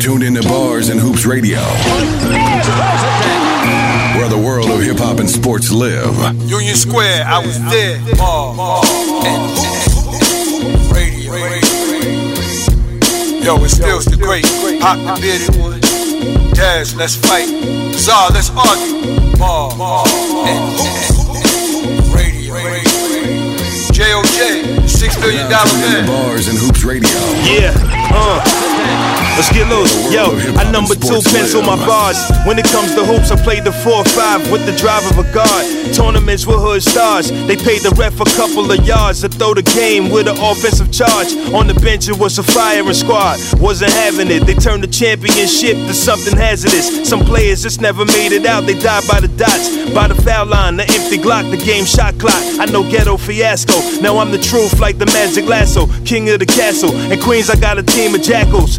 tuned into Bars and Hoops Radio, where the world of hip hop and sports live. Union Square, I was there. Bar, bar, and radio. Yo, it's still the great. Hot the bearded one. Dash, let's fight. Czar, let's argue. Bar, bar, and radio. JOJ, six billion Now dollar tuned into man. Bars and Hoops Radio. Yeah, uh. Let's get loose. Yo, I number two pencil my bars. When it comes to hoops, I play the 4-5 with the drive of a guard. Tournaments with hood stars. They paid the ref a couple of yards to throw the game with an offensive charge. On the bench, it was a firing squad. Wasn't having it. They turned the championship to something hazardous. Some players just never made it out. They died by the dots, by the foul line, the empty Glock, the game shot clock. I know ghetto fiasco. Now I'm the truth like the magic lasso, king of the castle. In Queens, I got a team of jackals.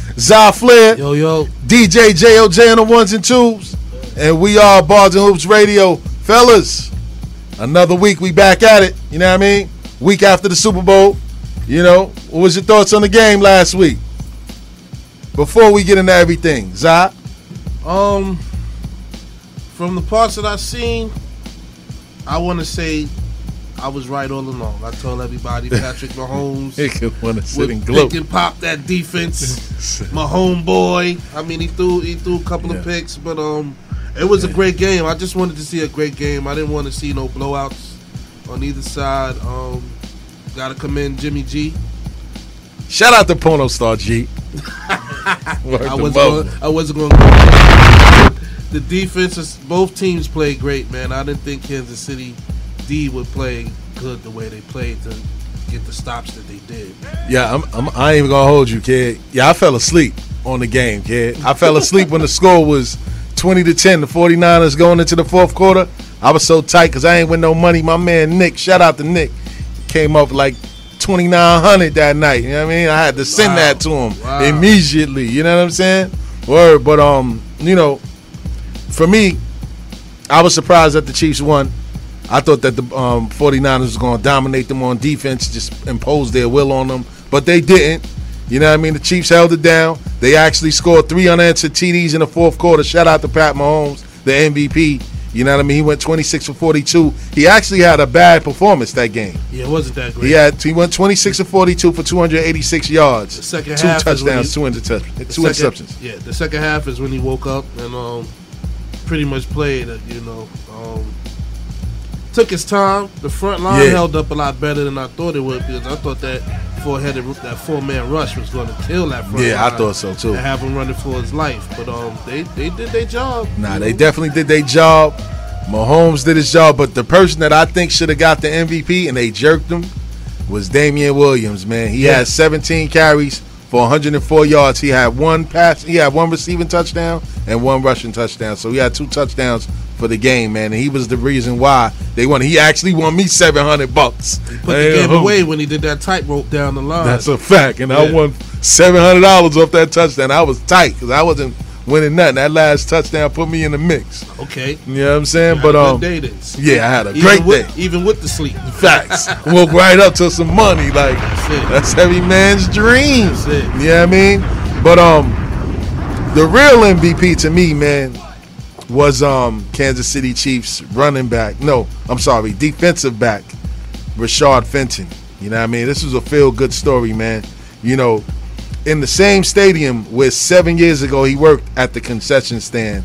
Zy Flair, Yo, yo. DJ JOJ on the ones and twos, and we are Bars and Hoops Radio. Fellas, another week, we back at it. You know what I mean? Week after the Super Bowl. You know, what was your thoughts on the game last week? Before we get into everything, Zy, Um, from the parts that I've seen, I want to say I was right all along. I told everybody Patrick Mahomes want to sit and gloat. and pop that defense. My homeboy. I mean, he threw he threw a couple Yeah. of picks, but um, it was a great game. I just wanted to see a great game. I didn't want to see no blowouts on either side. Um, got to commend Jimmy G. Shout out to Porno Star G. I wasn't gonna, I wasn't going to The defense, is, both teams played great, man. I didn't think Kansas City D would play good the way they played to get the stops that they did. Yeah, I'm, I'm, I ain't even gonna hold you, kid. Yeah, I fell asleep on the game, kid. I fell asleep when the score was 20 to 10. The 49ers going into the fourth quarter. I was so tight because I ain't win no money. My man Nick, shout out to Nick, came up like 2900 that night. You know what I mean? I had to send Wow. that to him Wow. immediately. You know what I'm saying? Word, but um, you know, for me, I was surprised that the Chiefs won. I thought that the um, 49ers was going to dominate them on defense, just impose their will on them, but they didn't. You know what I mean? The Chiefs held it down. They actually scored three unanswered TDs in the fourth quarter. Shout out to Pat Mahomes, the MVP. You know what I mean? He went 26 for 42. He actually had a bad performance that game. Yeah, it wasn't that great. He had he went 26 for 42 for 286 yards, The second two half touchdowns, he- two interceptions, The two second- interceptions. Yeah, the second half is when he woke up and um, pretty much played. uh, You know, um, took his time. The front line Yeah. held up a lot better than I thought it would because I thought that four-headed, that four-man rush was going to kill that front line. Yeah, I thought so too. and have him running for his life. But um, they they did their job. Nah, they know. definitely did their job. Mahomes did his job, but the person that I think should have got the MVP and they jerked him was Damien Williams. Man, he Yeah. had 17 carries for 104 yards. He had one pass, he had one receiving touchdown and one rushing touchdown. So he had two touchdowns for the game, man. And he was the reason why they won. He actually won me 700 bucks. Put the game away when he did that tightrope down the line. That's a fact, and I won seven hundred dollars off that touchdown. I was tight because I wasn't winning nothing. That last touchdown put me in the mix. okay. You know what I'm saying? But um, good day then. yeah, I had a Even great with, day. Even with the sleep. Facts. Woke right up to some money. Like That's that's every man's dream. That's it. You know what I mean? But um, the real MVP to me, man, was um Kansas City Chiefs running back. No, I'm sorry, defensive back, Rashad Fenton. You know what I mean? This was a feel good story, man. You know, in the same stadium where seven years ago he worked at the concession stand,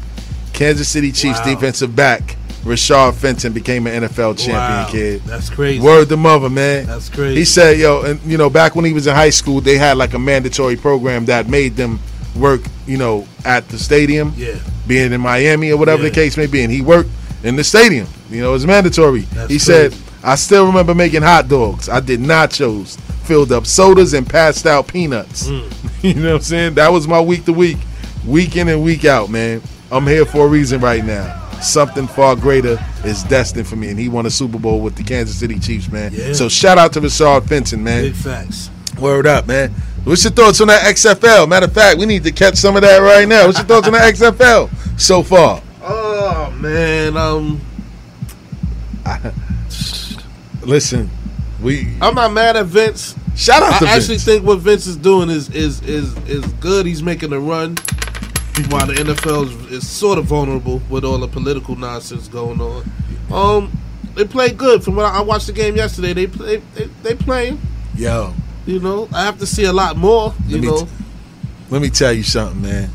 Kansas City Chiefs Wow. defensive back Rashad Fenton became an NFL champion, Wow. kid. That's crazy. Word the mother, man. That's crazy. He said, yo, and you know, back when he was in high school, they had like a mandatory program that made them work, you know, at the stadium, Yeah. being in Miami or whatever the case may be. And he worked in the stadium. You know, it was mandatory. That's he said. I still remember making hot dogs. I did nachos, filled up sodas, and passed out peanuts. Mm. you know what I'm saying? That was my week to week, week in and week out, man. I'm here for a reason right now. Something far greater is destined for me, and he won a Super Bowl with the Kansas City Chiefs, man. Yeah. So shout out to Rashad Fenton, man. Big facts. Word up, man. What's your thoughts on that XFL? Matter of fact, we need to catch some of that right now. What's your thoughts on the XFL so far? Oh man, um, Listen, we I'm not mad at Vince. shout out to I actually Vince. think what Vince is doing is is is is good. He's making a run while the NFL is, is sort of vulnerable with all the political nonsense going on. Um, they play good. From what I, I watched the game yesterday, they play they, they playing. Yo, You know, I have to see a lot more. You Let know, t- let me tell you something, man.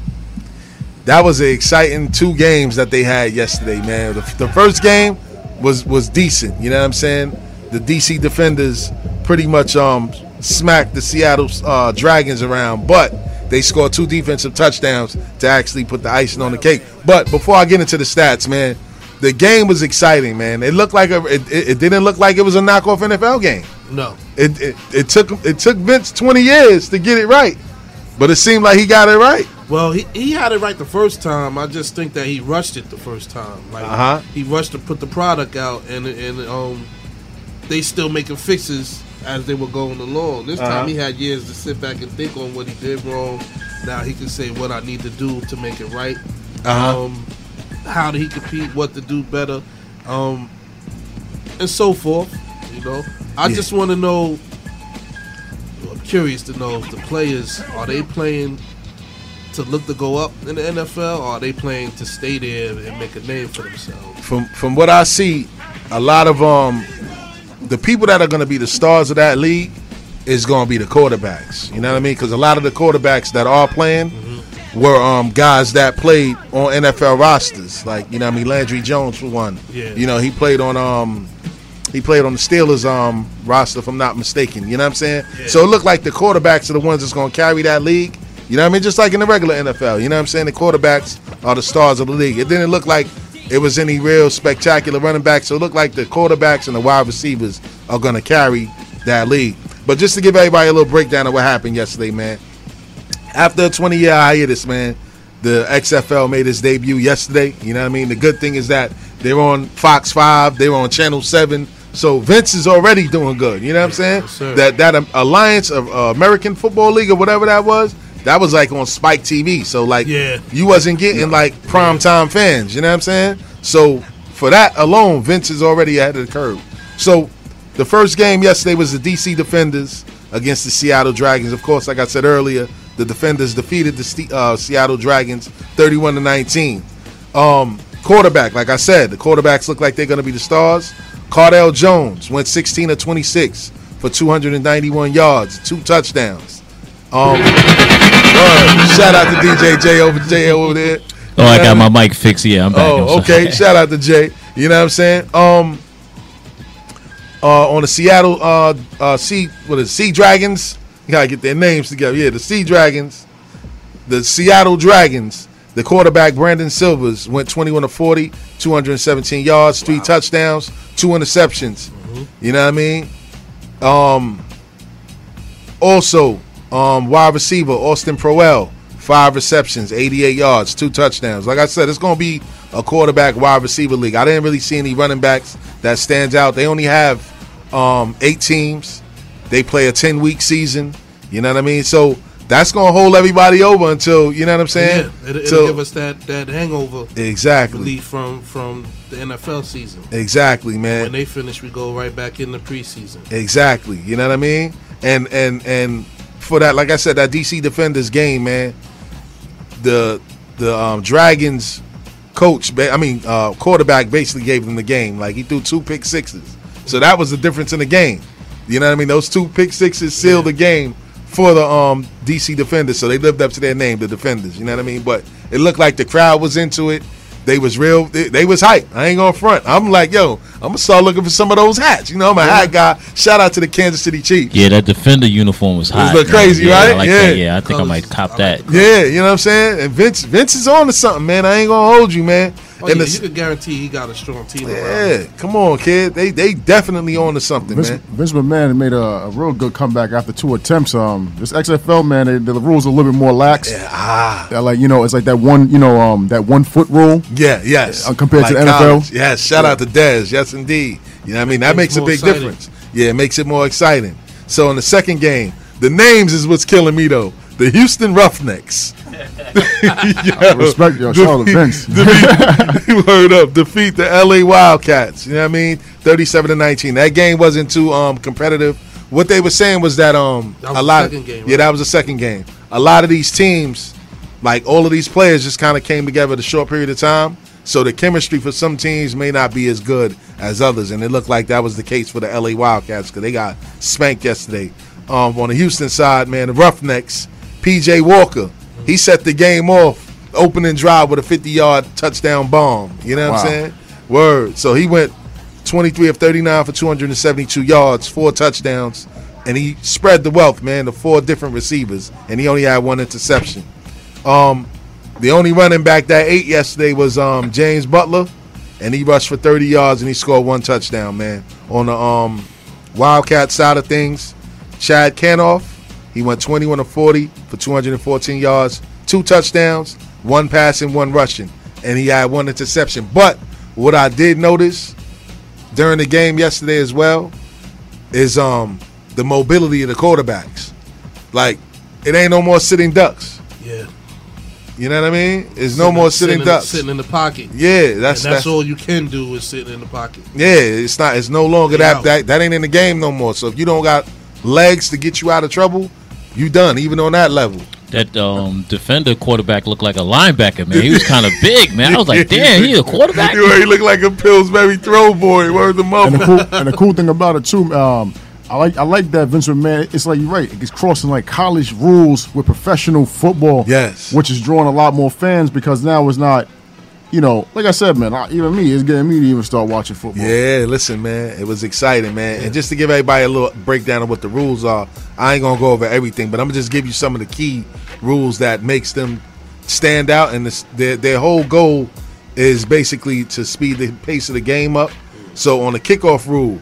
That was an exciting two games that they had yesterday, man. The, the first game was was decent. You know what I'm saying? The DC Defenders pretty much um smacked the Seattle uh, Dragons around, but they scored two defensive touchdowns to actually put the icing on the cake. But before I get into the stats, man, the game was exciting, man. It looked like a, it, it didn't look like it was a knockoff NFL game. no. It, it it took it took Vince 20 years to get it right, but it seemed like he got it right. Well, he, he had it right the first time. I just think that he rushed it the first time. Like Uh-huh. he rushed to put the product out, and and um, they still making fixes as they were going along. This Uh-huh. time he had years to sit back and think on what he did wrong. Now he can say what I need to do to make it right. Uh-huh. Um, how did he compete? What to do better? Um, and so forth. You know, I Yeah. just want to know. I'm curious to know if the players are they playing to look to go up in the NFL, or are they playing to stay there and make a name for themselves? From from what I see, a lot of um the people that are going to be the stars of that league is going to be the quarterbacks. You know what I mean? Because a lot of the quarterbacks that are playing were um guys that played on NFL rosters, like you know what I mean Landry Jones for one. Yeah. You know he played on um he played on the Steelers um roster if I'm not mistaken. You know what I'm saying? So it looked like the quarterbacks are the ones that's going to carry that league. You know what I mean? Just like in the regular NFL. You know what I'm saying? The quarterbacks are the stars of the league. It didn't look like it was any real spectacular running backs. So it looked like the quarterbacks and the wide receivers are going to carry that league. But just to give everybody a little breakdown of what happened yesterday, man. After a 20 year hiatus, man, the XFL made its debut yesterday. You know what I mean? The good thing is that they're on Fox 5, they were on Channel 7. So Vince is already doing good. You know what I'm saying? Yes, that that um, alliance of uh, American Football League or whatever that was, that was like on Spike TV. So like Yeah. you wasn't getting like prime time fans. You know what I'm saying? So for that alone, Vince is already ahead of the curve. So the first game yesterday was the DC Defenders against the Seattle Dragons. Of course, like I said earlier, the Defenders defeated the uh, Seattle Dragons 31 to 19. Um, quarterback, like I said, the quarterbacks look like they're going to be the stars. Cardale Jones went 16 to 26 for 291 yards, two touchdowns. Um, word. shout out to DJ J over J over there. Oh, I got my mic fixed. Yeah, I'm back. I'm Oh, okay. Shout out to Jay. You know what I'm saying? Um, uh, on the Seattle uh, uh, Sea, what is it, Sea Dragons? You gotta get their names together. Yeah, the Sea Dragons, the Seattle Dragons. The quarterback Brandon Silvers went 21 to 40, 217 yards, three touchdowns, two interceptions. You know what I mean? Um, also, um, wide receiver Austin Proehl, five receptions, 88 yards, two touchdowns. Like I said, it's going to be a quarterback wide receiver league. I didn't really see any running backs that stands out. They only have um, eight teams. They play a 10 week season. You know what I mean? So that's going to hold everybody over until you know what I'm saying. Yeah, it'll, it'll Till- give us that that hangover exactly, relief from from the NFL season. exactly, man. When they finish, we go right back in the preseason. Exactly. You know what I mean? And and and for that, like I said, that DC Defenders game, man, the the um, Dragons coach, I mean uh, quarterback, basically gave them the game. Like he threw two pick sixes, so that was the difference in the game. You know what I mean? Those two pick sixes sealed the game for the um, DC Defenders, so they lived up to their name, the Defenders. You know what I mean? But it looked like the crowd was into it. They was real. They, they was hype. I ain't gonna front. I'm like, yo, I'm gonna start looking for some of those hats. You know, I'm a hat guy. Shout out to the Kansas City Chiefs. Yeah, that defender uniform was hot. look man. crazy, yeah, right? I like Yeah. that. Yeah, I think I might cop I like that. Yeah, you know what I'm saying? And Vince Vince is on to something, man. I ain't gonna hold you, man. Oh, And yeah, you could guarantee he got a strong team yeah, him. come on, kid. They they definitely on to something, Vince, man. Vince McMahon made a, a real good comeback after two attempts. Um, this XFL man, they, the rules are a little bit more lax. Yeah, ah, They're like you know, it's like that one, you know, um, that one foot rule. yeah, yes. Uh, compared to the NFL? college. Yes, shout out to Dez. Yes, indeed. You know what I mean? That Makes makes a big exciting. difference. Yeah, it makes it more exciting. So in the second game, the names is what's killing me though. The Houston Roughnecks. Yo, Respect your Charlotte defeat- Vince. defeat- word up, defeat the LA Wildcats. You know what I mean? Thirty-seven to nineteen. That game wasn't too um, competitive. What they were saying was that um That was a the lot. second game, Yeah, that was the second game. A lot of these teams, like all of these players, just kind of came together in a short period of time. So the chemistry for some teams may not be as good as others, and it looked like that was the case for the LA Wildcats because they got spanked yesterday. Um, on the Houston side, man, the Roughnecks, PJ Walker, he set the game off opening drive with a 50-yard touchdown bomb. You know what Wow. I'm saying? Word. So he went 23 of 39 for 272 yards, four touchdowns, and he spread the wealth, man, to four different receivers, and he only had one interception. Um, the only running back that ate yesterday was um, James Butler, and he rushed for 30 yards and he scored one touchdown, man. On the um, Wildcat side of things, Chad Kanoff, he went 21 of 40 for 214 yards, two touchdowns, one passing, one rushing, and he had one interception. But what I did notice during the game yesterday as well is um the mobility of the quarterbacks. Like it ain't no more sitting ducks. Yeah. You know what I mean? It's no more sitting, in, ducks. Sitting in the pocket. yeah, that's that's, that's, all you can do is sit in the pocket. yeah. It's not. It's no longer that that that ain't in the game no more. So if you don't got legs to get you out of trouble, you done. Even on that level. That um, defender quarterback looked like a linebacker, man. He was kind of big, man. I was like, damn, he a quarterback? You know, he look like a Pillsbury throw boy. Where's the And mother. the cool and the cool thing about it too, um, I like I like that Vince McMahon. It's like you're right. It's crossing like college rules with professional football. Yes. which is drawing a lot more fans because now it's not, you know, like I said, man. I, even me, it's getting me to even start watching football. Yeah, listen, man, it was exciting, man. And just to give everybody a little breakdown of what the rules are, I ain't gonna go over everything, but I'm gonna just give you some of the key rules that makes them stand out. And this, their their whole goal is basically to speed the pace of the game up. So on the kickoff rule,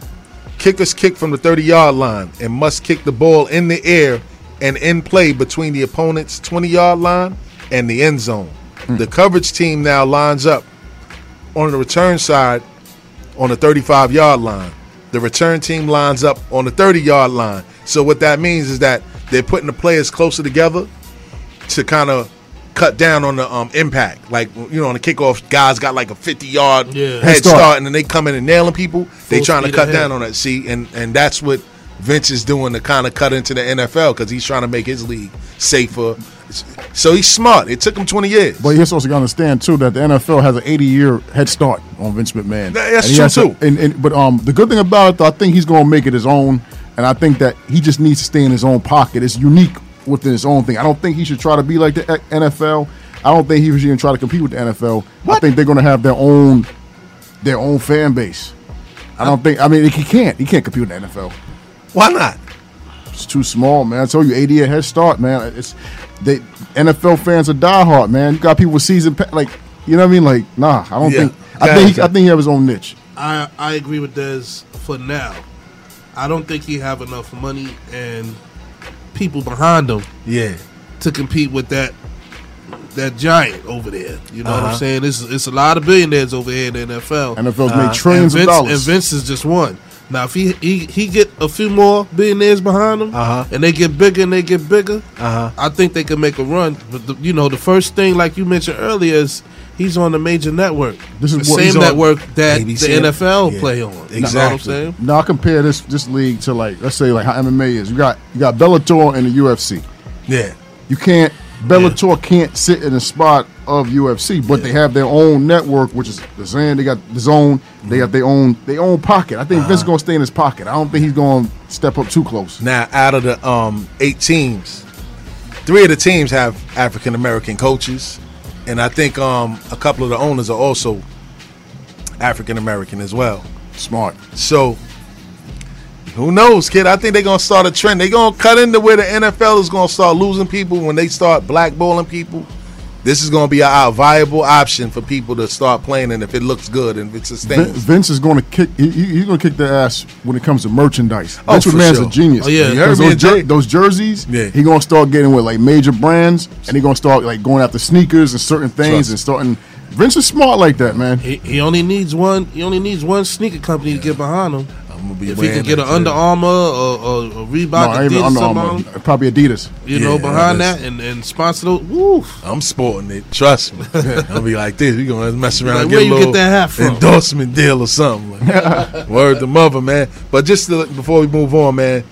kickers kick from the 30 yard line and must kick the ball in the air and in play between the opponent's 20 yard line and the end zone. The coverage team now lines up on the return side on the 35 yard line. The return team lines up on the 30 yard line. So what that means is that they're putting the players closer together to kind of cut down on the um, impact. Like you know, on the kickoff, guys got like a 50 yard Yeah. head Head start. start, and then they come in and nailing people. they Full trying to cut ahead. down on that. See, and and that's what Vince is doing to kind of cut into the NFL because he's trying to make his league safer. So he's smart. It took him 20 years. But you also got to understand too that the NFL has an 80 year head start on Vince McMahon. That's And true, has to- too. and, and but um, the good thing about it, though, I think he's going to make it his own, and I think that he just needs to stay in his own pocket. It's unique within his own thing. I don't think he should try to be like the E- NFL. I don't think he should even try to compete with the NFL. I think they're going to have their own their own fan base. I don't think. I mean, he can't. He can't compete with the NFL. Why not? It's too small, man. I told you, 80 year head start, man. It's they NFL fans are diehard, man. You got people with season pa- like, you know what I mean? Like, nah, I don't Yeah. think. I think he, Gotcha. I think he have his own niche. I I agree with Dez for now. I don't think he have enough money and people behind him Yeah. to compete with that that giant over there. You know what Uh-huh. I'm saying? It's it's a lot of billionaires over here in the NFL. NFL's Uh, made trillions and of dollars. And Vince is just one. Now, if he he, he get a few more billionaires behind him, Uh-huh. and they get bigger and they get bigger, Uh-huh. I think they can make a run. But the, you know, the first thing, like you mentioned earlier, is he's on a major network. This is the what he's same on- network that ABC. the NFL Yeah. play on. You know what I'm Exactly. saying? now I compare this this league to like let's say like how MMA is. You got you got Bellator and the UFC. Yeah. You can't Bellator can't sit in a spot of UFC, but they have their own network, which is the Zan. They got the Zone. They got their own their own pocket. I think Uh-huh. Vince is gonna stay in his pocket. I don't think he's gonna step up too close. Now, out of the um, eight teams, three of the teams have African American coaches, and I think um, a couple of the owners are also African American as well. Smart. So, who knows, kid? I think they're gonna start a trend. They're gonna cut into where the NFL is gonna start losing people when they start blackballing people. This is going to be a, a viable option for people to start playing, and if it looks good and if it Vin- sustains. Vince is going to kick. He, he- he's going to kick their ass when it comes to merchandise. Oh, Vince for McMahon's sure. a genius. Oh, yeah. You heard Because me those, jer- those jerseys, Yeah. he going to start getting with like major brands, and he going to start like going after sneakers and certain things, Trust. and starting. Vince is smart like that, man. He, he only needs one. He only needs one sneaker company to get behind him. I'm gonna be If he can get that, an Under. Armour or, or, or Reebok, No, I Adidas, Under something Armour. on, Probably Adidas. you know, behind that and, and sponsor those. Woo. I'm sporting it. Trust me. I'll be like this. We gonna mess around. Like, and where get you a get little that hat from? Endorsement deal or something. Like, word to mother, man. But just to, before we move on, man.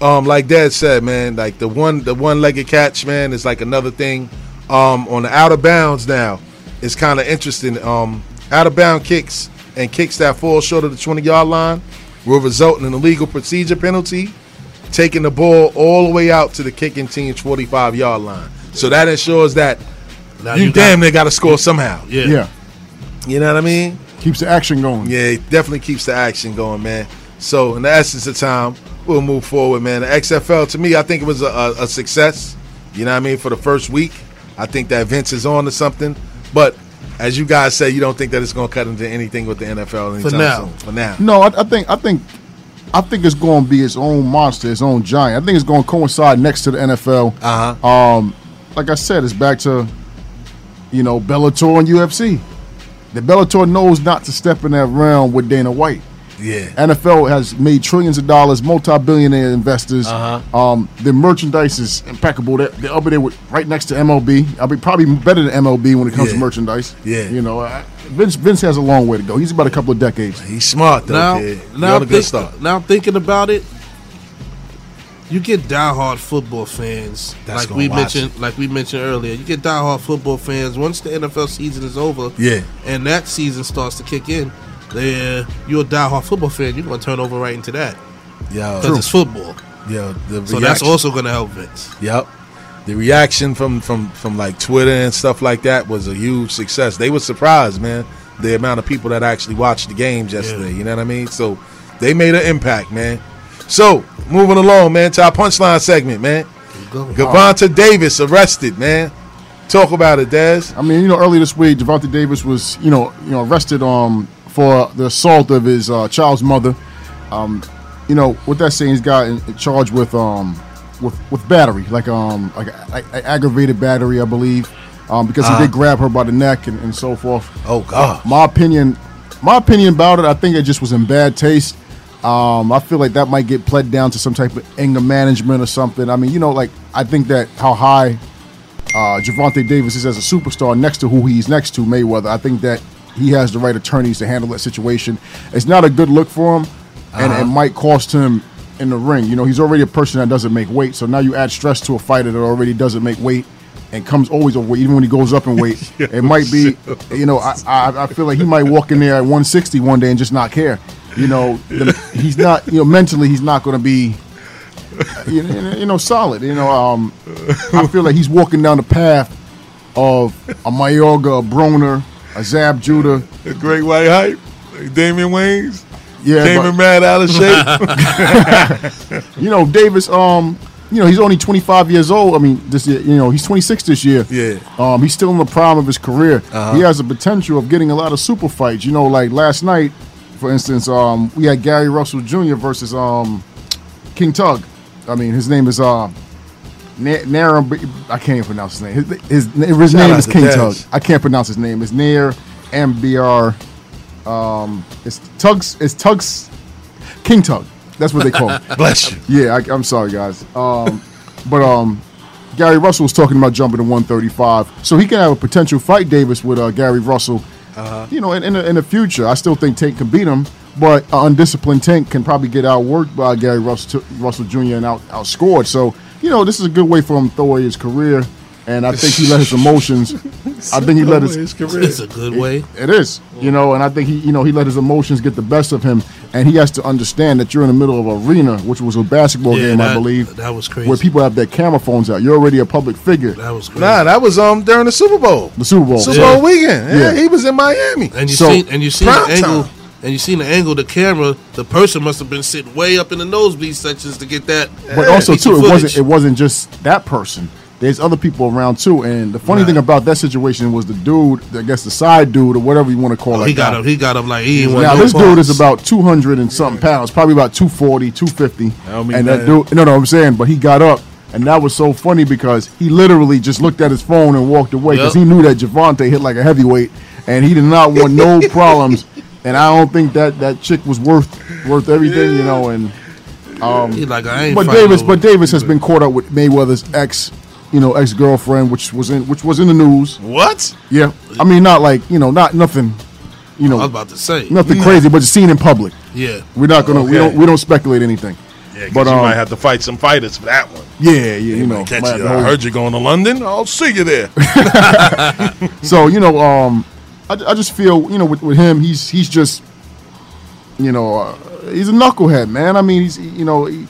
Um, like Dad said, man, like the one the one legged catch, man, is like another thing. Um, on the out of bounds now, it's kind of interesting. Um, out of bound kicks and kicks that fall short of the 20 yard line will result in an illegal procedure penalty, taking the ball all the way out to the kicking team's 45 yard line. So that ensures that Now you, got- damn near got to score somehow. Yeah. Yeah, You know what I mean? keeps the action going. Yeah, it definitely keeps the action going, man. So in the essence of time, we'll move forward, man. The XFL to me, I think it was a, a, a success. You know what I mean? For the first week, I think that Vince is on to something. But as you guys say, you don't think that it's going to cut into anything with the NFL anytime now. soon. For now, No, I, I think I think I think it's going to be its own monster, its own giant. I think it's going to coincide next to the NFL. Uh huh. Um, like I said, it's back to you know Bellator and UFC. The Bellator knows not to step in that realm with Dana White. Yeah. NFL has made trillions of dollars, multi-billionaire investors. Uh-huh. Um, the merchandise is impeccable. They're, they're up there with right next to MLB. I'll be probably better than MLB when it comes Yeah. to merchandise. Yeah. you know, I, Vince Vince has a long way to go. He's about a couple of decades. He's smart though, Now, kid. You're now, on a good think, start. now thinking about it, you get diehard football fans, That's like we watch mentioned, like we mentioned earlier. You get diehard football fans once the NFL season is over, Yeah. and that season starts to kick in. Then you're a diehard football fan. You're gonna turn over right into that Yeah, because it's football. Yeah, the So that's also gonna help Vince. Yep. The reaction from from from like Twitter and stuff like that was a huge success. They were surprised, man, the amount of people that actually watched the games yesterday. You know what I mean? So they made an impact, man. So moving along, man, to our punchline segment, man. Go. Gervonta Davis arrested, man. Talk about it, Dez. I mean, you know, earlier this week, Gervonta Davis was, you know, you know, arrested um for the assault of his uh, child's mother. Um, you know, what that saying, he's got in, charged with um with with battery, like um like aggravated battery, I believe, um because Uh-huh. he did grab her by the neck and, and so forth. Oh God. My opinion, my opinion about it, I think it just was in bad taste. Um, I feel like that might get pled down to some type of anger management or something. I mean, you know, like I think that how high uh, Gervonta Davis is as a superstar next to who he's next to Mayweather. I think that he has the right attorneys to handle that situation. It's not a good look for him, and it might cost him in the ring. You know, he's already a person that doesn't make weight, so now you add stress to a fighter that already doesn't make weight and comes always overweight, even when he goes up in weight. it might be, you know, I, I I feel like he might walk in there at 160 one day and just not care. You know, the, he's not, you know, mentally he's not going to be you know, you know, solid. You know, um, I feel like he's walking down the path of a Mayorga, a Broner, a Zab Judah. The great white hype. Damian Waynes. Yeah, Came in mad out of shape. you know, Davis. Um, you know, he's only 25 years old. I mean, this year, you know, he's 26 this year. Yeah. Um, he's still in the prime of his career. Uh-huh. He has a potential of getting a lot of super fights. You know, like last night, for instance, um, we had Gary Russell Jr. versus um, King Tug. I mean, his name is uh, Nair. I can't even pronounce his name. His, his, his Shout name is King. Tug. I can't pronounce his name. It's Nair MBR. Um, it's Tugs. It's Tugs. King Tug. That's what they call him. Bless you. Yeah, I, I'm sorry, guys. Um, but um, Gary Russell was talking about jumping to 135, so he can have a potential fight Davis with uh, Gary Russell. You know, in, in, the, in the future, I still think Tank can beat him, but an undisciplined Tank can probably get outworked by Gary Russell, Russell Jr. and out, outscored. So, you know, this is a good way for him to throw away his career, and I think he let his emotions. I think he let his career. It's a good way. it is, you know, and I think he, you know, he let his emotions get the best of him, and he has to understand that you're in the middle of an arena, which was a basketball Yeah, game, I that- believe, that was crazy. where people have their camera phones out. You're already a public figure. That was crazy. Nah, that was um during the Super Bowl. The Super Bowl. Super Yeah. Bowl weekend. Yeah, Yeah. he was in Miami. And you So, seen and you seen the angle time. And you seen the angle of the camera. The person must have been sitting way up in the nosebleed sections to get that. But also piece too, it wasn't it wasn't just that person. there's other people around too. And the funny thing about that situation was the dude, I guess the side dude or whatever you want to call it. Oh, he got him. He got him like he ain't Now no this dude is about 200 and something pounds, probably about 240, 250. Tell me, and that dude, no, no, I'm saying, but he got up, and that was so funny because he literally just looked at his phone and walked away because Yep. he knew that Gervonta hit like a heavyweight, and he did not want no problems. And I don't think that that chick was worth worth everything, you know. And He like I ain't. but Davis, over but. Davis has been caught up with Mayweather's ex, you know, ex girlfriend, which was in which was in the news. What? Yeah, I mean, not like you know, not nothing, you know, I was about to say. nothing crazy, but just seen in public. Yeah. We're not gonna we don't we don't speculate anything. Yeah, But, you um, might have to fight some fighters for that one. Yeah, yeah, you know. Catch you. I heard you going to London. I'll see you there. So you know, um, I, I just feel you know with, with him, he's he's just, you know, uh, he's a knucklehead, man. I mean, he's you know, he,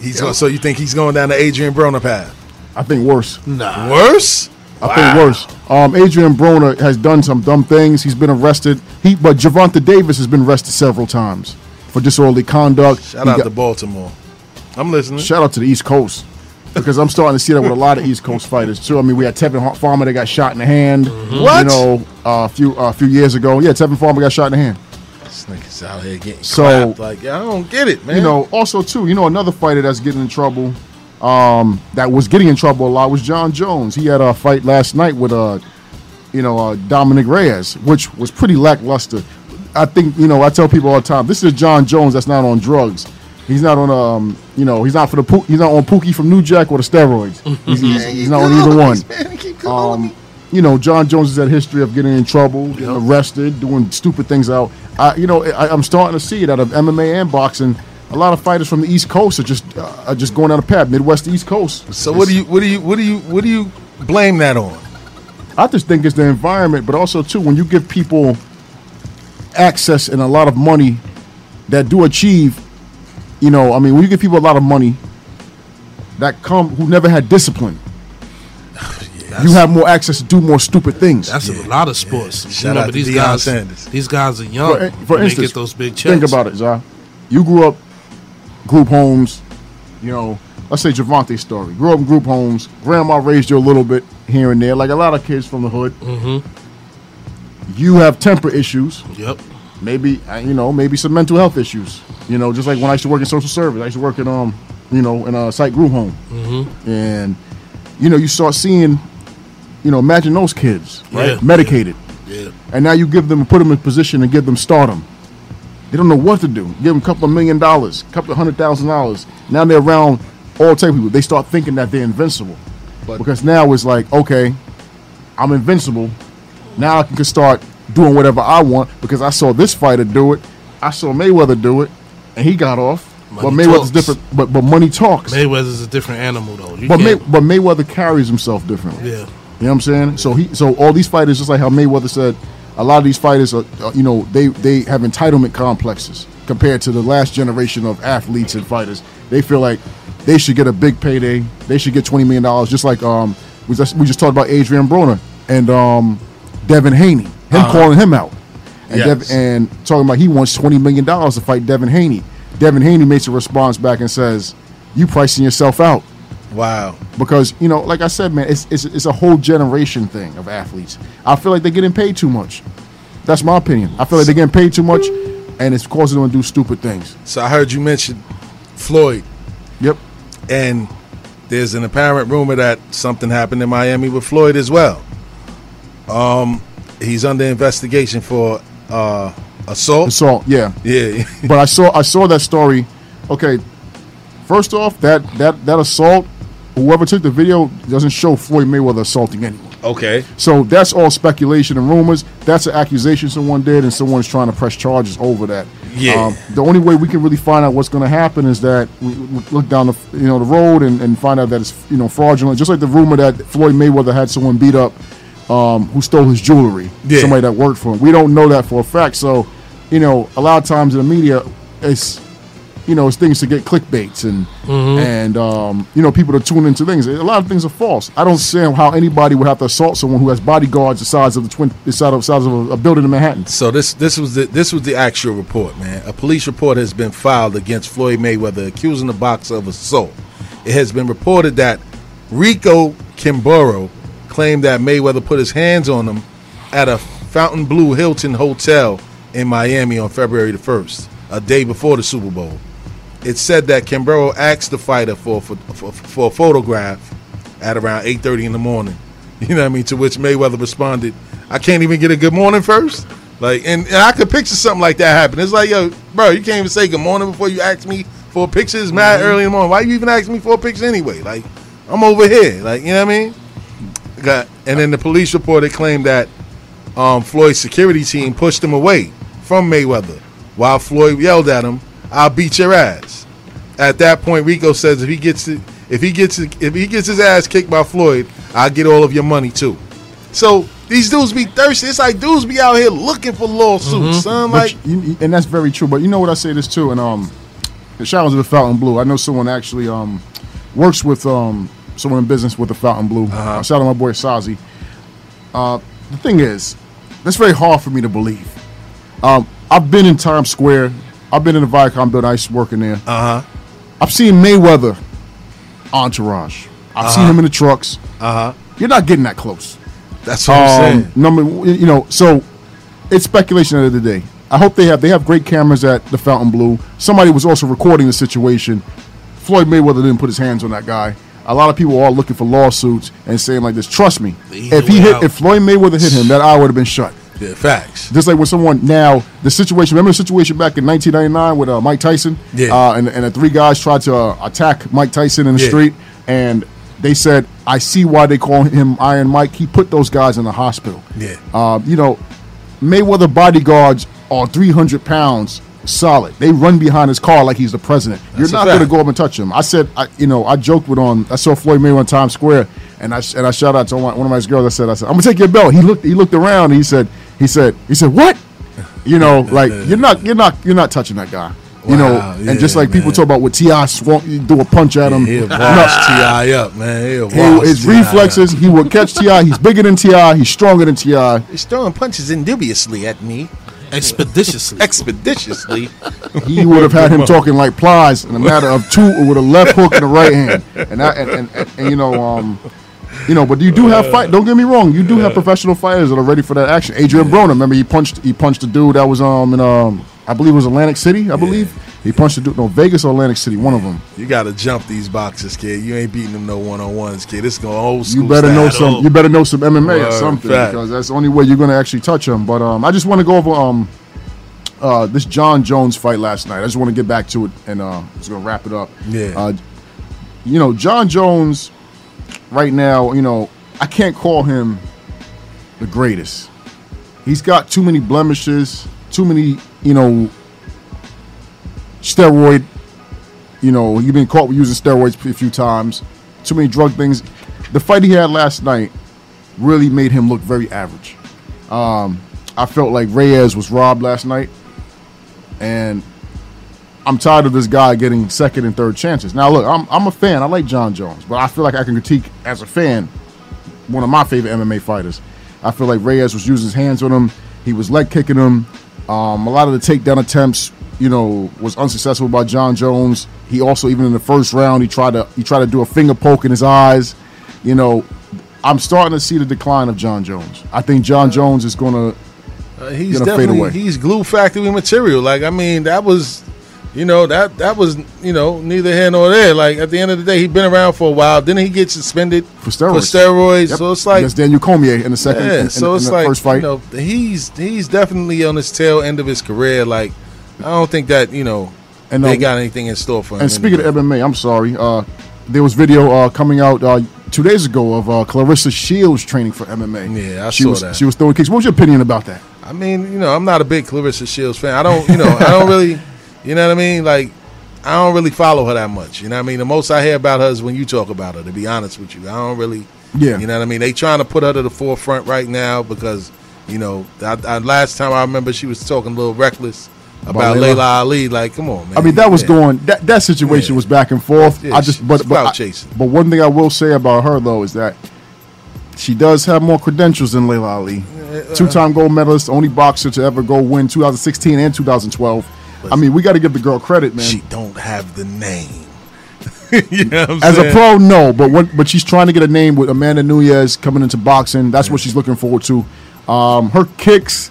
He's go- so you think he's going down the Adrian Broner path? I think worse. Nah. Worse? I think worse. Um, Adrian Broner has done some dumb things. He's been arrested. He, but Gervonta Davis has been arrested several times for disorderly conduct. Shout He out got- to Baltimore. I'm listening. Shout out to the East Coast because I'm starting to see that with a lot of East Coast fighters too. I mean, we had Tevin Farmer that got shot in the hand. What? You know, uh, a few uh, a few years ago. Yeah, Tevin Farmer got shot in the hand. This nigga's out here getting So- clapped. Like, I don't get it, man. You know, also too, you know, another fighter that's getting in trouble, um, that was getting in trouble a lot was Jon Jones. He had a fight last night with uh, you know, uh, Dominick Reyes, which was pretty lackluster. I think you know, I tell people all the time, this is Jon Jones that's not on drugs. He's not on um, you know, he's not for the Poo- he's not on Pookie from New Jack or the steroids. He's, he's, he's not on either one. Man, keep calling me. Um, you know, Jon Jones has had history of getting in trouble, getting arrested, doing stupid things out. I, you know, I, I'm starting to see it out of MMA and boxing. A lot of fighters from the East Coast are just uh, are just going down the path, Midwest, East Coast. So what do you what do you what do you what do you blame that on? I just think it's the environment, but also too when you give people access and a lot of money that do achieve, you know, I mean, when you give people a lot of money that come who never had discipline, you have more access to do more stupid things. That's a lot of sports. Shout Remember, out to these Deion guys, Sanders. these guys are young. For, for instance, they get those big checks. think about it, Zah. You grew up group homes, you know, let's say Gervonta's story. Grew up in group homes. Grandma raised you a little bit here and there, like a lot of kids from the hood. Mm-hmm. You have temper issues, Yep. Maybe you know, maybe some mental health issues. You know, just like when I used to work in social service, I used to work in um, you know, in a site group home, mm-hmm. and you know, you start seeing, you know, imagine those kids, right, Yeah. medicated, Yeah. and now you give them, put them in position and give them stardom. They don't know what to do. Give them a couple of million dollars, a couple of hundred thousand dollars. Now they're around all type of people. They start thinking that they're invincible, but because now it's like, okay, I'm invincible. Now I can start doing whatever I want because I saw this fighter do it. I saw Mayweather do it, and he got off. but Mayweather's talks. different. But but money talks. Mayweather's a different animal, though. You but May, but Mayweather carries himself differently. yeah. You know what I'm saying? So he so all these fighters, just like how Mayweather said, a lot of these fighters are, uh, you know, they they have entitlement complexes compared to the last generation of athletes and fighters. They feel like they should get a big payday. They should get twenty million dollars, just like um we just we just talked about Adrian Broner and um Devin Haney, him calling him out, and Yes. Dev, and talking about he wants twenty million dollars to fight Devin Haney. Devin Haney makes a response back and says, "You pricing yourself out." Wow. because you know, like I said, man, it's, it's it's a whole generation thing of athletes. I feel like they're getting paid too much. That's my opinion. I feel like they're getting paid too much, and it's causing them to do stupid things. So I heard you mention Floyd, Yep. and there's an apparent rumor that something happened in Miami with Floyd as well. Um, he's under investigation for uh, assault. Assault. Yeah. Yeah, But I saw I saw that story. Okay. First off, that that that assault, whoever took the video doesn't show Floyd Mayweather assaulting anyone. okay. So that's all speculation and rumors. That's an accusation someone did, and someone's trying to press charges over that. Um, Yeah. the only way we can really find out what's going to happen is that we, we look down the you know the road and, and find out that it's you know fraudulent. Just like the rumor that Floyd Mayweather had someone beat up um, who stole his jewelry. Yeah. Somebody that worked for him. We don't know that for a fact. So you know, a lot of times in the media, it's you know, it's things to get clickbaits and and um, you know people to tune into things. A lot of things are false. I don't see how anybody would have to assault someone who has bodyguards the size of the twin, the size of, size of a, a building in Manhattan. So this this was the this was the actual report, man. A police report has been filed against Floyd Mayweather, accusing the boxer of assault. It has been reported that Rico Kimborough, claimed that Mayweather put his hands on him at a Fontainebleau Hilton Hotel in Miami on February the 1st, a day before the Super Bowl. It said that Kimborough asked the fighter for, for, for, for a photograph at around 8.30 in the morning. You know what I mean? To which Mayweather responded, I can't even get a good morning first? Like, and, and I could picture something like that happen. It's like, yo, bro, you can't even say good morning before you ask me for a picture. It's mad mm-hmm. early in the morning. Why you even ask me for a picture anyway? Like, I'm over here. Like, you know what I mean? Got, and then the police report it claimed that um, Floyd's security team pushed him away from Mayweather while Floyd yelled at him, "I'll beat your ass." At that point, Rico says if he gets it, if he gets it, if he gets his ass kicked by Floyd, I'll get all of your money too. So these dudes be thirsty. It's like dudes be out here looking for lawsuits, son. Like, you- and that's very true. But you know what I say this too, and um, the shout out to the Fontainebleau. I know someone actually um works with um someone in business with the Fontainebleau. Uh, shout out to my boy Sazi. Uh, the thing is, that's very hard for me to believe. Um, I've been in Times Square. I've been in the Viacom building. I used to work in there. uh huh, I've seen Mayweather entourage. I've seen him in the trucks. uh huh. You're not getting that close. That's what I'm Um, saying. number, you know, so it's speculation at the end of the day. I hope they have they have great cameras at the Fontainebleau. Somebody was also recording the situation. Floyd Mayweather didn't put his hands on that guy. A lot of people are looking for lawsuits and saying like this. Trust me, Either if he hit, out. if Floyd Mayweather hit him, that eye would have been shut. Yeah, facts. Just like when someone now the situation. Remember the situation back in 1999 with uh, Mike Tyson? Yeah. Uh, and and the three guys tried to uh, attack Mike Tyson in the Yeah. street, and they said, "I see why they call him Iron Mike. He put those guys in the hospital." Yeah. Uh, you know, Mayweather bodyguards are 300 pounds solid. They run behind his car like he's the president. You're not going to go up and touch him. I said, I, you know, I joked with on. I saw Floyd Mayweather in Times Square, and I and I shout out to one, one of my girls. I said, I said, I'm gonna take your belt. He looked. He looked around. And he said, he said, he said, what? You know, like you're not, you're not, you're not touching that guy. You know, Wow, and just yeah, like people talk about what Ti swung, you do a punch at him. He'll boss Ti up, man. He'll he- his T.I. reflexes, he will catch Ti. He's bigger than Ti. He's stronger than Ti. He's throwing punches indubiously at me, expeditiously. expeditiously. he would have had him talking like plies in a matter of two with a left hook and a right hand. And that, and, and, and, and, you know, um, you know, but you do have fight. Don't get me wrong. You do have professional fighters that are ready for that action. Adrian Broner, remember he punched he punched a dude that was um in um I believe it was Atlantic City. I believe he punched a dude no Vegas or Atlantic City, one of them. You got to jump these boxes, kid. You ain't beating them no one on ones, kid. This going old school. You better know some. You better know some MMA or something fact. because that's the only way you're going to actually touch him. But um, I just want to go over um, uh, this Jon Jones fight last night. I just want to get back to it and uh, just gonna wrap it up. Yeah. Uh, you know, Jon Jones, right now, you know, I can't call him the greatest. He's got too many blemishes, too many, you know, steroid. You know, he's been caught with using steroids a few times. Too many drug things. The fight he had last night really made him look very average. Um, I felt like Reyes was robbed last night, and I'm tired of this guy getting second and third chances. Now, look, I'm I'm a fan. I like Jon Jones, but I feel like I can critique as a fan one of my favorite MMA fighters. I feel like Reyes was using his hands on him. He was leg kicking him. Um, a lot of the takedown attempts, you know, was unsuccessful by Jon Jones. He also, even in the first round, he tried to he tried to do a finger poke in his eyes. You know, I'm starting to see the decline of Jon Jones. I think John Jones is going to Uh, he's Gonna fade definitely away. he's glue factory material. Like I mean, that was, you know, that that was you know neither here nor there. Like at the end of the day, he's been around for a while. Didn't he get suspended For steroids. For steroids. Yep. So it's like against Daniel Cormier in the second, yeah. in, in- so in it's the like first fight. you know he's he's definitely on his tail end of his career. Like I don't think that you know And, they uh, got anything in store for him. And speaking of MMA, I'm sorry. Uh, there was video uh, coming out uh, two days ago of uh, Claressa Shields training for MMA. Yeah, I she saw was, that. She was throwing kicks. What was your opinion about that? I mean, you know, I'm not a big Claressa Shields fan. I don't, you know, I don't really, you know what I mean? Like, I don't really follow her that much. You know what I mean? The most I hear about her is when you talk about her, to be honest with you. I don't really, Yeah. you know what I mean? They trying to put her to the forefront right now because, you know, I, I, last time I remember she was talking a little reckless about, Laila? Laila Ali. Like, come on, man. I mean, that was Yeah. going. That that situation Yeah. was back and forth. Yeah, I just, but but, I- but one thing I will say about her though is that she does have more credentials than Laila Ali. Two-time gold medalist, only boxer to ever go win 2016 and 2012. I mean, we got to give the girl credit, man. She don't have the name. you know As a pro, no, but what, but she's trying to get a name with Amanda Nunes coming into boxing. That's what she's looking forward to. Um, her kicks,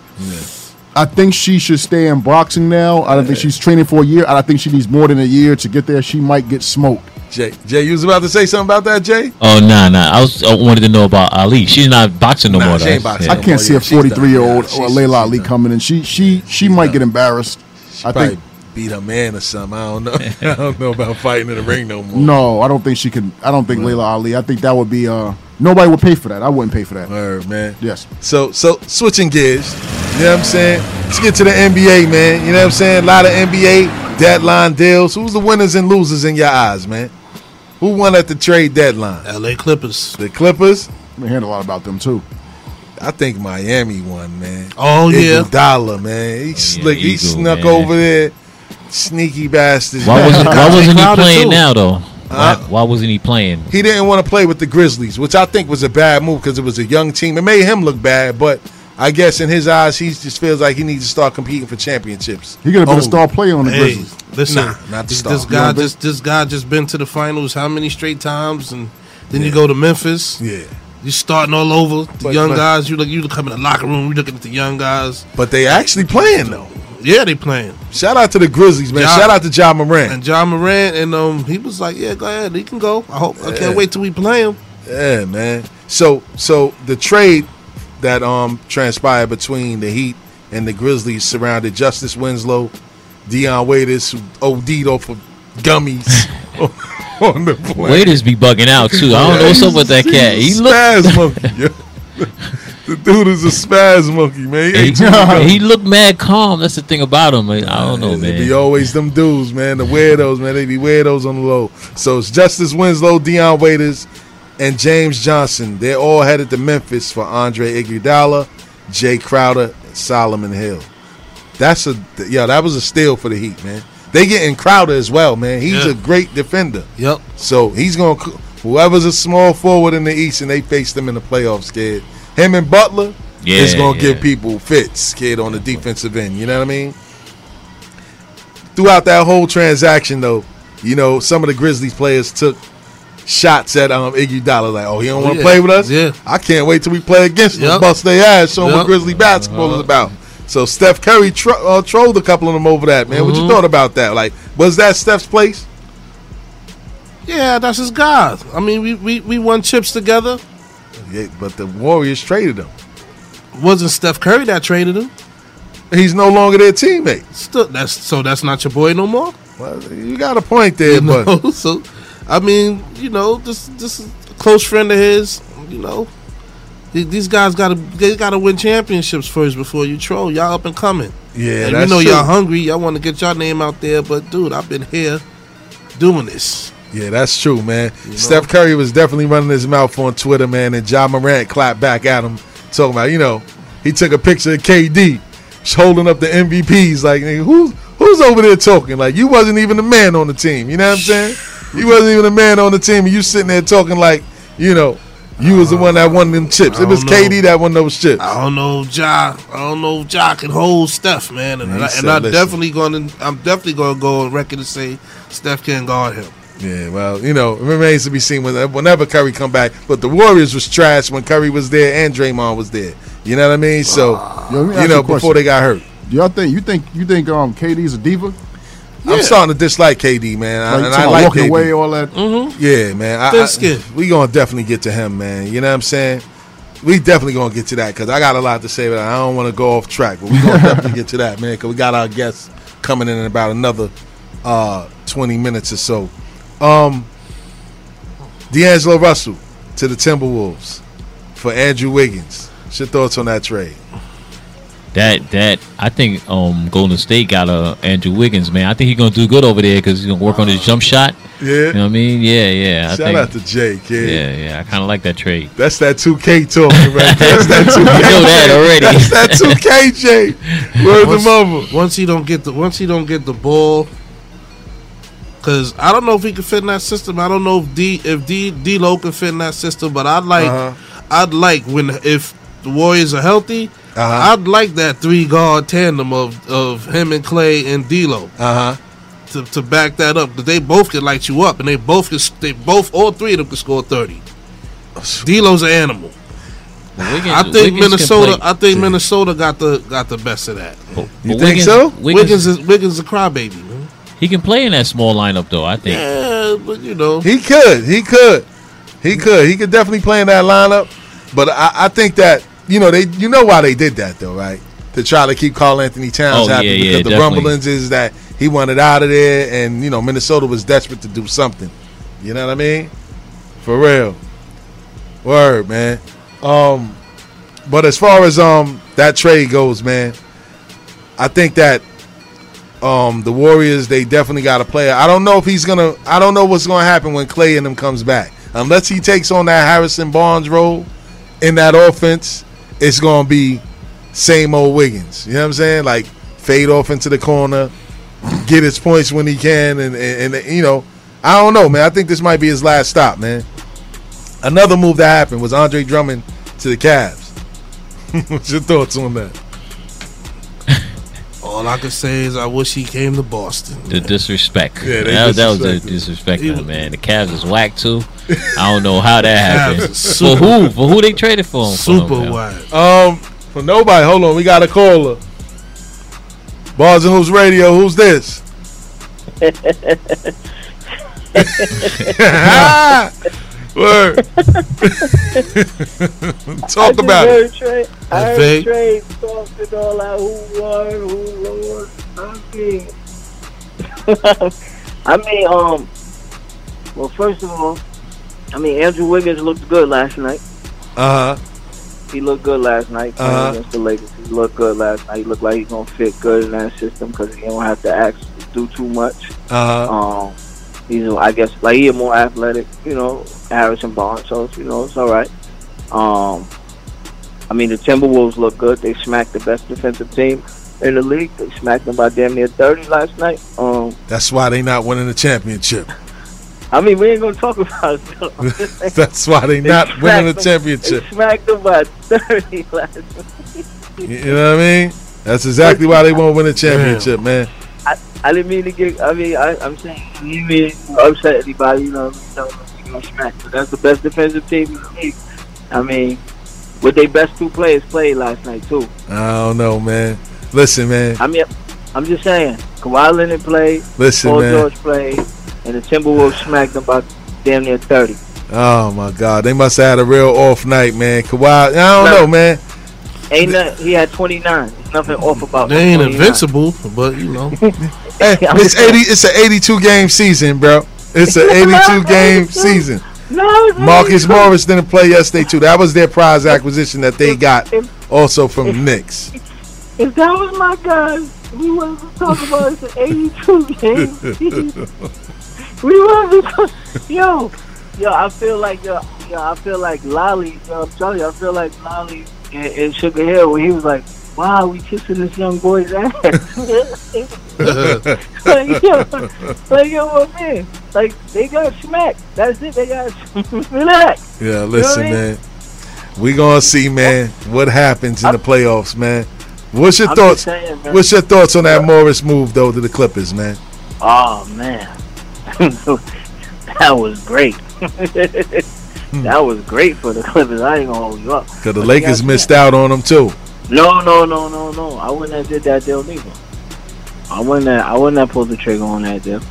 I think she should stay in boxing now. I don't think she's training for a year. I think she needs more than a year to get there. She might get smoked. Jay, Jay, you was about to say something about that, Jay? Oh nah nah. I was I wanted to know about Ali. She's not boxing no Nah, more. she ain't boxing. Yeah. I can't Oh, see a 43 year old Yeah, or Laila Ali done. coming in. She she she She's might done. get embarrassed. I Probably think beat her man or something. I don't know. I don't know about fighting in the ring no more. no. I don't think she can. I don't think Laila Ali. I think that would be. uh Nobody would pay for that. I wouldn't pay for that. Word, man. Yes. So so switching gears, you know what I'm saying? Let's get to the NBA, man. You know what I'm saying? A lot of NBA deadline deals. Who's the winners and losers in your eyes, man? Who won at the trade deadline? L.A. Clippers. The Clippers? We heard a lot about them too. I think Miami won, man. Oh, yeah. Dollar, man. He oh, slick. he Eagle, snuck man. over there. Sneaky bastard. Why wasn't Why wasn't he playing now though? Huh? Why, why wasn't he playing? he didn't want to play with the Grizzlies, which I think was a bad move because it was a young team. It made him look bad, but I guess in his eyes, he just feels like he needs to start competing for championships. He could have been Oh, a star player on the Hey, Grizzlies. listen, Nah, not the this, star. this You guy know, just this guy just been to the finals how many straight times, and then you go to Memphis. Yeah, you're starting all over the But- young but- guys. You look, you come in the locker room. You looking at the young guys. but they actually playing though. Yeah, they playing. Shout out to the Grizzlies, man. Ja- Shout out to Ja Morant. And Ja Morant, and um, he was like, "Yeah, go ahead, he can go. I hope. I can't wait till we play him." Yeah, man. So so the trade that um transpired between the Heat and the Grizzlies surrounded Justice Winslow, Dion Waiters, who OD'd off of gummies on the plane. Waiters be bugging out too. I don't know what's up with that cat. He He's a look spaz monkey. the dude is a spaz monkey, man. He he, ate too many gummies. he looked mad calm. That's the thing about him. I don't know, It be always them dudes, man. The weirdos, man. They be weirdos on the low. So it's Justice Winslow, Dion Waiters, and James Johnson. They're all headed to Memphis for Andre Iguodala, Jae Crowder, and Solomon Hill. That's a yeah. That was a steal for the Heat, man. They getting Crowder as well, man. He's Yeah. a great defender. Yep. So he's gonna whoever's a small forward in the East and they face them in the playoffs, kid. Him and Butler Yeah, is gonna yeah. give people fits, kid, on the defensive end. You know what I mean? Throughout that whole transaction, though, you know some of the Grizzlies players took shots at um Iguodala, like, "Oh, he don't Oh, want to yeah. play with us. Yeah. I can't wait till we play against them, Yep. bust their ass, show them what Grizzly basketball is about." So Steph Curry tro- uh, trolled a couple of them over that, man. What you Mhm. thought about that? Like, was that Steph's place? Yeah, that's his guy. I mean, we we, we won chips together. Yeah, but the Warriors traded him. Wasn't Steph Curry that traded him? He's no longer their teammate. Still, that's so that's not your boy no more. Well, you got a point there, You know? but so, I mean, you know, this this is a close friend of his. You know, these guys got to they got to win championships first before you troll. Y'all up and coming. yeah, and you know true. y'all hungry. Y'all want to get your name out there, but dude, I've been here doing this. Yeah, that's true, man. Steph Curry was definitely running his mouth on Twitter, man, and Ja Morant clapped back at him, talking about, you know, he took a picture of KD holding up the MVPs, like, who's who's over there talking? Like, you wasn't even the man on the team. You know what I'm saying? You wasn't even a man on the team, and you sitting there talking like, you know, you was the one that won them chips. It was know. KD that won those chips. I don't know if Ja. I don't know if Ja can hold Steph, man. And, Man, he I, said, and I'm listen. definitely going to. I'm definitely going to go on record and say Steph can't guard him. Yeah, well, you know, it remains to be seen when, whenever Curry come back. But the Warriors was trash when Curry was there and Draymond was there. You know what I mean? So, Yo, let me you know, you before they got hurt. Do y'all think you think you think um KD's a diva? I'm starting to dislike KD, man. I- Like, and I like walking KD. away, all that. Yeah, man. I, I- we gonna definitely get to him, man. You know what I'm saying? We definitely gonna get to that because I got a lot to say, but I don't want to go off track. But we gonna definitely get to that, man. Because we got our guests coming in in about another uh, 20 minutes or so. Um, D'Angelo Russell to the Timberwolves for Andrew Wiggins. What's your thoughts on that trade? That that I think um Golden State got a Andrew Wiggins man. I think he's gonna do good over there because he's gonna work on his jump shot. Yeah. You know what I mean? Yeah, yeah. I Shout think, out to Jake. kid. yeah, yeah. I kind of like that trade. That's that 2K talking right there. That's that 2K. You know that already. That's that 2K, Jay. Word the Once, mother. once he don't get the once he don't get the ball, because I don't know if he can fit in that system. I don't know if D if D D'Lo can fit in that system. But I'd like Uh-huh. I'd like when if the Warriors are healthy. Uh-huh. I'd like that three guard tandem of, of him and Clay and D'Lo Uh huh. to, to back that up. But they both can light you up, and they both can. They both all three of them can score thirty. D'Lo's an animal. Wiggins- I think Wiggins Minnesota. I think Minnesota got the got the best of that. but think Wiggins- so? Wiggins, Wiggins is Wiggins is a crybaby, man. he can play in that small lineup though. I think. Yeah, but you know, He could. He could. He could. He could definitely play in that lineup. But I, I think that you know they you know why they did that though, right? To try to keep Karl Anthony Towns Oh, happy yeah, because yeah, the definitely. rumblings is that he wanted out of there, and you know Minnesota was desperate to do something. You know what I mean? For real. Word, man. Um, but as far as um that trade goes, man, I think that um the Warriors they definitely got a player. I don't know if he's gonna. I don't know what's gonna happen when Clay and him comes back. Unless he takes on that Harrison Barnes role in that offense, it's gonna be same old Wiggins. You know what I'm saying? Like fade off into the corner, get his points when he can, and and, and you know, I don't know, man. I think this might be his last stop, man. Another move that happened was Andre Drummond to the Cavs. What's your thoughts on that? all I can say is I wish he came to Boston. The disrespect. Yeah, they that, that was the disrespect, He man. The Cavs is whack too. I don't know how that happened. Cavs For who? For who they traded for him? for, Super man? wide. Um, for nobody. Hold on, we got a caller. Bars and Hoops Radio. Who's this? Word. Talk about it. heard Trey, I heard vague. Trey talking all out who won, who lost. I mean, I mean, um, well, first of all, I mean, Andrew Wiggins looked good last night. Uh huh. He looked good last night Uh-huh. against the Lakers. He looked good last night. He looked like he's gonna fit good in that system because he don't have to act do too much. Uh huh. Um, he's, I guess, like he's more athletic, you know, Harrison Barnes. So you know, it's all right. Um, I mean, the Timberwolves look good. They smacked the best defensive team in the league. They smacked them by damn near thirty last night. Um, That's why they not winning the championship. I mean, we ain't gonna talk about it. though. I'm just saying, That's why they they not smacked winning the them- championship. They smacked them by thirty last night. You you know what I mean? That's exactly why they won't win the championship, man. I I didn't mean to get. I mean, I, I'm saying I didn't mean to upset anybody. You know, tell them you know, smack. But that's the best defensive team in the league. I mean, with their best two players played last night too. I don't know, man. Listen, man. I mean, I'm just saying. Kawhi Leonard played, Listen, Paul man. George played, and the Timberwolves smacked them by damn near 30. Oh my God, they must have had a real off night, man. Kawhi, I don't No. know, man. Ain't nothing. He had 29. There's nothing off about. That. They ain't 29. invincible, but you know, Hey, it's eighty. It's an eighty-two game season, bro. It's an eighty-two game season. No, it's Marcus Morris didn't play yesterday too. That was their prize acquisition that they got, also from the Knicks. If that was my guy, we wouldn't be talking about it's an 82 game season. We wouldn't. Yo, yo, I feel like yo, yo, I feel like Lolly. Yo, I'm telling you, I feel like Lolly in, in Sugar Hill when he was like, "Wow, we kissing this young boy's ass." like yo, like yo, man? Like they got smacked. That's it. They got relax. Yeah, listen, You know I man. We gonna see, man, what happens in the playoffs, man. What's your I'm thoughts? saying. What's your thoughts on that Morris move though to the Clippers, man? Oh man, that was great. that was great for the Clippers. I ain't gonna hold you up. Because the But Lakers yeah, missed out on them too. No, no, no, no, no. I wouldn't have did that deal neither. I wouldn't. Have, I wouldn't have pulled the trigger on that deal.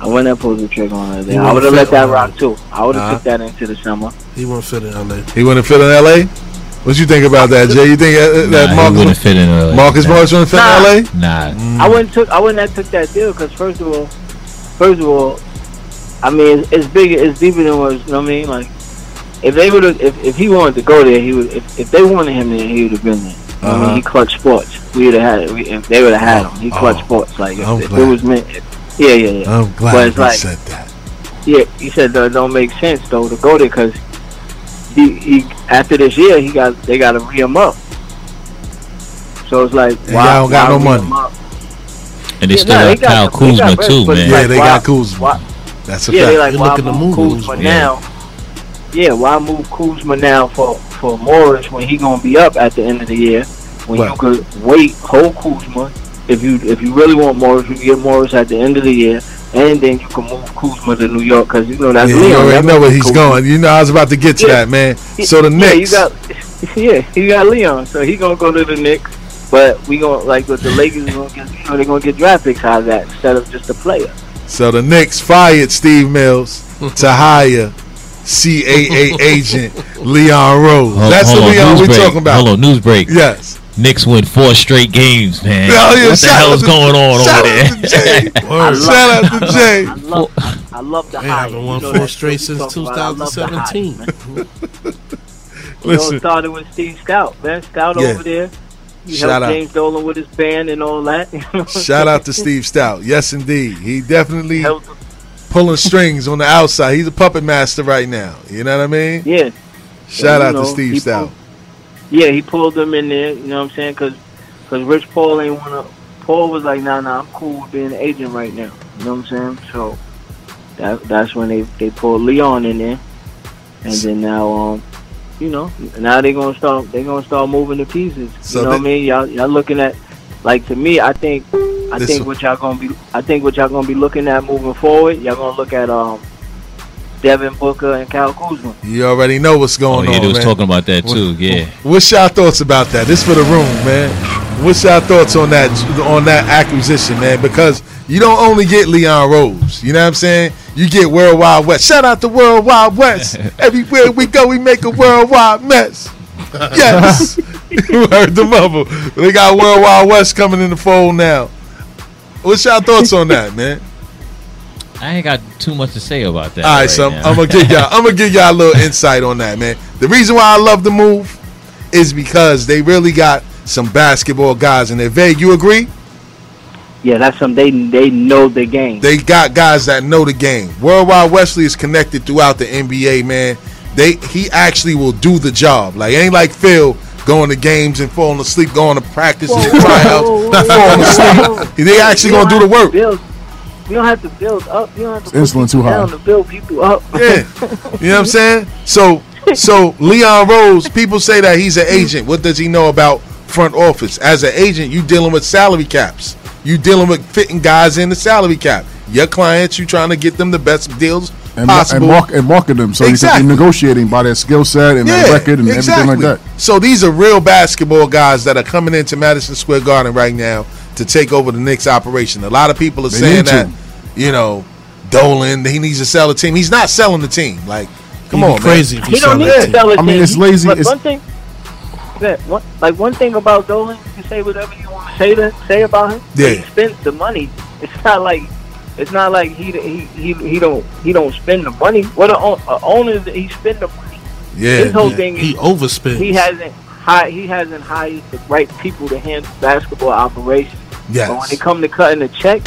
I wouldn't have pulled the trigger on that deal. I would have let that rock too. I would have Uh-huh. took that into the summer. he won't fit in LA. He wouldn't fit in L.A. What you think about that, Jay? You think uh, Nah, that he wouldn't Marcus, fit in LA. Marcus nah. Morris wouldn't fit Nah. in L.A.? Nah, I wouldn't took. I wouldn't have took that deal because first of all, first of all, I mean it's, it's bigger, it's deeper than what you know what I mean. Like if they would have, if, if he wanted to go there, he would. If, if they wanted him there, he would have been there. What I Uh-huh. mean, he clutched sports. We would have had it. We, if they would have had him, he Oh, clutched oh, sports. Like if, if it was meant. If, yeah, yeah, yeah. I'm glad But it's like- said that. Yeah, he said that it don't make sense though to go there because he, he after this year he got they got to re him up. So it's like And y'all don't got no money. Up? and they Yeah, still nah, got they got Kyle some- Kuzma too, man. Yeah, like, they why- got Kuzma. why- That's a Yeah, they fact. like They why looking to move move Kuzma Kuzma. now? Yeah, why move Kuzma now for for Morris when he gonna be up at the end of the year? When Right. you could wait, hold Kuzma, if you if you really want Morris, you can get Morris at the end of the year, and then you can move Kuzma to New York because you know that's Yeah, Leon. you already know where he's Kuzma. going. You know, I was about to get to Yeah. that, man. So the yeah, you Knicks. got yeah, you got Leon, so he gonna go to the Knicks. But we gonna like with the Lakers, gonna get, you know, they're gonna get draft picks out of that instead of just a player. So the Knicks fired Steve Mills to hire CAA agent Leon Rose. Hold- That's hold the on, Leon news we break. talking about. Hold on, news break. Yes. Knicks win four straight games, man. Oh, yeah, what the hell is to- going on over there? to Jay. Shout out to Jay. I love, I love the They high. haven't won You know four straight since talk about. I love the high, 2017. man. You know, started with Steve Stoute, man. Stoute Yeah. over there. Shout out. James Dolan with his band and all that. Shout out to Steve Stoute. Yes, indeed. He definitely Helped- pulling strings on the outside. He's a puppet master right now. You know what I mean? Yeah. Shout you out know, to Steve Stoute. Yeah, he pulled them in there. You know what I'm saying? Because Rich Paul ain't wanna. Paul was like, nah, nah, I'm cool with being an agent right now. You know what I'm saying? So that that's when they they pulled Leon in there, and then now um. You know, now they're gonna start. they're gonna start moving the pieces. So you know what I mean? Y'all, y'all looking at, like to me, I think, I think one- what y'all gonna be, I think what y'all gonna be looking at moving forward. Y'all gonna look at um, Devin Booker and Kyle Kuzma. You already know what's Oh, going yeah, on, they was man. talking about that too. Yeah. What's y'all thoughts about that? This for the room, man. What's y'all thoughts on that on that acquisition, man? Because you don't only get Leon Rose, you know what I'm saying? You get Worldwide Wes. Shout out to Worldwide Wes. Everywhere we go, we make a worldwide mess. Yes, you heard the mother. They got Worldwide Wes coming in the fold now. What's y'all thoughts on that, man? I ain't got too much to say about that. All right, right so now. I'm gonna give y'all. I'm gonna give y'all a little insight on that, man. The reason why I love the move is because they really got some basketball guys in there. Vague, you agree? Yeah, that's some. They they know the game. They got guys that know the game. Worldwide Wesley is connected throughout the NBA, man. They he actually will do the job. Like ain't like Phil going to games and falling asleep, going to practice and tryouts, falling asleep. They actually gonna do the work. to Build, you don't have to build up. You don't have to put insulin too high. down to build people up. Yeah. You know what I'm saying? So so Leon Rose, people say that he's an agent. What does he know about front office? As an agent, you dealing with salary caps. You dealing with fitting guys in the salary cap. Your clients, you trying to get them the best deals and, mar- possible. and, mark, and market them so Exactly. you can be negotiating by their skill set and their record and everything like that. So these are real basketball guys that are coming into Madison Square Garden right now to take over the Knicks operation. A lot of people are They saying need to. that, you know, Dolan, he needs to sell a team. He's not selling the team. Like, come He'd be on, crazy man. if he He don't need to team. sell it. I mean, it's lazy. But It's- one thing. One, like one thing about Dolan, you can say whatever you want to say to say about him. Yeah. He spends the money. It's not like it's not like he he he, he don't he don't spend the money. What a, a owner he spend the money. Yeah. His whole Yeah, thing is he overspends. he hasn't hi, he hasn't hired the right people to handle basketball operations. But when Yes. it come to cutting the check,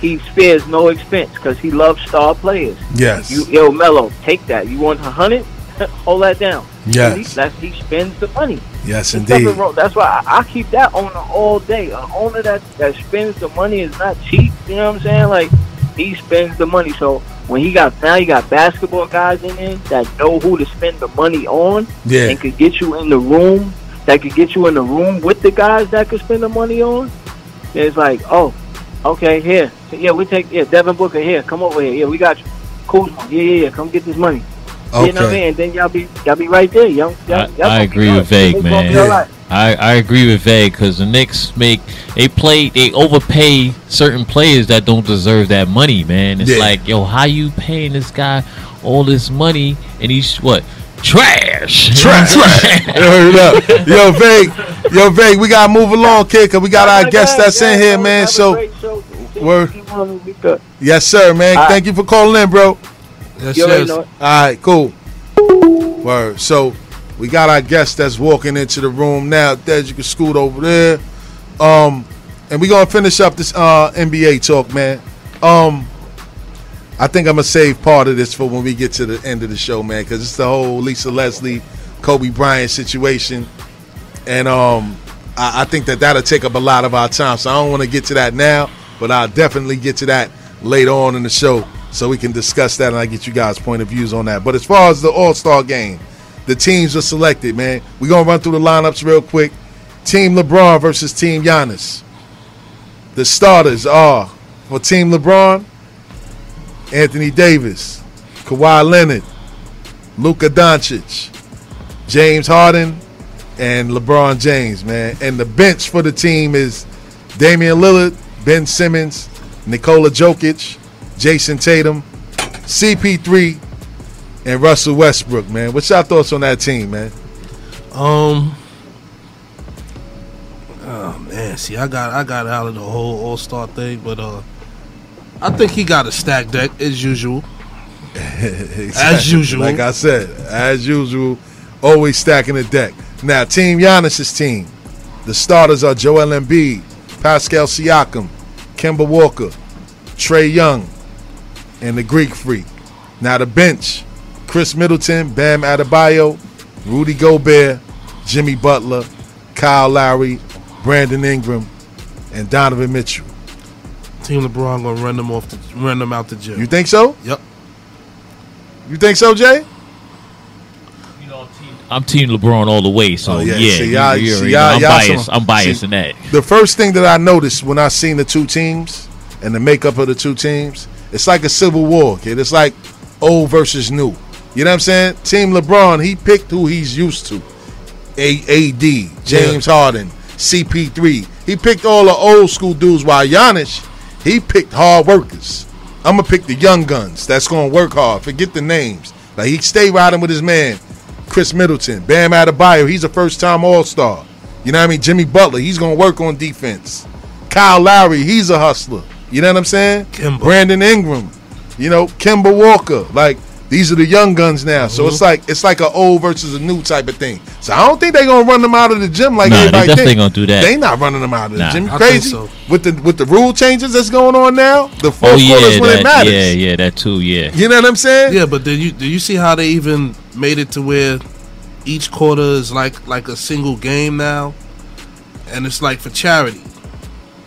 he spares no expense because he loves star players. Yes. You yo Melo, take that. You want a hundred? Hold that down. Yes. He, that's, he spends the money. yes, There's indeed. That's why I, I keep that owner all day. An owner that that spends the money is not cheap. You know what I'm saying? Like he spends the money. So when he got now, you got basketball guys in there that know who to spend the money on Yeah. and could get you in the room. That could get you in the room with the guys that could spend the money on. It's like, oh, okay, here, yeah, we take yeah, Devin Booker here, come over here, yeah, we got you. Kuzma, yeah, yeah, yeah, come get this money. You know what I mean? Okay. And then y'all be y'all be right there, young. I, Y'all, y'all I gonna agree with Vague, man. be all right. I, I agree with Vague because the Knicks make they play they overpay certain players that don't deserve that money, man. It's Yeah. like, yo, how you paying this guy all this money and he's what trash, Trash. Hurry up. Yo, Vague. Yo, Vague, we got to move along, kid, because we got our Oh, guest yeah, that's in here, man. So, great show. Word. You wanna yes, sir, man. All right. Thank you for calling in, bro. Yes, You yes. All right, cool. Word. So we got our guest that's walking into the room now. Des, you can scoot over there. Um, and we're gonna finish up this uh NBA talk, man. Um, I think I'm gonna save part of this for when we get to the end of the show, man, because it's the whole Lisa Leslie, Kobe Bryant situation, and um, I, I think that that'll take up a lot of our time. So I don't want to get to that now, but I'll definitely get to that later on in the show so we can discuss that and I get you guys' point of views on that. But as far as the All Star game, the teams are selected, man. We're gonna run through the lineups real quick. Team LeBron versus Team Giannis. The starters are for Team LeBron, Anthony Davis, Kawhi Leonard, Luka Doncic, James Harden, and LeBron James, man. And the bench for the team is Damian Lillard, Ben Simmons, Nikola Jokic, Jayson Tatum, CP3, and Russell Westbrook, man. What's your thoughts on that team, man? Um. Oh man, see, I got I got out of the whole All Star thing, but uh, I think he got a stack deck as usual. As usual. Like I said, as usual, always stacking the deck. Now, Team Giannis's team. The starters are Joel Embiid, Pascal Siakam, Kemba Walker, Trae Young, and the Greek Freak. Now the bench: Khris Middleton, Bam Adebayo, Rudy Gobert, Jimmy Butler, Kyle Lowry, Brandon Ingram, and Donovan Mitchell. Team LeBron gonna run them off, the, run them out the gym. You think so? Yep. You think so, Jay? I'm Team LeBron all the way. So Oh, yeah. yeah, See, you- y'all- you see, already y'all- I'm y'all biased. some- I'm biased see, in that. The first thing that I noticed when I seen the two teams and the makeup of the two teams, it's like a civil war, kid. It's like old versus new. You know what I'm saying? Team LeBron, he picked who he's used to. A- AD, James Harden, CP3. He picked all the old school dudes while Giannis, he picked hard workers. I'm gonna pick the young guns that's gonna work hard. Forget the names. Like he stay riding with his man, Khris Middleton, Bam Adebayo. He's a first time All Star. You know what I mean? Jimmy Butler. He's gonna work on defense. Kyle Lowry. He's a hustler. You know what I'm saying? Kemba. Brandon Ingram. You know, Kemba Walker. Like these are the young guns now. So it's mm-hmm. like it's like an old versus a new type of thing. So I don't think they're gonna run them out of the gym like Nah, they everybody definitely think. gonna do that. They not running them out of the Nah. gym. You I think crazy so. with the with the rule changes that's going on now. The oh, fourth Oh quarter is yeah, when it matters. yeah, yeah, that too. Yeah. You know what I'm saying? Yeah, but did you do you see how they even made it to where each quarter is like like a single game now, and it's like for charity.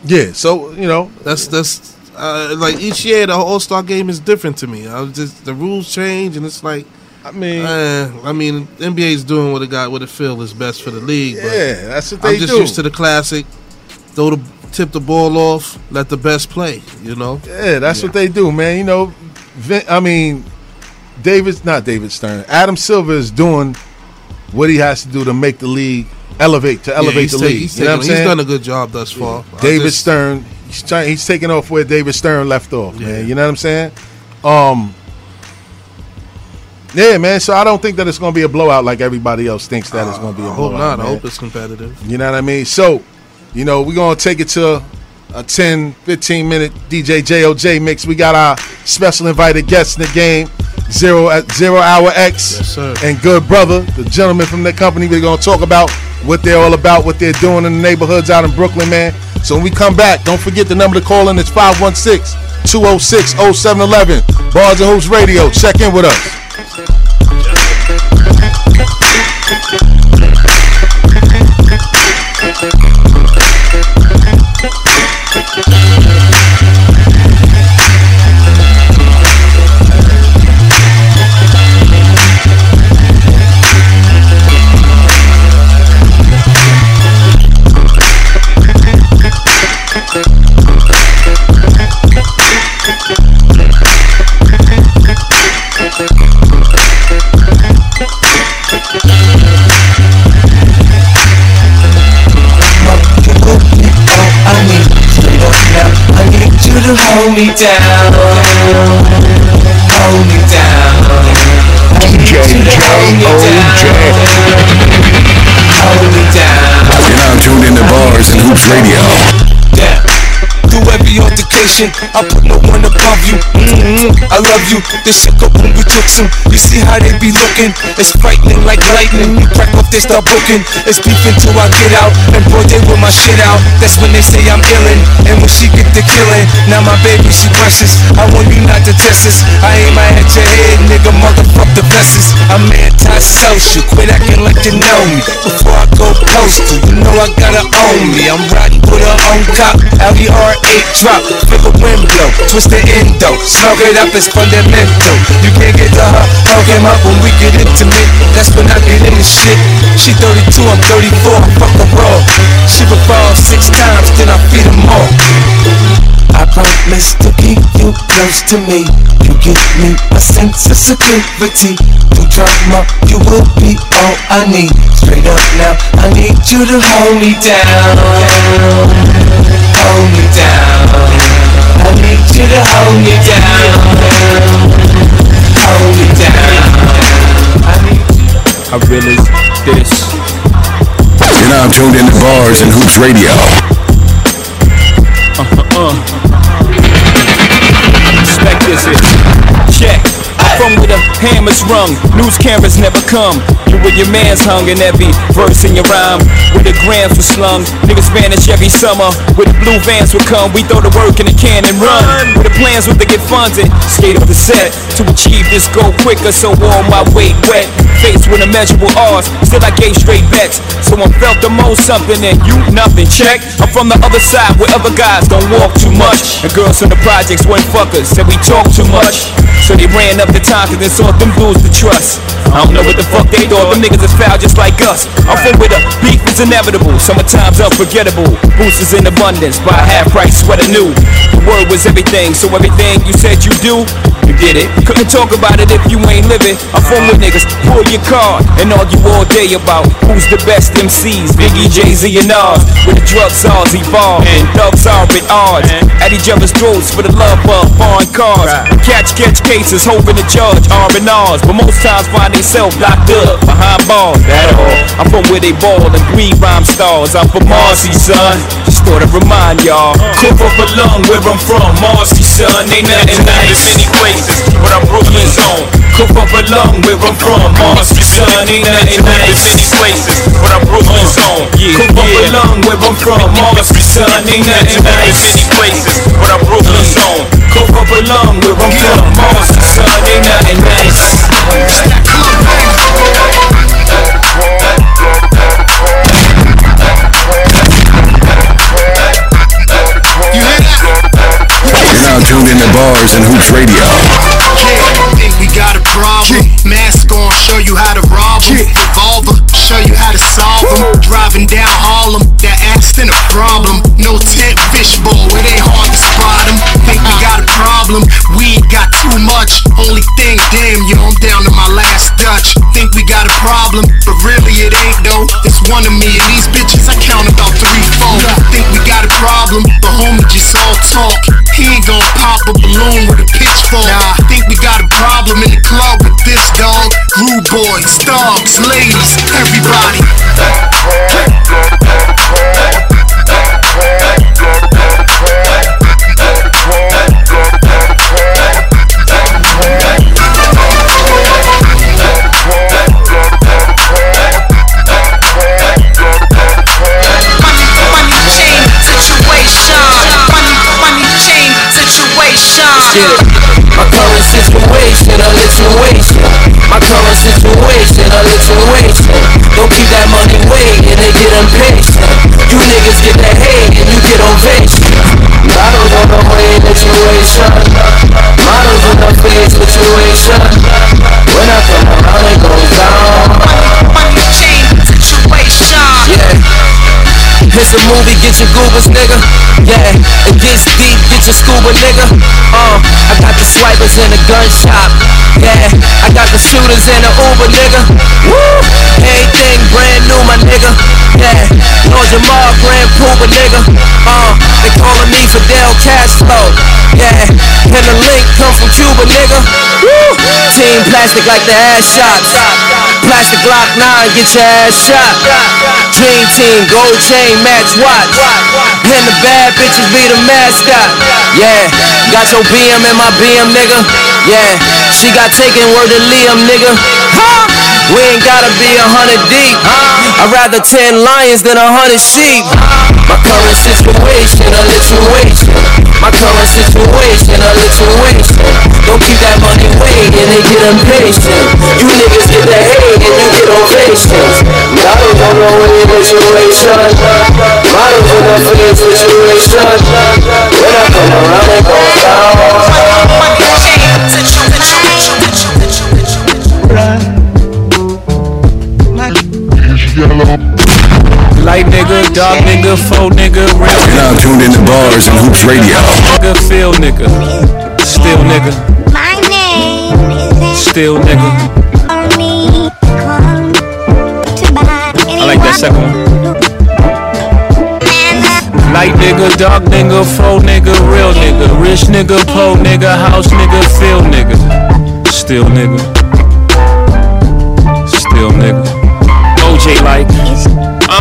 Yeah. So you know, That's that's uh, like each year the All Star game is different to me. I was just the rules change, and it's like, I mean, eh, I mean, NBA is doing what it got, what it feel is best for the league. yeah, that's what they I'm just do. used to the classic. Throw the tip the ball off, let the best play. You know, Yeah, that's what they do, man. You know, Vin, I mean, David, not David Stern. Adam Silver is doing what he has to do to make the league elevate to elevate he's the league. he's you know what I'm taking- he's done a good job thus far. I David just- Stern, he's trying, he's taking off where David Stern left off, Yeah. man. You know what I'm saying? Um, yeah, man. So I don't think that it's going to be a blowout like everybody else thinks that it's going to be a I hope blowout. not. I hope it's competitive. You know what I mean? So, you know, we're going to take it to a 10, 15 minute DJ JOJ mix. We got our special invited guests in the game, Zero at Zero Hour X Yes, sir. and Good Brother, the gentleman from that company. We're going to talk about what they're all about, what they're doing in the neighborhoods out in Brooklyn, man. So when we come back, don't forget the number to call in is 516 206 0711. Bars and Hoops Radio. Check in with us. Hold me down. Hold me down. DJ you hold me down. Hold me down. You're now tuned into Bars and Hoops Radio. down. Through every altercation, I put no one above you. hmm I love you. They shook up when we took. You see how they be looking? It's frightening like lightning. You crack up, they start booking. It's beef until I get out. And boy, they with my shit out. That's when they say I'm illin'. And when she get the killing, now my baby, she precious. I want you not to test this. I aim my at your head, nigga. Motherfuck the vessels. I'm anti-social. Quit acting like you know me. Before I go postal, you know I gotta own me. I'm riding with her own cop. LER8 drop. Feel the wind blow. Twist the endo. Smoke it up, it's fundamental. You can't get to her. Hug him up when we get intimate. That's when I get into shit. She 32, I'm 34. I fuck her raw. She revolves six times, then I feed them all. I promise to keep you close to me. You give me a sense of security. Drama, you will be all I need. Straight up now, I need you to hold me down. Hold me down. I need you to hold me down. Hold me down. I need you to I realize this. You're now tuned into Bars and Hoops Radio. Uh. Respect this is check. From where the hammers rung, news cameras never come. You where your man's hung in every verse in your rhyme. Where the grams were slung, niggas vanish every summer. Where the blue vans would come, we throw the work in the can and run. Where the plans were to get funded, skate up the set to achieve this goal quicker. So all my weight wet, faced with immeasurable odds. Still I gave straight bets, so I felt the most something and you nothing. Check, I'm from the other side where other guys don't walk too much. And girls in the projects weren't fuckers, said we talk too much. So they ran up the time cause they saw them dudes to trust. I don't know what the fuck they thought, them niggas is foul just like us. I'm from where the beef is inevitable, summertime's unforgettable. Boosters in abundance, buy half price sweater new. The word was everything, so everything you said you do, did it. Couldn't talk about it if you ain't living. I'm from where niggas pull your card and argue all day about who's the best MCs, Biggie, Jay Z, and Nas. With the drug czars evolve and thugs are at odds. At each other's throats for the love of foreign cars. Catch, catch cases, hoping the judge R and R's. But most times find themselves locked up behind bars. That all. I'm from where they ball and breed rhyme stars. I'm from Marcy, son. Just thought I'd remind y'all. Cook up a lung where I'm from, Marcy, son. Ain't nothing nice. Many places, but I'm Brooklyn's home. Cook up a lung where I'm from, Marcy, son. Ain't nothing nice. Many places, but I'm Brooklyn's home. Cook up a lung where I'm from, Marcy, son. Ain't nothing nice. Many places, but I'm Brooklyn's home. Cook up a lung where I'm from, Marcy, son. Ain't nothing nice. Now tuned into Bars and Hoops Radio. Think we got a problem? Mask on, show you how to rob 'em. Revolver, show you how to solve 'em. Driving down Harlem, that accident a problem. No tent fishbowl, it ain't hard to spot 'em. Think we got a problem? Weed got too much. Only thing, damn, yo, I'm down to my last Dutch. Think we got a problem, but really it ain't though. It's one of me and these bitches, I count about three, four. Think we got a problem, but homie just all talk. Boys, dogs, ladies, everybody. Money chain situation. Money, money chain situation. Yeah. My current situation, a situation. My current situation, a situation. Don't keep that money waiting, they get impatient. You niggas get that hate and you get ovation. Models on the way situation. Models in the face situation. When I come around, it goes It's a movie, get your goobers, nigga. Yeah, it gets deep, get your scuba, nigga. Uh, I got the swipers in the gun shop. Yeah, I got the shooters in the Uber, nigga. Woo! Everything brand new, my nigga. Yeah, Lord Jamal, Grand Pooper, nigga. Uh, they calling me Fidel Castro. Yeah, and the link come from Cuba, nigga. Woo! Team plastic like the ass shots. Plastic Glock 9, get your ass shot. Dream team, gold chain, watch. And the bad bitches be the mascot. Yeah, got your BM in my BM, nigga. Yeah, she got taken word to Liam, nigga. Huh? We ain't gotta be a hundred deep. I'd rather ten lions than a hundred sheep. My current situation, a situation. My current situation, a situation. Don't keep that money waiting, they get impatient. You niggas get the hate and you get ovations. Models on the way situation. Models in the face situation. When I come around, it goes down. Situation. Light nigga, dark nigga, faux nigga, real You're now tuned into Bars and Hoops Radio. nigga, feel nigga, still nigga, still nigga. I like that second one. Light nigga, dark nigga, faux nigga, real nigga, rich nigga, po nigga, house nigga, feel nigga, still nigga, still nigga. OJ like,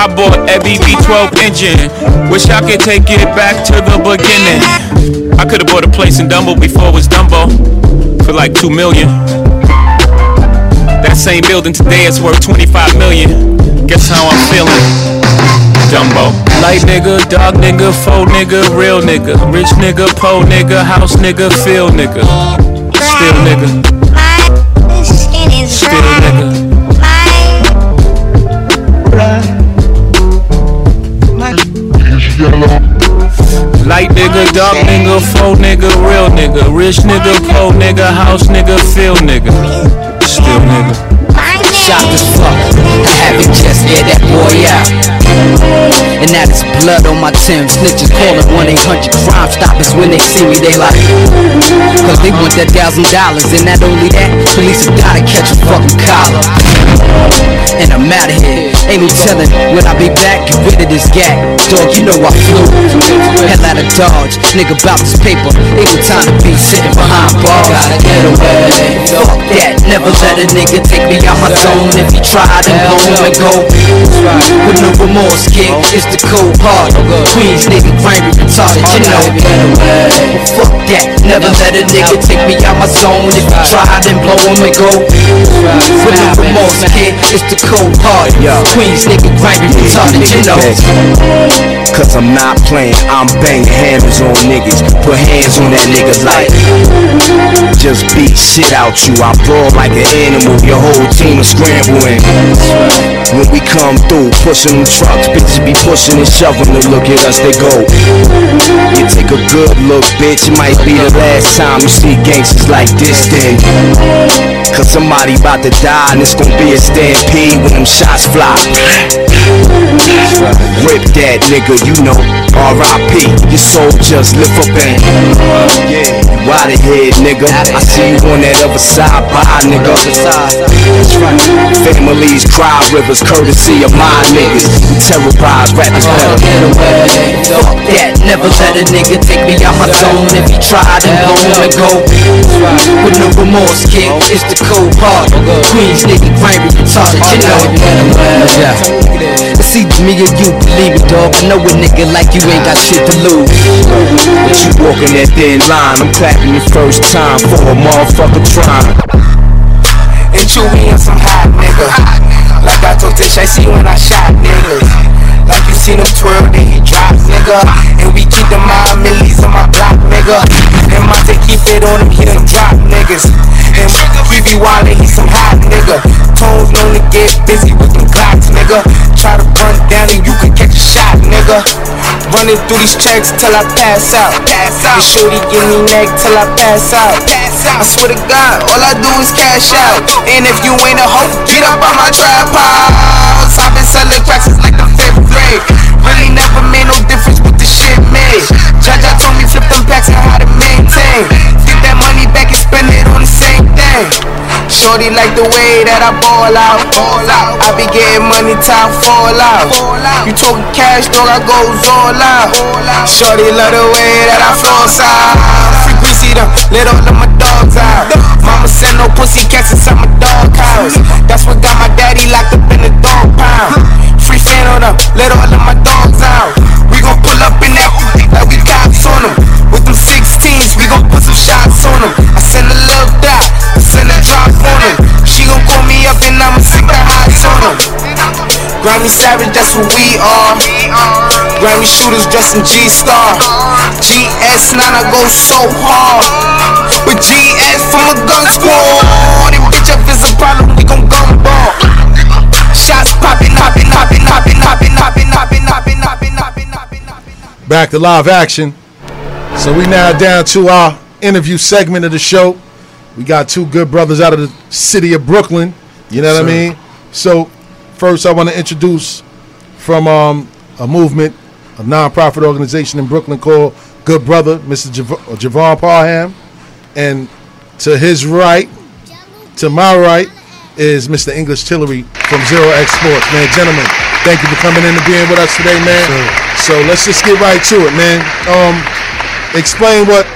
I bought every V12 engine. Wish I could take it back to the beginning. I could have bought a place in Dumbo before it was Dumbo for like two million. That same building today is worth 25 million. Guess how I'm feeling? Dumbo. Light nigga, dark nigga, faux nigga, real nigga, rich nigga, po nigga, house nigga, feel nigga, still nigga, still nigga. Light nigga, dark nigga, faux nigga, real nigga, rich nigga, po nigga, house nigga, feel nigga, still nigga. Shocked as fuck. I haven't just air that boy out. And now there's blood on my Tim. Snitches calling 1 800 Crime Stoppers when they see me, they like. Cause they want that thousand dollars. And not only that, police have gotta catch a fucking collar. And I'm out of here. Ain't no telling when I be back. Get rid of this gag. Dog, you know I flew. Hell out of Dodge. Nigga, about this paper. Ain't no time to be sitting behind bars. Gotta get away. Fuck that. Never let a nigga take me out my zone. If he tried and blow him and go. With no remorse, kid. It's the cold part. Queens nigga, grimy, retarded. You know. Fuck that. Never let a nigga take me out my zone. If he tried then blow him and go. With no remorse, kid. It's the cold part. Queens nigga, grimy, retarded. You know. Cause I'm not playing, I'm banging hammers on niggas. Put hands on that nigga like Just beat shit out you. I brawl like an animal, your whole team is scrambling. When we come through, pushing them trucks, bitches be pushing and shoving to look at us, they go. You take a good look, bitch, it might be the last time you see gangsters like this then. Cause somebody about to die and it's gonna be a stampede when them shots fly. Rip that nigga, you know, R.I.P. Your soul just lift up and yeah, you out of here, nigga. I see you on that other side, bye, nigga. Families cry rivers, courtesy of my niggas. We terrorize rappers better. Get away. Fuck that, never let a nigga take me out my zone If he tried and blow him and go With no remorse, kid, it's the cold part Queens nigga, grimy, retarded, you know yeah. It's either me or you, believe it, dog I know a nigga like you ain't got shit to lose But you walking that thin line, I'm clapping your first time for a motherfucker trying. And you in some hot nigga. Like I told Tish, I see when I shot niggas. Like you seen him twirl, then he drop, nigga. And we keep the mind millies on my block, nigga. And Monte keep it on him, he done drop niggas. And we be wildin', he some hot nigga. Tones known to get busy with them Glocks, nigga. Try to run down and you can catch a shot, nigga. Running through these checks till I pass out. Pass out. shorty give me neck till I pass out. Pass out. I swear to God, all I do is cash out. And if you ain't a hoe, get up on my trap house. I've been selling cracks since like the fifth grade. Really never made no difference with the shit made. Jaja told me flip them packs and how to maintain. Get that money back and spend it on the same thing. Shorty like the way that I ball out. Ball out. I be getting money, time fall out. You talking cash, dog, I goes all out. Shorty love the way that I floss out. Them, let all of my dogs out. Mama said no pussy cats inside my dog house. That's what got my daddy locked up in the dog pound. Free fan on them, let all of my dogs out. We gon' pull up in that like we cops on them. With them 16s, we gon' put some shots on them. I send a love dot, I send a drop on them. She gon' call me up and I'ma stick the highs on them. Grammy Savage, that's who we are. Grammy shooters dressed in G-Star. GS9, I go so hard. With GS from a gun squad. And bitch, up is a problem, we gon' gun ball. Shots popping, popping, popping, popping, popping, popping, popping, popping, popping, popping, popping. Back to live action. So we now down to our interview segment of the show. We got two good brothers out of the city of Brooklyn. You know what I mean? So first I want to introduce from um, a movement, a nonprofit organization in Brooklyn called Good Brother, Mr. Jav- uh, Javon Parham. And to his right, to my right, is Mr. English Tillery from Zero X Sports. Man, gentlemen, thank you for coming in and being with us today, man. So let's just get right to it, man. Um, explain what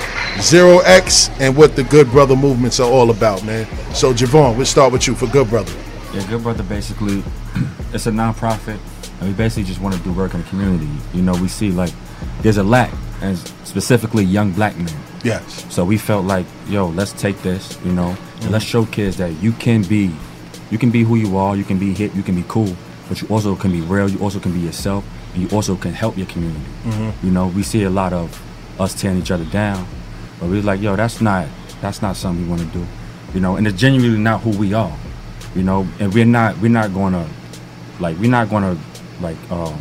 Zero X and what the Good Brother movements are all about, man. So Javon, we'll start with you for Good Brother. Yeah, Good Brother basically, it's a nonprofit, and we basically just want to do work in the community. You know, we see like there's a lack, and specifically young black men. Yes. So we felt like, yo, let's take this, you know, and let's show kids that you can be, you can be who you are, you can be hip, you can be cool, but you also can be real, you also can be yourself, and you also can help your community. Mhm. You know, we see a lot of us tearing each other down, but we're like, yo, that's not, that's not something we want to do, you know, and it's genuinely not who we are, you know, and we're not, we're not gonna, like, we're not gonna, like, um,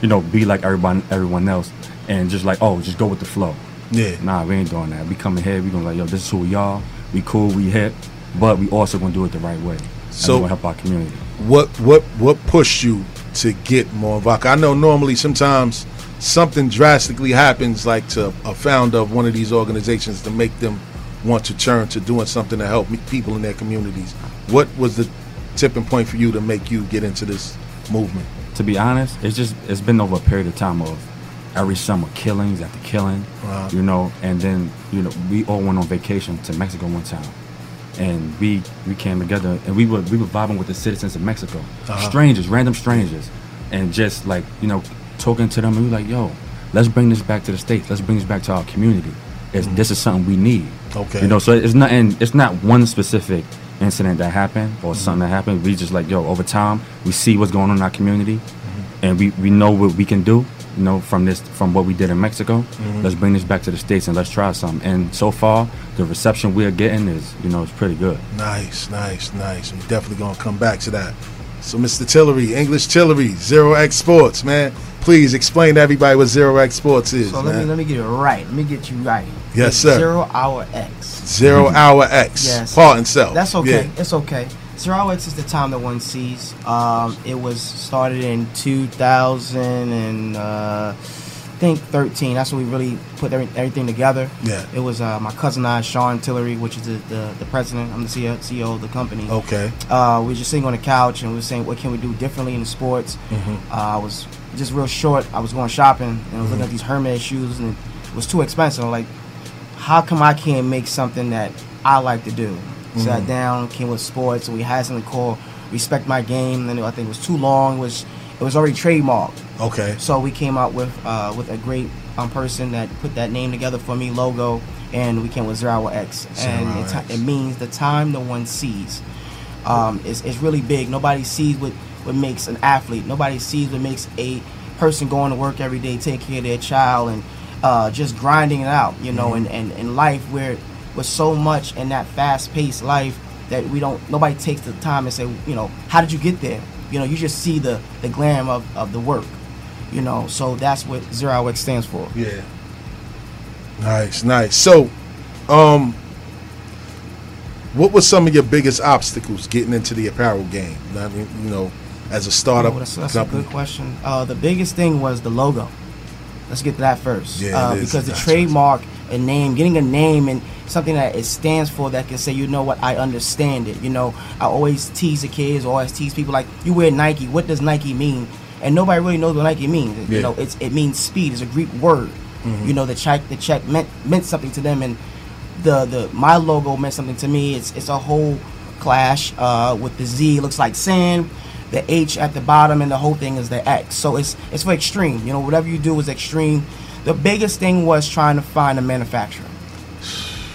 you know, be like everyone, everyone else, and just like, oh, just go with the flow. Yeah. Nah, we ain't doing that. We coming here, we gonna like, yo, this is who we are. We cool, we hip, but we also gonna do it the right way. and So- help our community. What what what pushed you to get more involved? I know normally sometimes something drastically happens, like to a founder of one of these organizations, to make them want to turn to doing something to help people in their communities. What was the tipping point for you to make you get into this movement? To be honest, it's just it's been over a period of time of every summer killings after killing, Wow. you know, and then you know we all went on vacation to Mexico one time, and we we came together and we were we were vibing with the citizens of Mexico, Uh-huh. strangers, random strangers, and just like you know talking to them and we were like, yo, let's bring this back to the states, let's bring this back to our community. It's, This is something we need. Mm-hmm. Okay. You know, so it's not and it's not one specific incident that happened or Mm-hmm. something that happened. We just like yo over time we see what's going on in our community, Mm-hmm. and we we know what we can do. You know, from this from what we did in Mexico, Mhm. let's bring this back to the states and let's try some. And so far, the reception we're getting is you know it's pretty good. Nice, nice, nice. We're definitely gonna come back to that. So, Mr. Tillery, English Tillery, Zero X Sports, man. Please explain to everybody what Zero X Sports is, So let me let me get it right. Let me get you right. Yes, sir. Zero hour X. Zero Hour X. Yes. Part and self. That's okay. Yeah. It's okay. Zero hour X is the time that one sees. Um, it was started in 2000 and uh, I think 13. That's when we really put every, everything together. Yeah. It was uh, my cousin and I, Sean Tillery, which is the, the, the president. I'm the CEO, CEO of the company. Okay. Uh, we were just sitting on the couch and we were saying, what can we do differently in the sports? Mhm. Uh, I was just real short. I was going shopping and I was looking Mhm. at these Hermes shoes and it was too expensive. I'm like, how come I can't make something that I like to do? Sat Mhm. down, came with sports, and we had something called Respect My Game. And I think it was too long. It was it was already trademarked. Okay. So we came out with uh, with a great um, person that put that name together for me, logo, and we came with Zero X, and it, it means the time no one sees. Um, it's, it's really big. Nobody sees what what makes an athlete. Nobody sees what makes a person going to work every day, taking care of their child, and uh, just grinding it out. You know, Mhm. and, and in life where with so much in that fast paced life that we don't nobody takes the time and say, you know, how did you get there? You know, you just see the the glam of, of the work. You know, so that's what Zero Hour stands for. Yeah. Nice, nice. So, um, what were some of your biggest obstacles getting into the apparel game? I mean, you know, as a startup Oh, that's that's a good question. Uh, the biggest thing was the logo. Let's get to that first. Yeah, uh, because the trademark, a name, getting a name and something that it stands for that can say, you know what, I understand it. You know, I always tease the kids, always tease people like, you wear Nike. What does Nike mean? And nobody really knows what Nike means. Yeah. You know, it's it means speed. It's a Greek word. Mhm. You know, the check the check meant meant something to them, and the the my logo meant something to me. It's it's a whole clash uh, with the Z. It looks like sand. The H at the bottom, and the whole thing is the X. So it's it's for extreme. You know, whatever you do is extreme. The biggest thing was trying to find a manufacturer.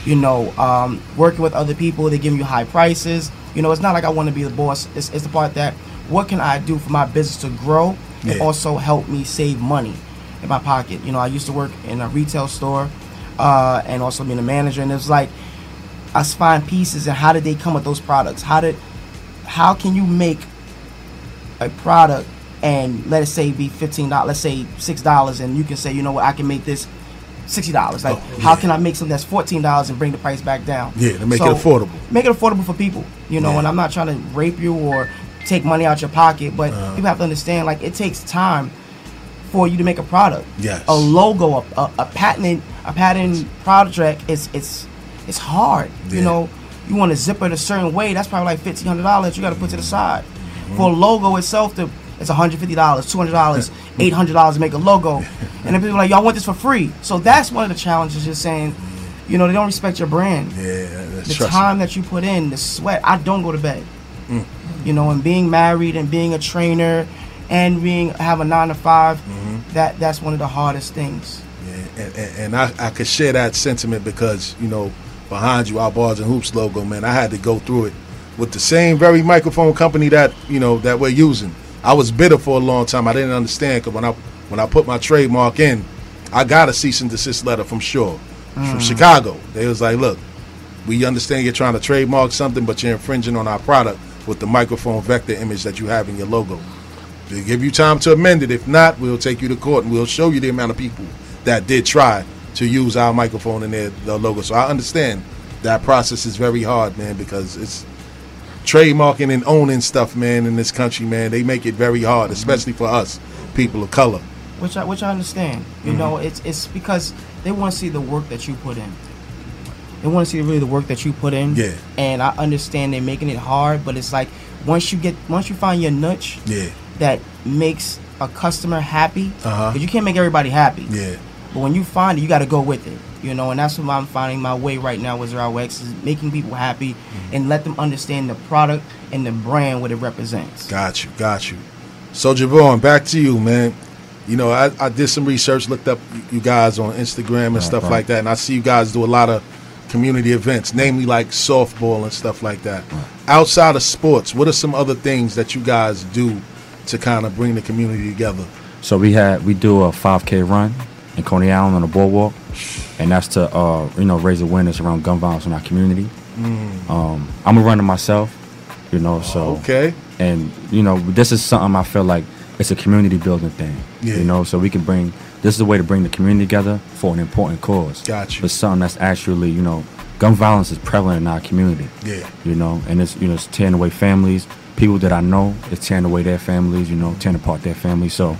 You know, um, working with other people, they give you high prices. You know, it's not like I want to be the boss. It's, it's the part that what can I do for my business to grow Yeah. also help me save money in my pocket. You know, I used to work in a retail store uh, and also being a manager, and it was like us find pieces and how did they come with those products? How did how can you make a product and let it say be fifteen dollars, let's say six dollars, and you can say, you know what, I can make this sixty dollars. Like, Oh, how can I make something that's fourteen dollars and bring the price back down? Yeah, to make So, it affordable. Make it affordable for people. You know, Yeah. and I'm not trying to rape you or take money out your pocket, but Uh-huh. people have to understand like it takes time for you to make a product. Yes. A logo, a, a, a patented a patent project is it's it's hard. You know, you want to zip it a certain way, that's probably like fifteen hundred dollars you got to put to the side. Mm-hmm. For a logo itself, to it's one hundred fifty dollars, two hundred dollars, eight hundred dollars to make a logo, and then people are like, y'all want this for free. So that's one of the challenges. Just saying, you know, they don't respect your brand. Yeah, that's The time that you put in, the sweat. I don't go to bed. Mm. You know, and being married and being a trainer and being have a nine to 5 Mm-hmm. that that's one of the hardest things. and, and, and I, I could share that sentiment because you know behind you our bars and hoops logo man i had to go through it with the same very microphone company that you know that we're using i was bitter for a long time i didn't understand because when i when i put my trademark in i got a cease and desist letter from Shure from Mm. chicago they was like look we understand you're trying to trademark something but you're infringing on our product with the microphone vector image that you have in your logo they give you time to amend it. If not, we'll take you to court and we'll show you the amount of people that did try to use our microphone in their, their logo. So I understand that process is very hard, man, because it's trademarking and owning stuff, man, in this country, man. They make it very hard, especially for us, people of color. Which I which I understand. You Mhm. know, it's it's because they want to see the work that you put in. They want to see really the work that you put in. Yeah. And I understand they're making it hard, but it's like once you get once you find your niche Yeah. that makes a customer happy, Uh-huh. because you can't make everybody happy. Yeah. But when you find it, you got to go with it. You know, and that's what I'm finding my way right now with Zero X is making people happy Mm-hmm. and let them understand the product and the brand what it represents. Got you, got you. So Javon, back to you, man. You know, I, I did some research, looked up you guys on Instagram and Right, stuff right. like that, and I see you guys do a lot of community events, namely like softball and stuff like that. Outside of sports, what are some other things that you guys do to kind of bring the community together? So we had we do a 5K run in Coney Island on the boardwalk, and that's to uh, you know raise awareness around gun violence in our community. Mm. Um, I'm a runner myself, you know. So Okay. and you know this is something I feel like it's a community building thing. Yeah. You know, so we can bring this is a way to bring the community together for an important cause. Gotcha. For something that's actually you know, gun violence is prevalent in our community. Yeah. You know, and it's you know it's tearing away families. People that I know, it's tearing away their families. You know, tearing apart their families. So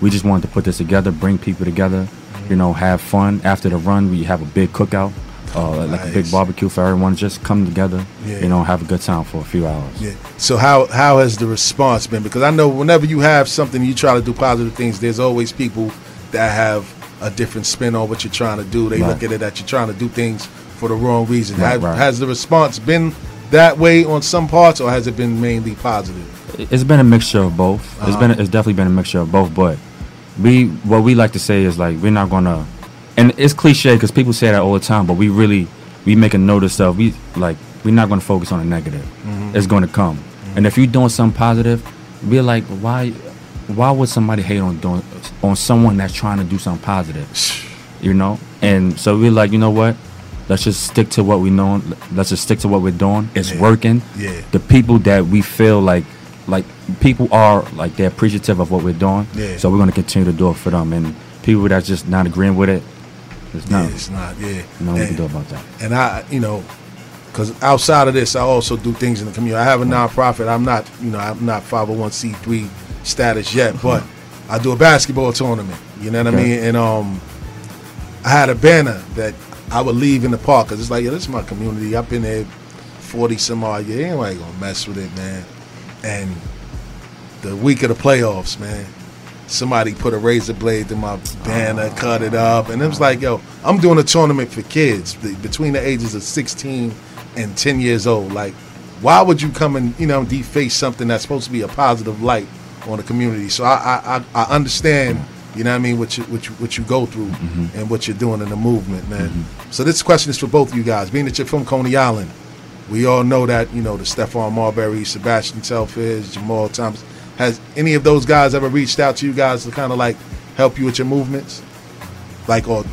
we just wanted to put this together, bring people together. You know, have fun after the run. We have a big cookout, uh, like a big barbecue for everyone. Just come together. Yeah. You know, have a good time for a few hours. Yeah. So how how has the response been? Because I know whenever you have something you try to do positive things, there's always people that have a different spin on what you're trying to do. They Right. look at it that you're trying to do things for the wrong reason. Right, Have- right. Has the response been that way on some parts, or has it been mainly positive? It's been a mixture of both. It's Uh-huh. been it's definitely been a mixture of both. But we what we like to say is like we're not gonna, and it's cliche because people say that all the time. But we really we make a notice of stuff. we like we're not gonna focus on the negative. Mhm. It's gonna come, and if you're doing something positive, we're like why why would somebody hate on doing on someone that's trying to do something positive? You know, and so we're like you know what. Let's just stick to what we know. Let's just stick to what we're doing. It's Yeah. working Yeah. the people that we feel like like people are like they're appreciative of what we're doing. Yeah. So we're gonna continue to do it for them. And people that's just not agreeing with it, it's Yeah, not. it's not. Yeah. No we And- can do about that. And I, you know, because outside of this, I also do things in the community. I have a nonprofit. I'm not, you know, I'm not 501c3 status yet, but I do a basketball tournament. You know what I mean? And um, I had a banner that I would leave in the park because it's like, yeah, this is my community. I've been there 40 some odd years. Anybody gonna mess with it, man? And the week of the playoffs, man, somebody put a razor blade through my banner, oh. cut it up, and it was like, yo, I'm doing a tournament for kids be- between the ages of 16 and 10 years old. Like, why would you come and you know deface something that's supposed to be a positive light on the community? So I I, I, understand. You know what I mean? What you, what you, what you go through mm-hmm. and what you're doing in the movement, man. Mm-hmm. So this question is for both of you guys. Being that you're from Coney Island, we all know that, you know, the Stephon Marbury, Sebastian Telfair, Jamal Thomas has any of those guys ever reached out to you guys to kind of like help you with your movements, like or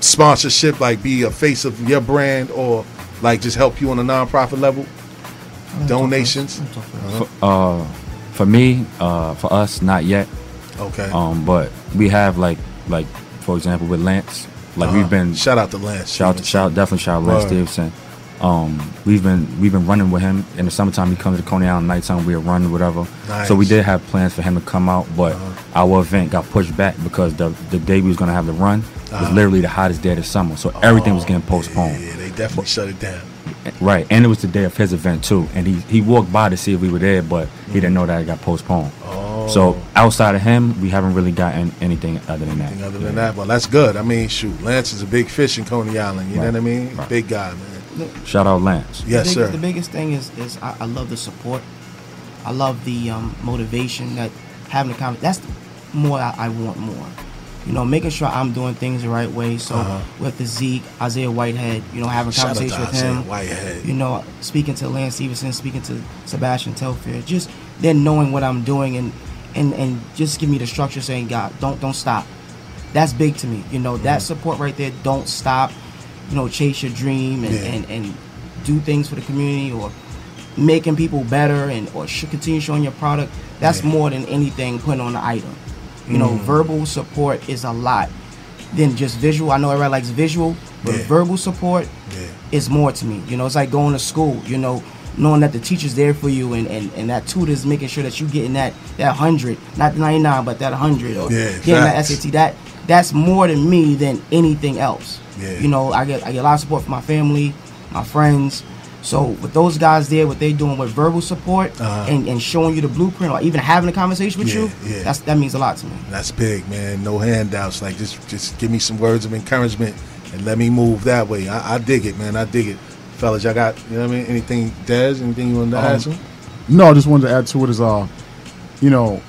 sponsorship, like be a face of your brand, or like just help you on a nonprofit level? Donations. For, uh, for me, uh, for us, not yet. Okay. Um, but we have like like for example with Lance, like Uh-huh. we've been Shout out to Lance Shout out shout definitely shout out Lance Word. Stephenson. Um, we've been we've been running with him in the summertime. He comes to Coney Island nighttime. We're running whatever. Nice. So we did have plans for him to come out, but Uh-huh. our event got pushed back because the the day we was gonna have the run was Uh-huh. literally the hottest day of the summer. So everything was getting postponed. Yeah, they definitely shut it down. Right, and it was the day of his event too. And he he walked by to see if we were there, but he didn't know that it got postponed. Oh. So outside of him, we haven't really gotten anything other than that. Anything other than that, well, that's good. I mean, shoot, Lance is a big fish in Coney Island. You know what I mean? Right. Big guy, man. Shout out Lance. Yes, the sir. The biggest thing is is I, I love the support. I love the um, motivation that having the conversation. That's the more I, I want more. You know, making sure I'm doing things the right way. So Uh-huh. with the Zeke, Isaiah Whitehead, you know, having a Shout out to conversation with Isaiah him. Whitehead. You know, speaking to Lance Stephenson, speaking to Sebastian Telfair, just then knowing what I'm doing and and and just give me the structure, saying, God, don't don't stop. That's big to me. You know, that Mm-hmm. support right there. Don't stop. You know, chase your dream and Yeah. and, and do things for the community or making people better and or should continue showing your product. That's Yeah. more than anything putting on the item. You know, Mm. verbal support is a lot than just visual. I know everybody likes visual, but Yeah. verbal support is more to me. You know, it's like going to school. You know, knowing that the teacher's there for you and, and, and that tutor's making sure that you're getting that that hundred, not the ninety nine, but that hundred or Yeah, getting that. SAT. That that's more to me than anything else. Yeah. You know, I get I get a lot of support from my family, my friends. So with those guys there, what they doing with verbal support Uh-huh. and, and showing you the blueprint or even having a conversation with Yeah, you, yeah. that's that means a lot to me. That's big, man. No handouts. Like just just give me some words of encouragement and let me move that way. I, I dig it, man. I dig it. Fellas, y'all got you know what I mean? Anything Dez, anything you want to Um, add to? No, I just wanted to add to it is uh, you know,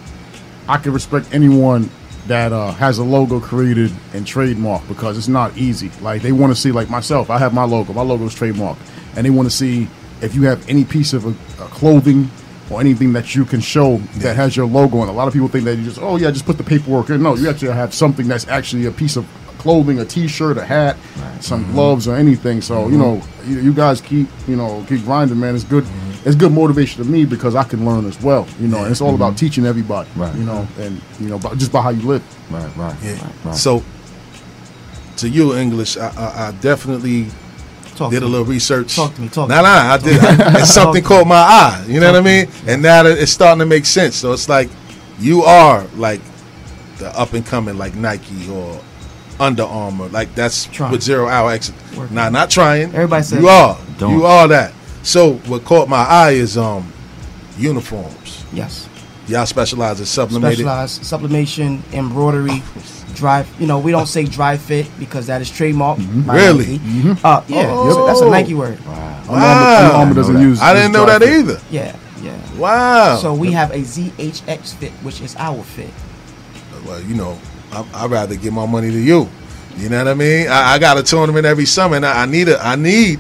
I can respect anyone that uh, has a logo created and trademarked because it's not easy. Like they want to see, like myself, I have my logo. My logo is trademarked, and they want to see if you have any piece of uh, uh, clothing or anything that you can show that has your logo. And a lot of people think that you just, oh yeah, just put the paperwork in. No, you actually have something that's actually a piece of clothing, a T-shirt, a hat, some gloves, or anything. So you know, you, you guys keep you know keep grinding, man. It's good. It's good motivation to me because I can learn as well. You know, and it's all about mm-hmm. teaching everybody. Right. You know, and you know, just by how you live. Right. Right. Yeah. So to you, English, I, I, I definitely Talk did to a me. little research. Talk to me, talk to Nah, nah, I did. I, and something caught my eye. You know what I mean? And now it's starting to make sense. So it's like you are like the up and coming, like Nike or Under Armour. Like that's with zero hour exit. Nah, not trying. Everybody says you are. Don't. You are that. So what caught my eye is um uniforms. Yes. Y'all specialize in sublimated. Specialized sublimation, embroidery, dry. You know, we don't say dry fit because that is trademark. by Really? Nike. Uh, yeah, Oh. so that's a Nike word. Under Armour- Under Armour doesn't use- I didn't know that fit. either. Yeah, yeah. Wow. So we have a ZHX fit, which is our fit. well, you know, I, I'd rather give my money to you. You know what I mean? I, I got a tournament every summer, and I, I need a, I need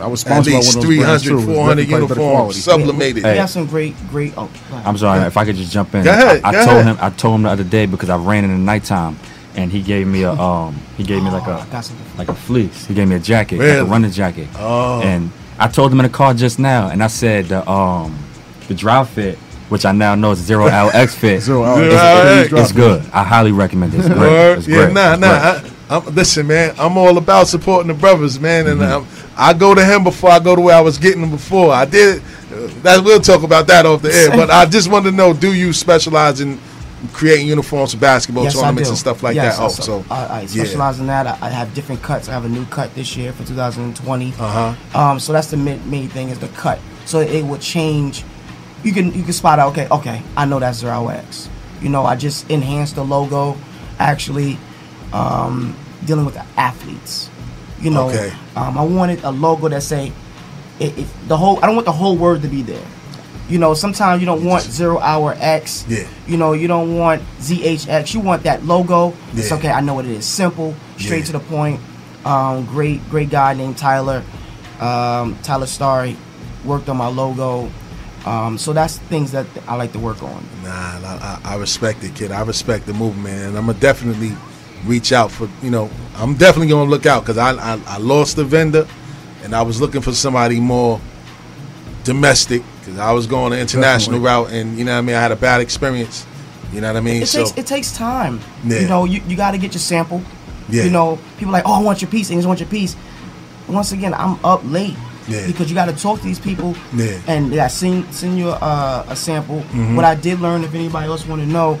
I was at sponsored by least one of those brands, 300, too. It's 400 definitely better uniforms quality. sublimated. We Hey. have some great, great. Oh. I'm sorry if I could just jump in. Go ahead, I, I go told ahead. him I told him the other day because I ran in the nighttime and he gave me a um he gave me like Oh, a I got something. like a fleece. He gave me a jacket, like a running jacket. Oh. And I told him in the car just now, and I said the um the dry fit, which I now know is zero L X fit. Zero L is- X. L X. It's good. I highly recommend it. It's great. Word? It's Yeah, nah, It's nah. I'm, listen, man, I'm all about supporting the brothers, man, and Mm-hmm. I go to him before I go to where I was getting them before. I did. Uh, that we'll talk about that off the air, but I just wanted to know: Do you specialize in creating uniforms for basketball Yes, tournaments and stuff like Yes, that? Oh, I- so I, I yeah. specialize in that. I, I have different cuts. I have a new cut this year for 2020. Uh huh. Um, so that's the main, main thing is the cut. So it will change. You can you can spot out. Okay, okay, I know that's zero X. You know, I just enhanced the logo. Actually, um, dealing with the athletes. You know, Okay. um, I wanted a logo that say, it, it, the whole. I don't want the whole word to be there. You know, sometimes you don't want zero hour X. Yeah. You know, you don't want ZHX. You want that logo. It's okay. I know what it is. Simple, straight Yeah. to the point. Um, great, great guy named Tyler. Um, Tyler Starry worked on my logo. Um, so that's things that I like to work on. Nah, I, I I respect it, kid. I respect the movement, and I'm gonna definitely reach out for you know. I'm definitely gonna look out because I, I I lost the vendor, and I was looking for somebody more domestic because I was going the international route, and you know what I mean. I had a bad experience. You know what I mean? It so takes it takes time. Yeah. You know, you, you got to get your sample. Yeah. You know, people like, oh, I want your piece. And just want your piece. Once again, I'm up late. Yeah. Because you got to talk to these people. Yeah. And yeah, send send you uh, a sample. Mhm. What I did learn, if anybody else want to know,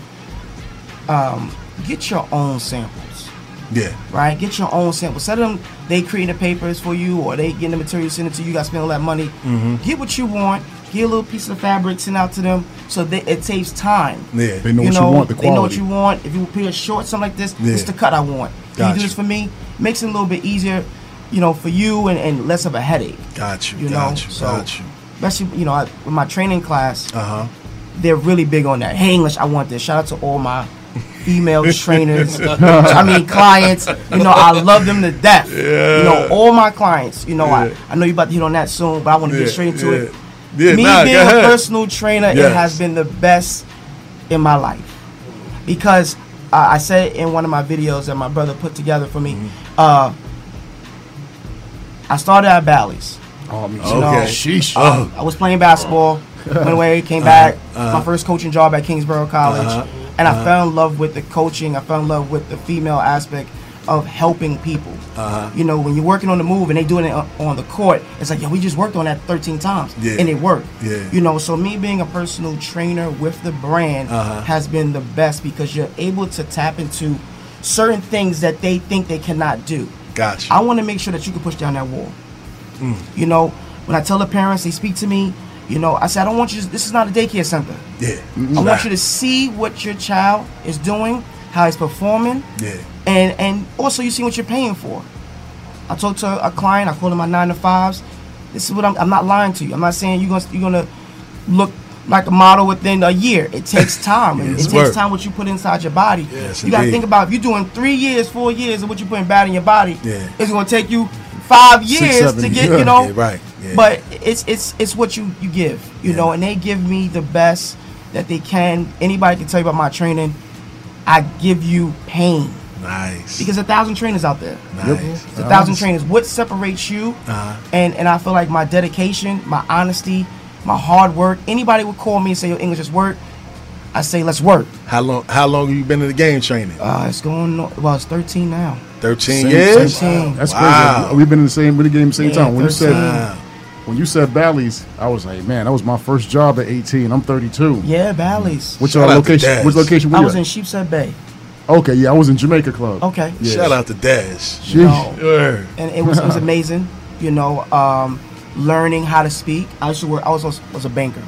um, get your own samples. yeah, Right, get your own samples. Set them. They create the papers for you, or they get the material, send it to you. You got to spend all that money. Mhm. Get what you want. Get a little piece of fabric, send out to them, so that it saves time. Yeah. They know what you want, the quality. They know what you want. If you put a short, something like this, Yeah. it's the cut I want. Can you do this for me? Makes it a little bit easier, you know, for you and, and less of a headache. got you, You got know, you, so got you. especially you know, I, with my training class, Uh huh. they're really big on that. Hey, English, I want this. Shout out to all my female trainers. I mean, clients. You know, I love them to death. Yeah. You know, all my clients. You know, Yeah. I, I know you about to hit on that soon, but I want to Yeah, get straight into yeah. it. Yeah, Me nah, being a ahead. personal trainer, Yes. it has been the best in my life because uh, I said in one of my videos that my brother put together for me. Mm-hmm. Uh, I started at Bally's. Oh, me You too. know, Okay. Sheesh. um, I was playing basketball, went away, came Uh-huh, back. uh-huh. My first coaching job at Kingsborough College, Uh-huh, and I uh-huh. fell in love with the coaching. I fell in love with the female aspect of helping people. Uh-huh. You know, when you're working on the move and they doing it on- on the court, it's like, yeah, we just worked on that 13 times, Yeah. and it worked. Yeah. You know, so me being a personal trainer with the brand Uh-huh. has been the best because you're able to tap into certain things that they think they cannot do. Gotcha. I want to make sure that you can push down that wall. Mm. You know, when I tell the parents, they speak to me. You know, I said, I don't want you. To, this is not a daycare center. Yeah. I want you to see what your child is doing, how he's performing, Yeah. and and also you see what you're paying for. I talked to a client. I called him my nine to fives. This is what I'm. I'm not lying to you. I'm not saying you're gonna you're gonna look like a model within a year. It takes time. Yeah, it takes work. time what you put inside your body. Yes, you gotta think about if you're doing three years, four years of what you're putting bad in your body. Yeah. It's gonna take you five Six, years seven to get years. you know. Yeah, right. Yeah. But it's it's it's what you you give, you know, and they give me the best that they can. Anybody can tell you about my training. I give you pain. Nice. Because a thousand trainers out there. Nice. It's a thousand trainers. What separates you? Uh-huh. And and I feel like my dedication, my honesty, my hard work. Anybody would call me and say, "Your English is work." I say, "Let's work." How long? How long have you been in the game training? Uh, it's going. on- Well, it's 13 now. Thirteen Same- years. same- That's Wow. crazy. We've been in the same in the game same Yeah, time. When you said 13. When you said Bally's, I was like, man, that was my first job at 18. I'm 32. Yeah, Bally's. Which Shout uh, out to location? Which location were I was at? in Sheepshead Bay. Okay, yeah, I was in Jamaica Club. Okay. Yeah. Shout out to Daz. Sheesh. No. Word. and it was, it was amazing. You know, um, learning how to speak. I used to work. I was was a banker,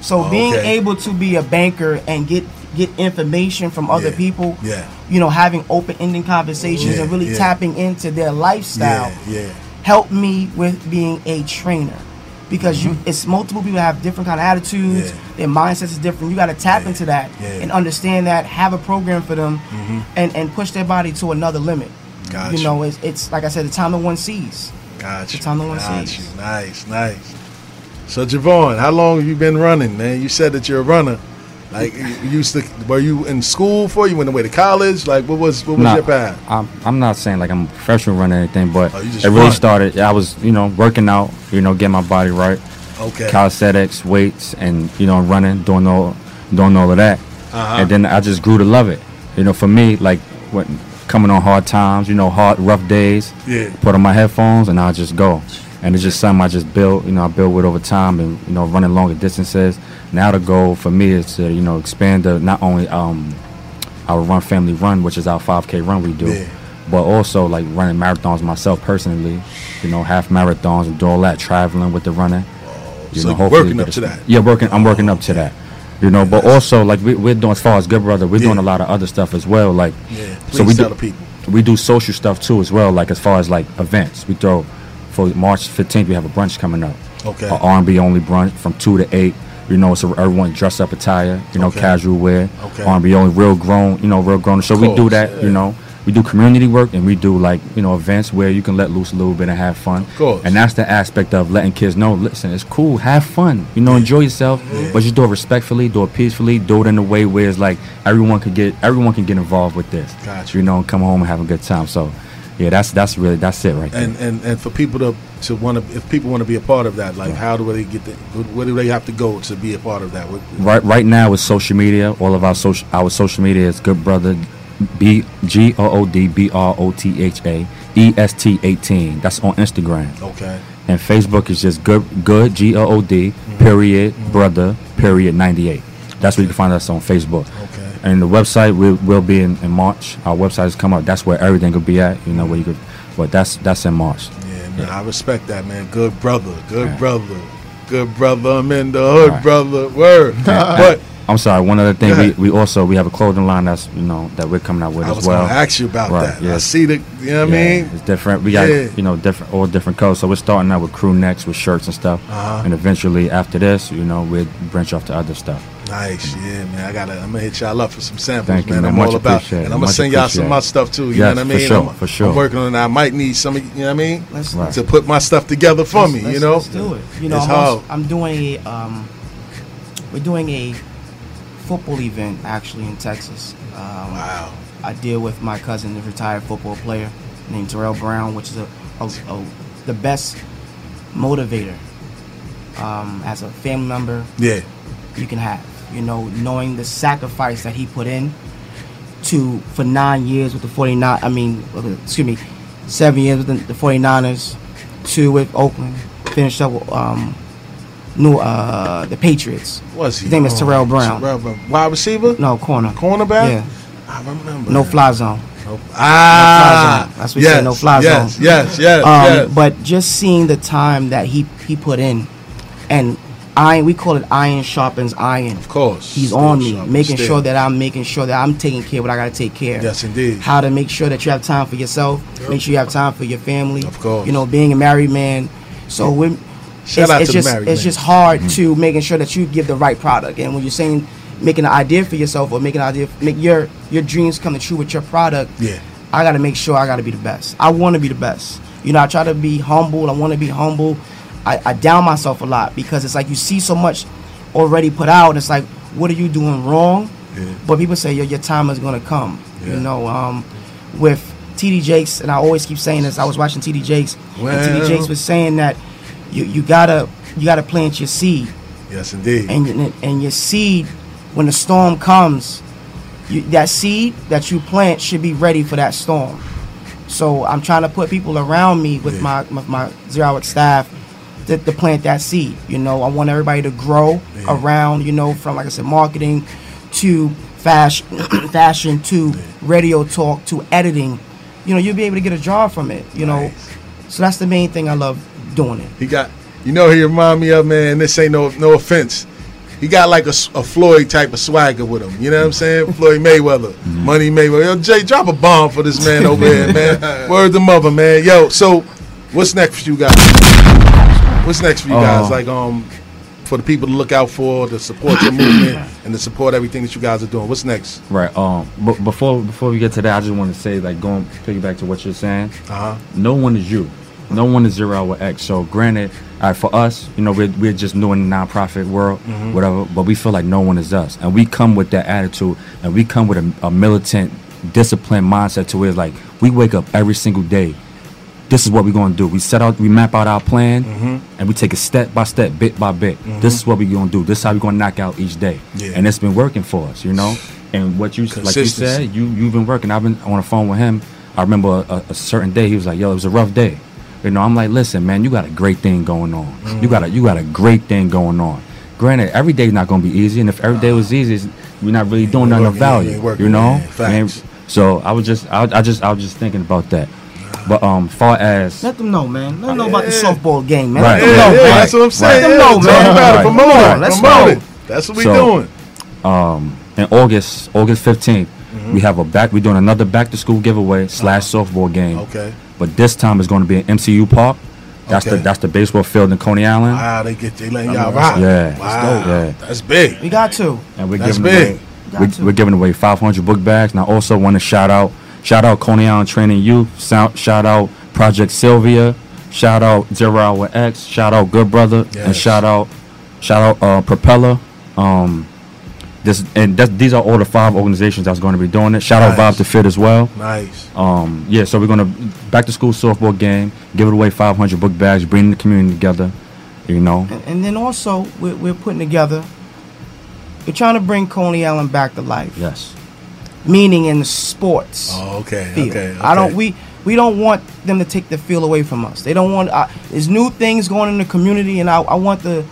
so Oh, being okay. able to be a banker and get get information from other Yeah, people. yeah. You know, having open ending conversations Yeah, and really yeah. tapping into their lifestyle Yeah. Yeah. helped me with being a trainer. Because you, it's multiple people have different kind of attitudes. Mm-hmm. Yeah. Their mindsets is different. You got to tap into that yeah. and understand that. Have a program for them, Mhm. and and push their body to another limit. Gotcha. You know, it's, it's like I said, the time that one sees. Gotcha. The time no one Got sees. you. Nice, nice. So Javon, how long have you been running, man? You said that you're a runner. Like you used to, were you in school for? You went away to college? Like what was what was Nah, your path? I'm, I'm not saying like I'm a professional runner or anything, but Oh, it really run. started. I was, you know, working out, you know, getting my body right. Okay. Calisthenics, weights, and you know, running, doing all, doing all of that. Uh-huh. And then I just grew to love it. You know, for me, like when coming on hard times, you know, hard rough days. Yeah. Put on my headphones and I just go. And it's just something I just built, you know, I built with over time and, you know, running longer distances. Now the goal for me is to, you know, expand the not only um our run family run, which is our 5K run we do, Yeah. but also like running marathons myself personally, you know, half marathons and do all that, traveling with the running. so you're hopefully working up to that. Yeah, working. I'm working up to that. You know, but also like we, we're doing as far as Good Brother, we're doing a lot of other stuff as well. Like, Yeah, so we do people. we do social stuff too as well. Like as far as like events, we throw for March 15th we have a brunch coming up. Okay. R&B only brunch from two to eight. You know, so everyone dressed up attire. You know, Okay. casual wear. Okay. R&B only, real grown. You know, real grown. So we do that. yeah. You know, we do community work and we do like you know events where you can let loose a little bit and have fun. Of course. And that's the aspect of letting kids know. Listen, it's cool, have fun. You know, enjoy yourself, but just do it respectfully, do it peacefully, do it in a way where it's like everyone can get everyone can get involved with this. Gotcha. You know, and come home and have a good time. So, yeah, that's that's really that's it right there. And and and for people to to want to, if people want to be a part of that, like how do they get the, where do they have to go to be a part of that? What, Right, right now with social media, all of our social our social media is Good Brother, B G O O D B R O T H A E S T eighteen. That's on Instagram. Okay. And Facebook is just good good G O O D mm-hmm. period brother period ninety eight. That's where you can find us on Facebook. Okay. And the website will will be in, in March. Our website has come up. That's where everything will be at. You know where you could, but that's that's in March. Yeah, man, I respect that, man. Good brother, good brother, good brother. I'm in the hood, brother. Word. but I'm sorry. One other thing, we, we also we have a clothing line that's you know that we're coming out with I as was well. gonna ask you about Right, that. I see the, you know what I Yeah, mean? It's different. We got Yeah. you know different all different colors. So we're starting out with crew necks with shirts and stuff, Uh-huh. and eventually after this, you know, we'll branch off to other stuff. Nice, yeah, man. I gotta. I'm gonna hit y'all up for some samples, Thank you, man. man. I'm Much all about, and I'm gonna send y'all some of my stuff too. You Yes, know what I for mean? sure, I'm, for sure. I'm working on that. I might need some. of You know what I mean? Let's- Right. To put my stuff together for me. Let's- you know? let's do it. You know, it's I'm, hard. I'm doing a um, we're doing a football event actually in Texas. Um, wow. I deal with my cousin, a retired football player named Tarell Brown, which is a, a, a the best motivator um, as a family member. Yeah. you can have. You know, knowing the sacrifice that he put in to for nine years with the 49. I mean, excuse me, seven years with the, the 49ers, two with Oakland, finished up with um, new uh, the Patriots. Was he? His name is Oh, Tarell Brown. Tarell Brown. Wide receiver? No, corner. Cornerback? Yeah. I remember. No fly zone. No, ah, no fly zone. That's what we say. No fly yes, zone. yes, yes, Um, yes. But just seeing the time that he he put in, and iron, we call it iron sharpens iron. Of course. He's Steel on me, making steel. sure that I'm making sure that I'm taking care of what I got to take care. of. Yes, indeed. How to make sure that you have time for yourself. Make sure you have time for your family. Of course. You know, being a married man. So when Shout it's, out it's to the just married it's man. just hard Mhm. to making sure that you give the right product. And when you're saying making an idea for yourself or making an idea make your your dreams come true with your product. Yeah. I got to make sure I got to be the best. I want to be the best. You know, I try to be humble. I want to be humble. I, I down myself a lot because it's like you see so much already put out. It's like, what are you doing wrong? Yeah. But people say, yo, your time is going to come. Yeah. You know, um, with TD Jakes, and I always keep saying this. I was watching TD Jakes, and TD Jakes was saying that you, you gotta you gotta plant your seed, Yes, indeed. and and your seed, when the storm comes, you, that seed that you plant should be ready for that storm. So I'm trying to put people around me with my with my zero staff to, to plant that seed. You know, I want everybody to grow around. You know, from like I said, marketing to fashion, fashion to radio talk to editing. You know, you'll be able to get a job from it. You know, so that's the main thing I love doing it. He got, you know, he remind me of man. This ain't no no offense. He got like a Floyd type of swagger with him. You know what I'm saying? Floyd Mayweather, mm-hmm. Money Mayweather. Yo, Jay, drop a bomb for this man over here, man. Word the mother, man. Yo, so what's next for you guys? What's next for you guys? Uh, like, um, for the people to look out for, to support your movement, and to support everything that you guys are doing. What's next? Right. Um. But before before we get to that, I just want to say, like, going piggyback to what you're saying. Uh-huh. No one is you. No one is zero hour X. So granted, right, for us, you know, we're, we're just new in the nonprofit world, Mhm. whatever. But we feel like no one is us, and we come with that attitude, and we come with a, a militant, disciplined mindset to where like we wake up every single day. This is what we're gonna do. We set out, we map out our plan, Mhm. and we take it step by step, bit by bit. Mhm. This is what we're gonna do. This is how we're gonna knock out each day. Yeah. And it's been working for us, you know. And what you like you said, you you've been working. I've been on the phone with him. I remember a, a certain day he was like, "Yo, it was a rough day." You know, I'm like, "Listen, man, you got a great thing going on. You got a you got a great thing going on." Granted, every day's not gonna be easy, and if every day was easy, we're not really doing nothing of value. You know, Man, so I was just I, I just I was just thinking about that. But um, far as Let them know, man. Let them know about the softball game, man. Right. Let them know, Yeah, man. that's what I'm saying. Let them Yeah, know, talk man. about it, Right. promote Come it, Let's promote go. it. That's what we So, doing. Um, in August, August 15th, Mm-hmm. we have a back. We're doing another back to school giveaway slash softball game. Uh-huh. Okay. But this time it's going to be in MCU Park. That's the that's the baseball field in Coney Island. Wow, they get they letting y'all mean, rock. yeah. Wow. Yeah. That's big. We got to. And we're That's giving big. away we're, to. we're giving away 500 book bags. And I also want to shout out Shout out Coney Island Training Youth. Shout, shout out Project Sylvia. Shout out Zero Hour X. Shout out Good Brother. And shout out shout out uh, Propeller. Um, this and that, these are all the five organizations that's going to be doing it. Shout out Nice. Vibe to Fit as well. Nice. Um, yeah, so we're gonna back to school softball game, give it away 500 book bags, bring the community together. You know, And, and then also we're, we're putting together. We're trying to bring Coney Island back to life. yes, Meaning in sports. Oh, okay, field. okay, I don't. We we don't want them to take the field away from us. They don't want. Uh, there's new things going in the community, and I, I want the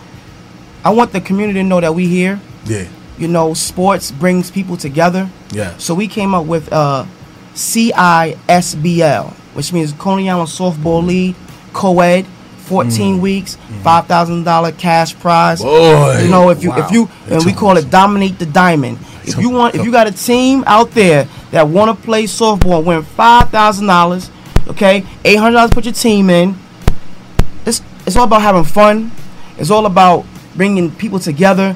I want the community to know that we here. Yeah. You know, sports brings people together. Yeah. So we came up with uh, CISBL, which means Coney Island Softball League, co-ed, 14 weeks, five thousand dollar cash prize. Mm. Boy. you know if you Wow. if you and we call it dominate the diamond. If you want, if you got a team out there that want to play softball, and win five thousand dollars, okay, eight hundred dollars put your team in. It's it's all about having fun. It's all about bringing people together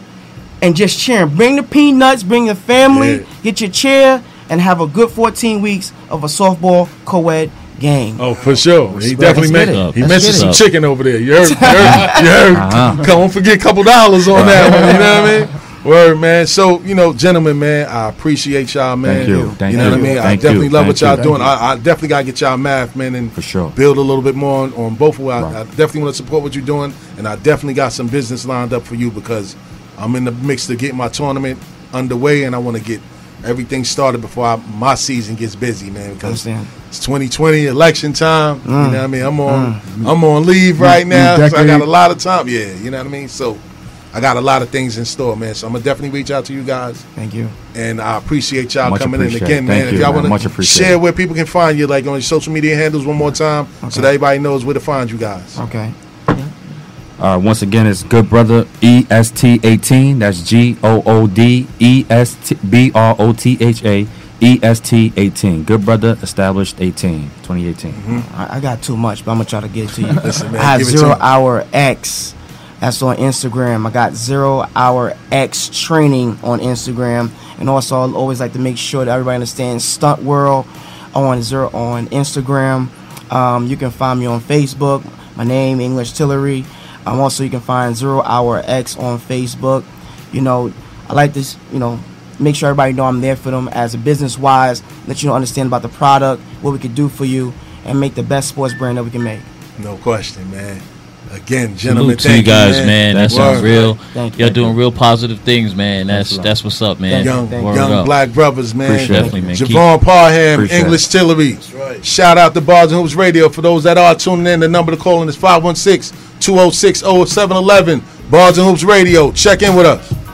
and just cheering. Bring the peanuts, bring the family, Yeah. get your chair, and have a good 14 weeks of a softball co-ed game. Oh, for sure. He Respect. definitely Let's get mentioned it. he Let's mentioned some it. chicken over there. You heard? You heard? You heard? Uh-huh. Come on, forget a couple dollars on that one. You know what I mean? Word, man. So, you know, gentlemen, man, I appreciate y'all, man. Thank you. Thank you know what I you. mean? I definitely you. love what y'all you. doing. I, I definitely got to get y'all math, man, and for sure build a little bit more on, on both of you. I, Right. I definitely want to support what you're doing, and I definitely got some business lined up for you because I'm in the mix to get my tournament underway, and I want to get everything started before I, my season gets busy, man. Because it's 2020 election time. You Mm. know what I mean? I'm on I'm on leave right new now, so I got a lot of time. Yeah, you know what I mean. So I got a lot of things in store, man. So I'm gonna definitely reach out to you guys. Thank you. And I appreciate y'all Much coming in again, Thank man. you, if y'all want to share where people can find you, like on your social media handles, one more time, so that everybody knows where to find you guys. Okay. Uh, once again, it's Good Brother EST 18. That's G O O D E S T B R O T H A E S T 18. Good Brother established 18, 2018. I, I got too much, but I'm gonna try to get it to you. Listen, man, I have give it Zero him. Hour X. That's on Instagram. I got Zero Hour X training on Instagram, and also I always like to make sure that everybody understands Stunt World on Zero on Instagram. Um, you can find me on Facebook. My name English Tillery. Um, also, you can find Zero Hour X on Facebook. You know, I like this. You know, make sure everybody know I'm there for them as a business wise. Let you know understand about the product, what we could do for you, and make the best sports brand that we can make. No question, man. Again, gentlemen, Salute to you thank guys, man. man. That sounds real. Thank you. Y'all Thank doing real positive things, man. That's Thanks a lot. that's what's up, man. Young, Thank young black brothers, man. Appreciate. Definitely, man. Keep- Javon Parham, Appreciate English it. Tillery. right. Shout out to Bars and Hoops Radio. For those that are tuning in, the number to call in is 516 206 0711. Bars and Hoops Radio. Check in with us.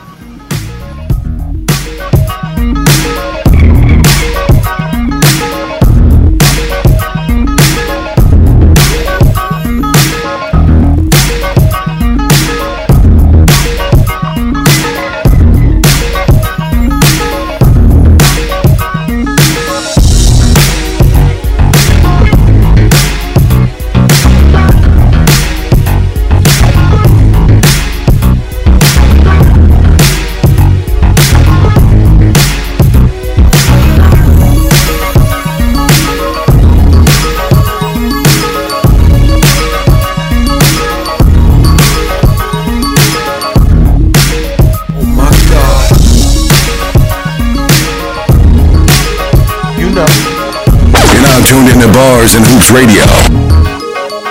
In to Bars and Hoops Radio.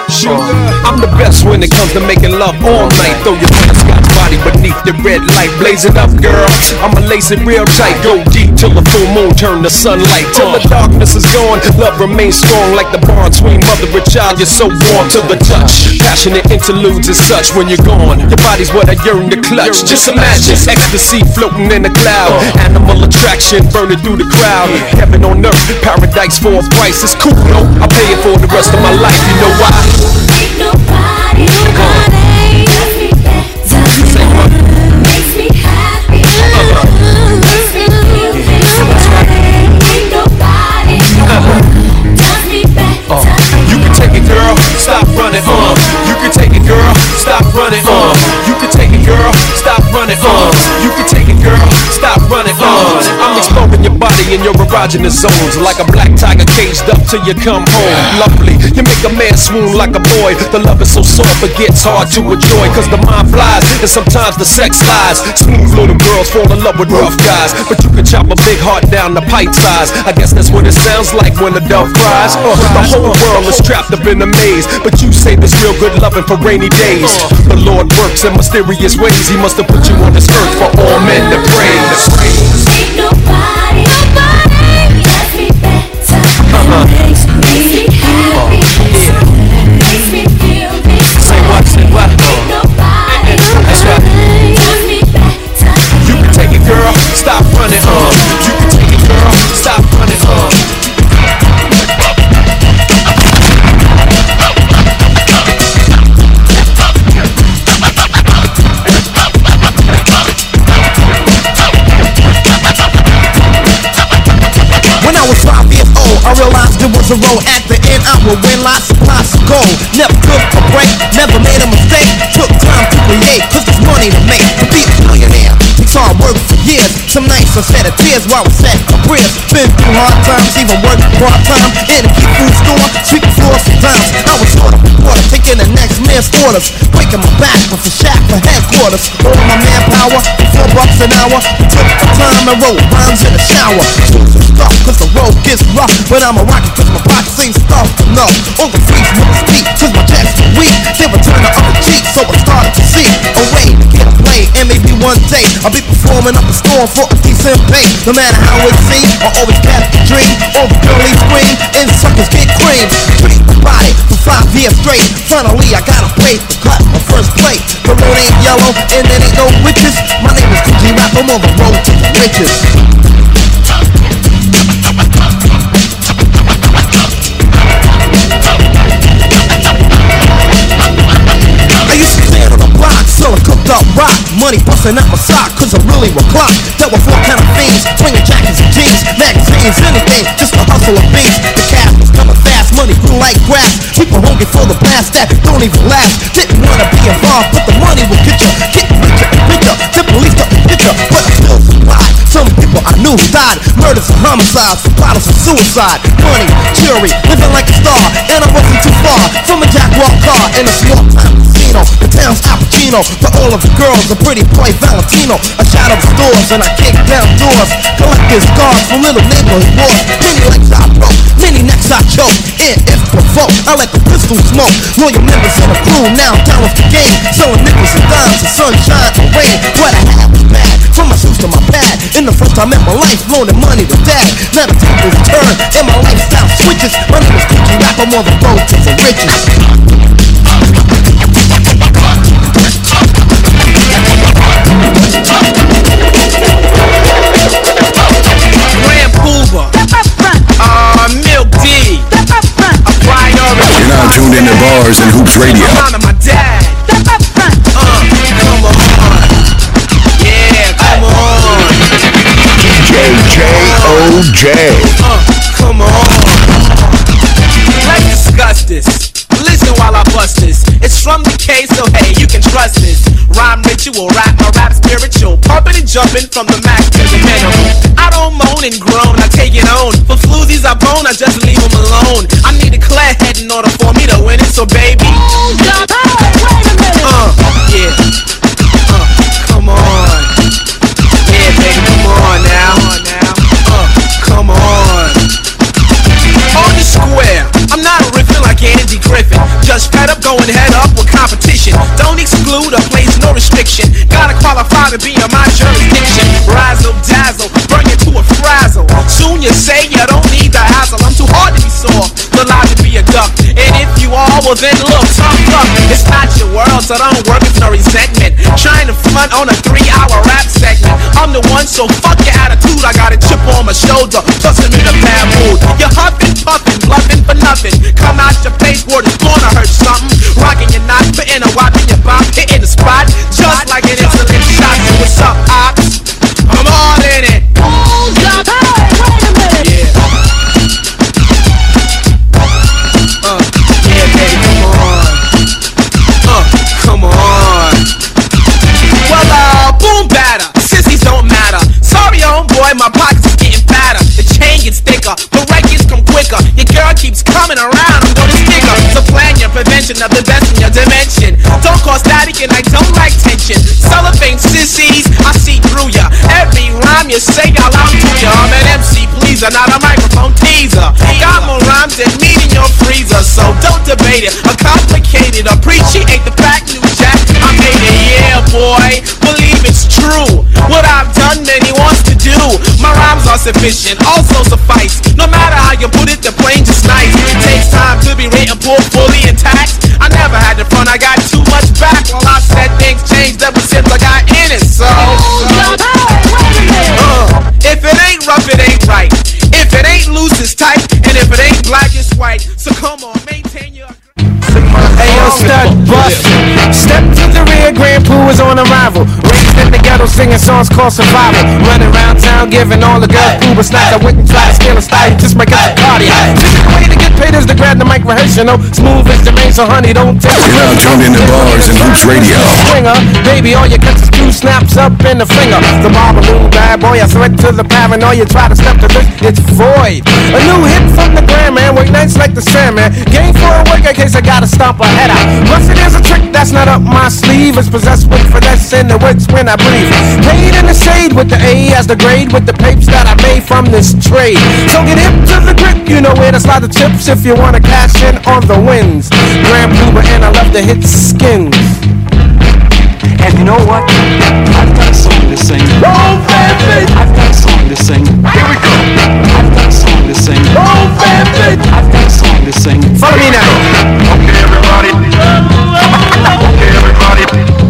Shoot, I'm the best when it comes to making love all night. Throw your Scott's body beneath the red light, blazing up, girl. I'ma lace it real tight, go deep till the full moon turn the sunlight. Till the darkness is gone, love remains strong like the bond between mother and child. You're so warm to the touch. Passionate interludes and such when you're gone. Your body's what I yearn to clutch. Just imagine ecstasy floating in the cloud. Animal attraction burning through the crowd. Heaven on earth, paradise for a price. It's cool, no? I'll pay it for the rest of my life. You know why? Ain't nobody, nobody Stop running, uh. You can take it, girl. Stop running, uh. You can take it, girl. Stop running, uh. I'm exploring and your erogenous zones. Like a black tiger caged up till you come home. Lovely, you make a man swoon like a boy. The love is so soft, it gets hard to enjoy. Cause the mind flies, and sometimes the sex lies. Smooth little girls fall in love with rough guys. But you can chop a big heart down to pipe size. I guess that's what it sounds like when a dove cries. Uh, the whole world is trapped up in a maze. But you say this real good loving for rainy days. The Lord works in mysterious ways. He must have put you on this earth for all men to praise. Ain't nobody I shed a tears while I sat careers. Been through hard times, even worked part time in a key food store, sweeping floors sometimes. I was sort of reporter, taking the next man's orders. Breaking my back with a shack for headquarters. All my manpower, four bucks an hour. Took my time and wrote rhymes in the shower. Stuff, cause the road gets rough. But I'm a rocket, cause my pockets ain't stuffed enough. All the freaks with the speak, cause my chest were weak. They would turn the other cheek, so I started to see a way to get a play. And maybe one day I'll be performing up a storm for a decent pay. No matter how it seems, I always kept the dream. The girlies scream, and suckers get cream. Treat my body for five years straight. Finally, I got a plate to cut my first plate. The road ain't yellow, and there ain't no witches. My name is Kool G Rap, I'm on the road to the riches. I used to stand on the block, selling cooked up. Money busting out my sock, cause I really was clock. Dealt with four kind of fiends, swinging jackets and jeans, magazines, anything, just to hustle a beat. The cash was coming fast, money grew like grass. People hungry for the blast that don't even last. Didn't wanna be involved, but the money will get you. Getting richer and richer, till police got the picture, but I still died, murders and homicides, bottles of suicide. Money, jury, living like a star, and I wasn't too far from a jackpot car in a small casino. The town's Al Pacino, to all of the girls, a pretty boy Valentino. I shot up stores and I kicked down doors, collecting scars from little neighborhood wars. Many legs I broke, many necks I choked, and if provoked, I let the pistol smoke. Loyal members in the crew, now down with the game, selling nickels and dimes, the sunshine and rain. What I had bad, from my shoes to my pad. In the first time in my life, loaning money to dad. Now the tables turn, and my lifestyle switches. My name is Kool G Rap, I'm on the road to the riches. Grand Puba. Ah, Milk D. A. You're now tuned into Bars and Hoops Radio. J-O-J. Uh, come on. Let's discuss this. Listen while I bust this. It's from the K, so hey, you can trust this. Rhyme ritual, rap my rap spiritual. Pumping and jumping from the max to the minimum. I don't moan and groan, I take it on. For floozies I bone, I just leave them alone. I need a clear head in order for me to win it, so baby. Uh, Just fed up going head up with competition. Don't exclude or place no restriction. Gotta qualify to be in my jurisdiction. Razzle dazzle, burn you to a frazzle. Soon you say you don't need the hassle. I'm too hard to be sore, too loud to be a duck. And if you are, well then look, tough. It's not your world, so don't work with no resentment. Trying to front on a three-hour rap segment. I'm the one, so fuck your attitude. I got a chip on my shoulder, plus I'm in a bad mood. You're huffing, puffing, bluffing for nothing. Come out your face, word is gonna hurt something. Rocking your knot, putting a wop in your bop, hitting the spot, just like an insulin shot. What's up, ops? Competition. Cellophane sissies, I see through ya. Every rhyme you say, I'll out to ya. I'm an MC pleaser, not a microphone teaser. Got more rhymes than meat in your freezer, so don't debate it. A complicated, appreciate the fact, new jack. I made it, yeah, boy. Believe it's true. What I've done, many wants to do. My rhymes are sufficient, also suffice. No matter how you put it, the plain just nice. It takes time to be written, pulled ever since I got in it, so. Uh, if it ain't rough, it ain't right. If it ain't loose, it's tight. And if it ain't black, it's white. So come on, maintain your. Hey yo, stud bust. Step to the rear, Grand Poo is on arrival. Raised in the ghetto, singing songs called survival. Running around town, giving all the girls but snaps. I wouldn't try to steal a style, just out the cardiac. Just the way to get paid is to grab the mic rehearsal. Smooth as the main, so honey, don't take You're now tuned into bars and hoops radio. Swinger, baby, all you got is two snaps up in the finger. The balloon bad boy, a threat to the paranoia. Try to step to this, it's void. A new hit from the grand man, work nights like the Sandman. Game for a work in case I gotta stomp her head out. Plus it is a trick that's not up my sleeve. It's possessed with finesse and it works when I breathe. Paid in the shade with the A as the grade with the papes that I made from this trade. So get hip to the grip, you know where to slide the chips if you wanna cash in on the wins. Grand Puba and I love to hit skins. And you know what? I've got a song to sing. Oh, baby! I've got a song to sing. Here we go. I've got a song to sing. Oh, baby! I've got a song to sing. Follow me now. Okay, everybody. Okay, everybody.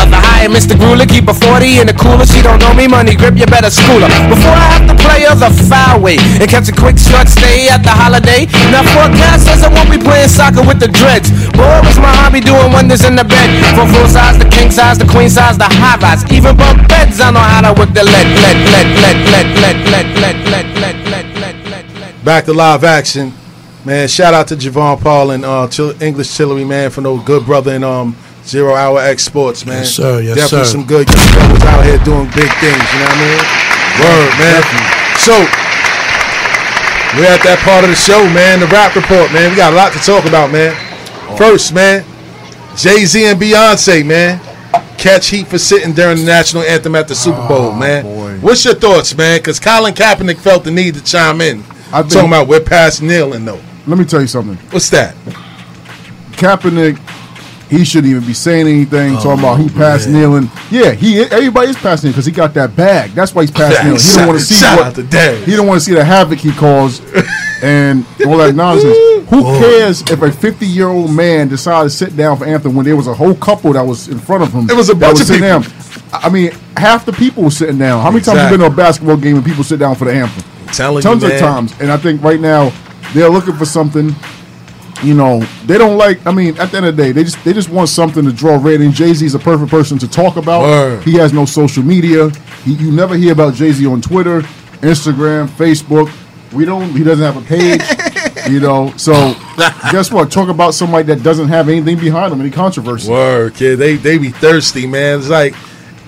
Mr. Gruler. Keep a 40 in the cooler. She don't know me, money grip, you better school her. Before I have to play her the foul way and catch a quick short stay at the holiday. Now forecast says I won't be playing soccer with the dreads. Boy, it's my hobby doing wonders in the bed. From full size to king size to queen size to high rise. Even bunk beds, I know how to work the lead, lead, lead, lead, lead, lead, lead, lead, lead, lead, lead, lead, lead. Back to live action, man. Shout out to Javon Paul and uh, English Chillery, man, for no good brother in um Zero Hour X Sports, man. Yes, sir. Yes, Definitely sir. some good young brothers out here doing big things. You know what I mean? Word, man. So we're at that part of the show, man. The rap report, man. We got a lot to talk about, man. First, man, Jay Z and Beyonce, man. Catch heat for sitting during the national anthem at the Super Bowl, ah, man. What's your thoughts, man? Because Colin Kaepernick felt the need to chime in. I think- talking about we're past kneeling, though. Let me tell you something. What's that? Kaepernick, he shouldn't even be saying anything. talking about he oh, passed kneeling. Yeah, he everybody's passing because he got that bag. That's why he's passing kneeling. He don't want to see what out to Darius. he don't want to see the havoc he caused and all that nonsense. Who cares if a 50 year old man decided to sit down for anthem when there was a whole couple that was in front of him? It was a bunch of sitting people. down. I mean, half the people were sitting down. How many times have you been to a basketball game and people sit down for the anthem? Telling Tons you, of times. And I think right now they're looking for something. You know, they don't like. I mean, at the end of the day, they just they just want something to draw rating. Jay Z is a perfect person to talk about. Word. He has no social media. He, you never hear about Jay Z on Twitter, Instagram, Facebook. We don't. He doesn't have a page. you know. So guess what? Talk about somebody that doesn't have anything behind him, any controversy. Word, kid. They they be thirsty, man. It's like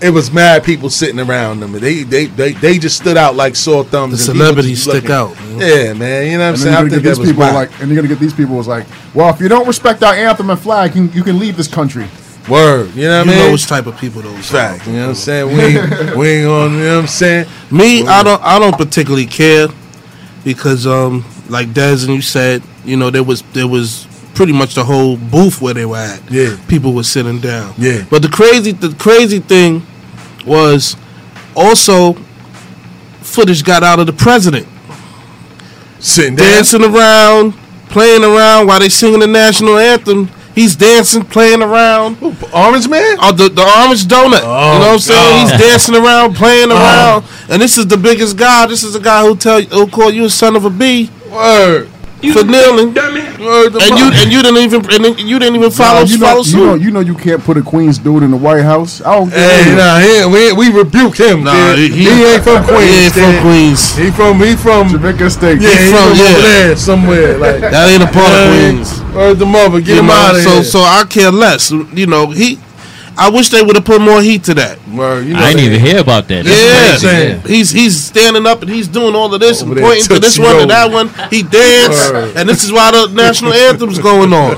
it was mad people sitting around them. They they they, they just stood out like sore thumbs. The and celebrities stick looking- out, man. Yeah, man. You know what I'm saying? I think these people whack. like, and you're gonna get these people was like, well, if you don't respect our anthem and flag, you, you can leave this country. Word, you know what I You mean? know which type of people those Fact, you know what I'm saying? We ain't, we ain't on, you know what I'm saying? Me, I don't I don't particularly care because um like Des and you said, you know, there was there was pretty much the whole booth where they were at. Yeah. People were sitting down. Yeah. But the crazy the crazy thing was also footage got out of the president. Sitting down. Dancing around, playing around while they singing the national anthem. He's dancing, playing around. Orange man? Oh, the, the orange donut. you know what I'm oh, saying? God. He's dancing around, playing Oh. around. And this is the biggest guy. This is the guy who tell you, who call you a son of a b. Word. For kneeling. Word, And you and you didn't even and you didn't even follow Nah, you know, follow you know, you know, you can't put a Queens dude in the White House. I don't. Hey, nah, he, we we rebuke him. Nah, he- he, ain't from Queens. he ain't from kid. Queens. He from he from Jamaica State. yeah, he from- from, yeah. there somewhere. Like That ain't a part of Queens. Word the mother, get You him know, out of so here. so I care less. You know he, I wish they would have put more heat to that. Word, you I didn't even hear about that. That's Yeah, crazy. he's he's standing up and he's doing all of this Over and pointing to this one and that one. He danced, Word. and this is why the national anthem's going on.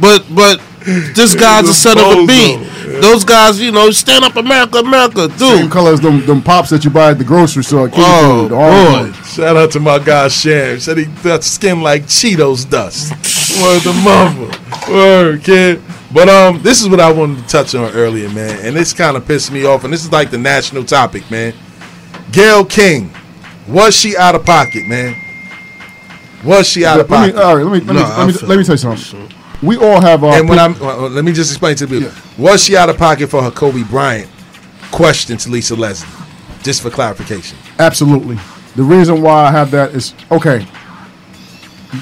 But but this guy's a son of a beat. Those guys, you know, stand up, America, America, Same dude. color as them, them pops that you buy at the grocery store. King Oh, food, boy. Shout out to my guy Sharon. Said he got skin like Cheetos dust. Word the mother. Word, kid. But um, this is what I wanted to touch on earlier, man. And this kind of pissed me off. And this is like the national topic, man. Gayle King. Was she out of pocket, man? Was she out of Let me, pocket? all right, let me let me, let, me let me tell you something. We all have our and when I'm, well, let me just explain to you. people. Was she out of pocket for her Kobe Bryant question to Lisa Leslie? Just for clarification. Absolutely. The reason why I have that is okay.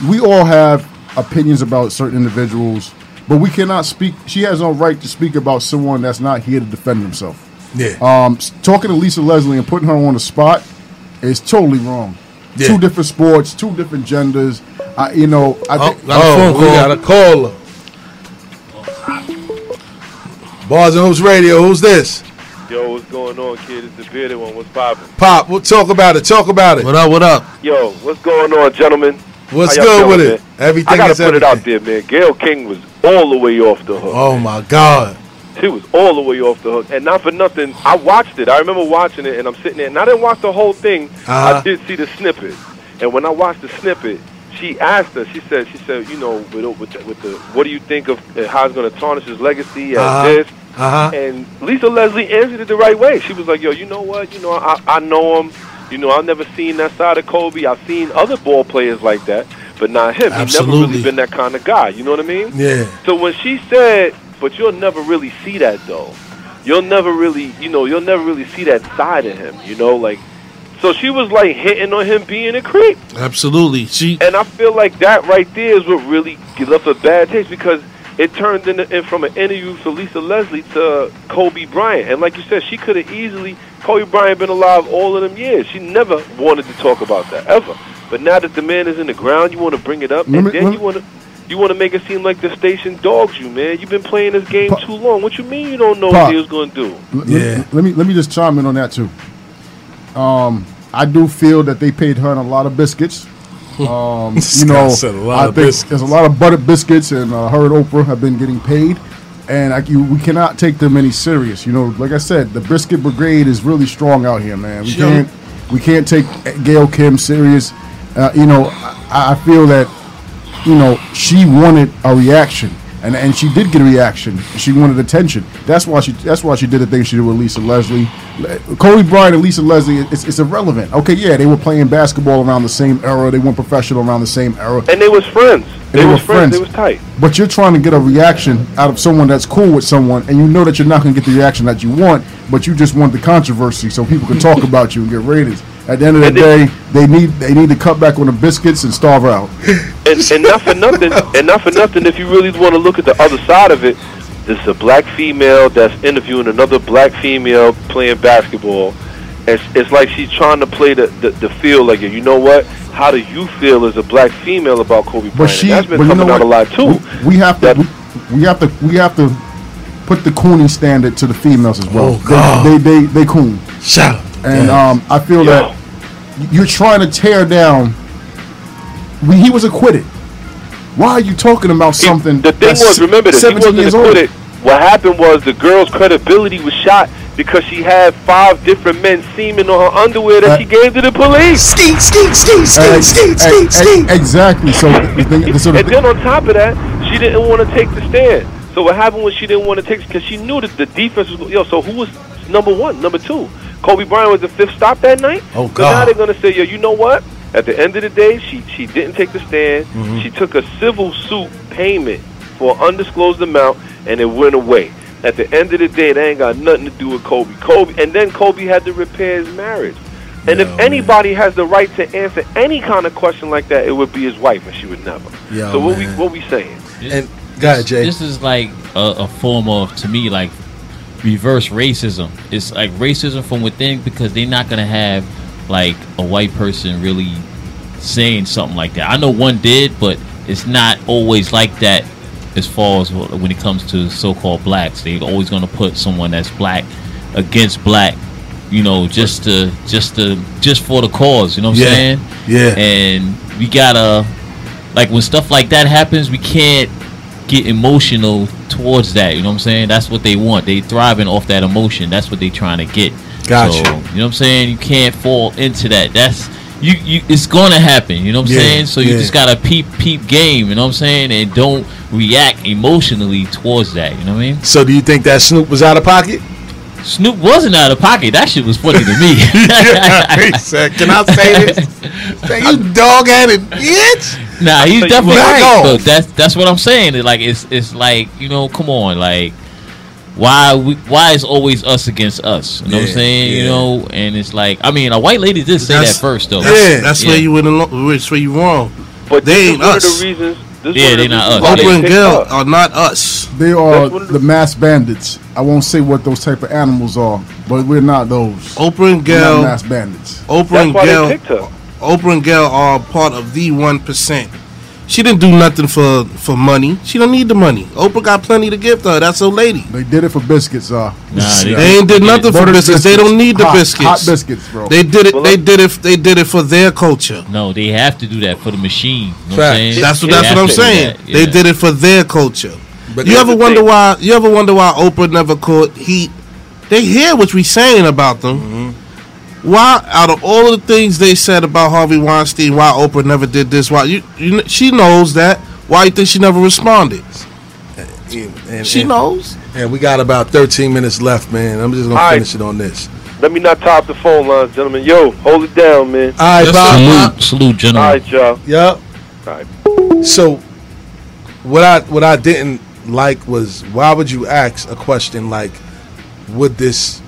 We all have opinions about certain individuals, but we cannot speak. She has no right to speak about someone that's not here to defend himself. Yeah. Um, talking to Lisa Leslie and putting her on the spot is totally wrong. Yeah. Two different sports, two different genders. I, you know, I Oh, think. oh, we got a caller. Bars and Hoops Radio. Who's this? Yo, what's going on, kid? It's the bearded one. What's poppin'? Pop. We'll talk about it. Talk about it. What up? What up? Yo, what's going on, gentlemen? What's good with feeling, it? man? Everything I gotta is put it out there, man. Gayle King was all the way off the hook. Oh my God. She was all the way off the hook, and not for nothing. I watched it. I remember watching it, and I'm sitting there, and I didn't watch the whole thing. Uh-huh. I did see the snippet, and when I watched the snippet, she asked her. She said, "She said, you know, with, with, the, with the, what do you think of uh, how it's going to tarnish his legacy as Uh-huh. this?" Uh-huh. And Lisa Leslie answered it the right way. She was like, "Yo, you know what? You know, I, I know him. You know, I've never seen that side of Kobe. I've seen other ball players like that, but not him. He never really been that kind of guy. You know what I mean? Yeah. So when she said, "But you'll never really see that though. You'll never really, you know, you'll never really see that side of him. You know, like." So she was like hitting on him being a creep. Absolutely. She And I feel like that right there is what really left a bad taste because it turned into, in from an interview for Lisa Leslie to Kobe Bryant. And like you said, she could have easily, Kobe Bryant been alive all of them years. She never wanted to talk about that, ever. But now that the man is in the ground, you want to bring it up, and me- then you want to. You want to make it seem like the station dogs you, man. You've been playing this game too long. What you mean you don't know Pop. what he was going to do? L- Let, let me let me just chime in on that too. Um, I do feel that they paid her a lot of biscuits. Um, you know, said a lot I of think biscuits. there's a lot of buttered biscuits, and uh, her and Oprah have been getting paid, and I, you, we cannot take them any serious. You know, like I said, the biscuit brigade is really strong out here, man. We Sure. can't we can't take Gayle King serious. Uh, you know, I, I feel that you know, she wanted a reaction, and and she did get a reaction. She wanted attention. That's why she that's why she did the thing she did with Lisa Leslie. Kobe Bryant and Lisa Leslie, it's, it's irrelevant. Okay, yeah, they were playing basketball around the same era. They went professional around the same era. And they was friends. And They, was friends. They was tight. But you're trying to get a reaction out of someone that's cool with someone, and you know that you're not going to get the reaction that you want, but you just want the controversy so people can talk about you and get ratings. At the end of the And day, they- they need they need to cut back on the biscuits and starve out. and, and not for nothing, and not for nothing. If you really want to look at the other side of it, this is a black female that's interviewing another black female playing basketball. It's, it's like she's trying to play the, the, the feel like, you know what? How do you feel as a black female about Kobe Bryant? But she, and that's been but you know out what? a lot too. We, we have to, we, we have to, we have to put the cooning standard to the females as well. Oh, God. They, they, they, they coon. Shout. And um, I feel that you're trying to tear down. We, he was acquitted. Why are you talking about something? The thing was, remember this, he wasn't years old? acquitted. What happened was the girl's credibility was shot because she had five different men semen on her underwear that she gave to the police. Skeet, skeet, skeet, Ex- skeet, skeet, ex- skeet, skeet. Exactly. So the thing, so the and then on top of that, she didn't want to take the stand. So what happened was she didn't want to take because she knew that the defense was yo. So who was number one, number two? Kobe Bryant was the fifth stop that night. Oh, God! So now God. they're gonna say yo, you know what? At the end of the day, she she didn't take the stand. Mhm. She took a civil suit payment for an undisclosed amount, and it went away. At the end of the day, they ain't got nothing to do with Kobe. Kobe, and then Kobe had to repair his marriage. And if anybody has the right to answer any kind of question like that, it would be his wife, and she would never. Yo, so what man. we what we saying? And go ahead, Jay. This is like a, a form of, to me, like reverse racism. It's like racism from within because they're not gonna have like a white person really saying something like that. I know one did, but it's not always like that as far as when it comes to so-called blacks. They're always going to put someone that's black against black. You know, just to just to just for the cause. You know what I'm saying? Yeah. And we gotta like when stuff like that happens, we can't get emotional towards that. You know what I'm saying? That's what they want. They thriving off that emotion. That's what they trying to get. Gotcha. So, you know what I'm saying? You can't fall into that. That's you. You. It's gonna happen. You know what I'm Yeah, saying? So you yeah. just gotta peep, peep game. You know what I'm saying? And don't react emotionally towards that. You know what I mean? So do you think that Snoop was out of pocket? Snoop wasn't out of pocket. That shit was funny to me. he said, "Can I say this? Say, you dog-headed bitch." Nah, he's So definitely right. off. But that's that's what I'm saying. It, Like it's it's like you know, come on, like why we why is always us against us? You know what I'm Yeah, saying? You know, and it's like I mean, a white lady did say That's- that first though. That's, that's where you went along. That's where you wrong. But they ain't us. the reasons. This Yeah, they the not us. why Oprah and Gayle are not us. They are the mass bandits. I won't say what those type of animals are, but we're not those. Oprah and We're not Gayle. mass bandits. Oprah and Gayle. Oprah and Gayle are part of the one percent. She didn't do nothing for for money. She don't need the money. Oprah got plenty to give to her. That's her lady. They did it for biscuits, uh. Nah, They, ain't did nothing for Buttered biscuits. They don't need the Hot- biscuits. Hot biscuits, bro. They did it. They did it. They did it for their culture. No, they have to do that for the machine. You know what I'm? That's what that's what I'm saying. that, They did it for their culture. But you ever wonder thing. why? You ever wonder why Oprah never caught heat? They hear what we saying about them. Mm-hmm. Why, out of all of the things they said about Harvey Weinstein, why Oprah never did this? Why you? you she knows that. Why you think she never responded? And, She knows. And we got about 13 minutes left, man. I'm just gonna All right. finish it on this. Let me not top the phone lines, gentlemen. Yo, hold it down, man. All right, Bob. Salute, salute, gentlemen. All right, y'all. Yep. All right. So, what I what I didn't like was why would you ask a question like, would this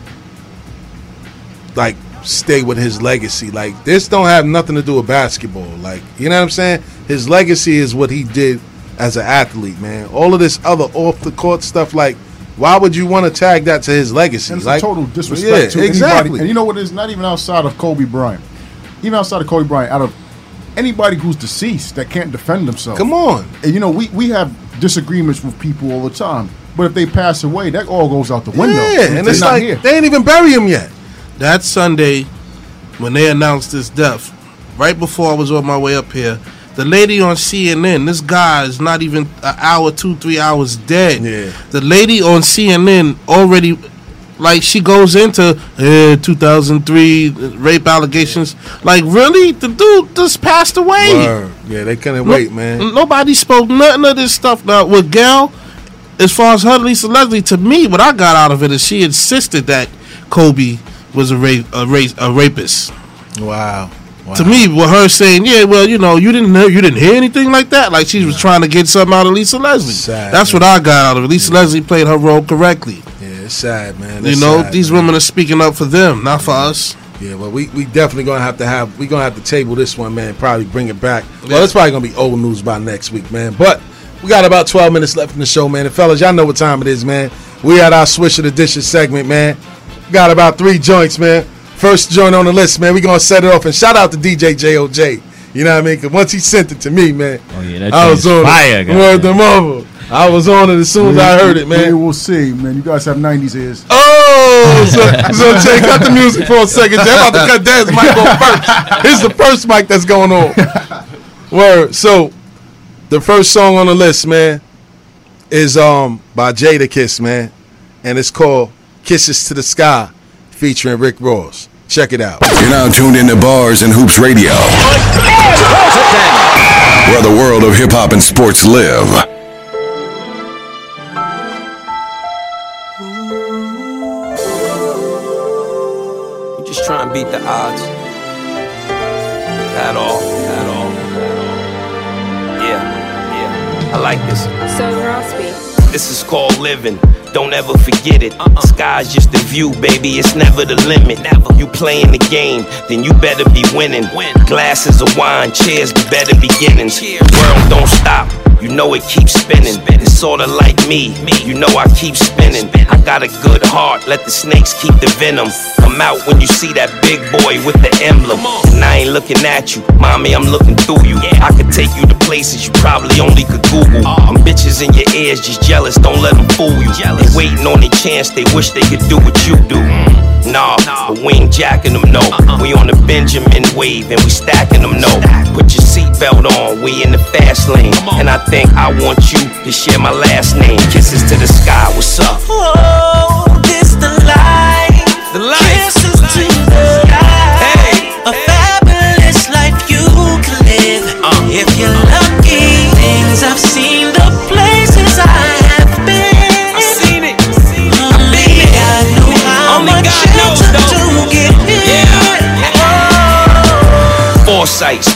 like stay with his legacy? Like this don't have nothing to do with basketball. Like you know what I'm saying? His legacy is what he did as an athlete, man. All of this other off the court stuff, like. Why would you want to tag that to his legacy? And it's like a total disrespect Yeah, to exactly. anybody. And you know what? It's not even outside of Kobe Bryant. Even outside of Kobe Bryant, out of anybody who's deceased that can't defend themselves. Come on. And you know, we, we have disagreements with people all the time. But if they pass away, that all goes out the window. Yeah, and it's like here. they ain't even bury him yet. That Sunday, when they announced his death, right before I was on my way up here, the lady on CNN, this guy is not even an hour, two, three hours dead. Yeah. The lady on CNN already, like, she goes into eh, 2003 rape allegations. Like, really? The dude just passed away. Word. Yeah, they couldn't No- wait, man. Nobody spoke nothing of this stuff. Now with Gayle, as far as her Lisa Leslie, to me, what I got out of it is she insisted that Kobe was a rape, a, rape, a rapist. Wow. To me, with her saying, "Yeah, well, you know, you didn't know, you didn't hear anything like that," like she was trying to get something out of Lisa Leslie. Sad, That's what I got out of it. Lisa Leslie played her role correctly. Yeah, it's sad, man. you know, sad, these man. women are speaking up for them, not for us. Yeah, well, we, we definitely gonna have to have we gonna have to table this one, man. Probably bring it back. Yeah. Well, it's probably gonna be old news by next week, man. But we got about twelve minutes left in the show, man. And fellas, y'all know what time it is, man. We at our swish of the dishes segment, man. Got about three joints, man. First joint on the list, man. We gonna set it off and shout out to DJ JOJ. You know what I mean? Cause once he sent it to me, man, Oh yeah, that I was on fire, it. guy. Word to mother. I was on it as soon as I heard it, man. we'll see, man. You guys have 90s ears. Oh, so, so Jay, cut the music for a second. Jay, I'm about to cut Dad's mic on first. Here's the first mic that's going on. Word. So, the first song on the list, man, is um by Jadakiss, man, and it's called "Kisses to the Sky," featuring Rick Ross. Check it out. You're now tuned into Bars and Hoops Radio, where the world of hip hop and sports live. You just try and beat the odds. At all, at all, at all. Yeah, yeah. I like this. So Rosby. This is called living. Don't ever forget it. Uh-uh. Sky's just the view, baby. It's never the limit. Never. You playing the game, then you better be winning. Glasses of wine, cheers to better beginnings. World don't stop. You know it keeps spinning. It's sorta like me, you know I keep spinning. I got a good heart, let the snakes keep the venom. Come out when you see that big boy with the emblem. And I ain't looking at you, mommy, I'm looking through you. I could take you to places you probably only could Google. I'm bitches in your ears, just jealous, don't let them fool you. They waiting on their chance, they wish they could do what you do. Nah, but we ain't jacking them, no. We on the Benjamin wave and we stacking them, no. Put your seatbelt on, we in the fast lane. And I think I want you to share my last name. Kisses to the sky, what's up? Oh, this the life. The life. Kisses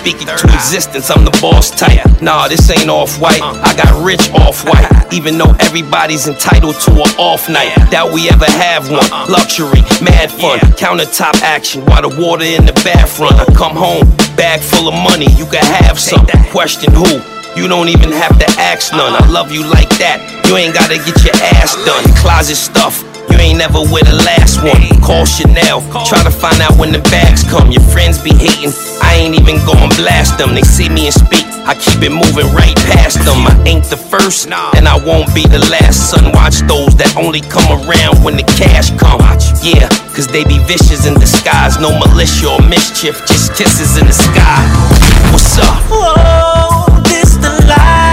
Foresight, speaking to existence, I'm the boss type. Nah, this ain't off white. I got rich off white. Even though everybody's entitled to an off night. Doubt we ever have one. Luxury, mad fun, countertop action while the water in the bathroom. I come home, bag full of money, you can have some. Question who? You don't even have to ask none. I love you like that. You ain't gotta get your ass done. Closet stuff. You ain't never with the last one. Call Chanel. Try to find out when the bags come. Your friends be hating. I ain't even going blast them. They see me and speak. I keep it moving right past them. I ain't the first, and I won't be the last. Son, watch those that only come around when the cash come. Yeah, cause they be vicious in disguise. No militia or mischief, just kisses in the sky. What's up? Whoa, this the life.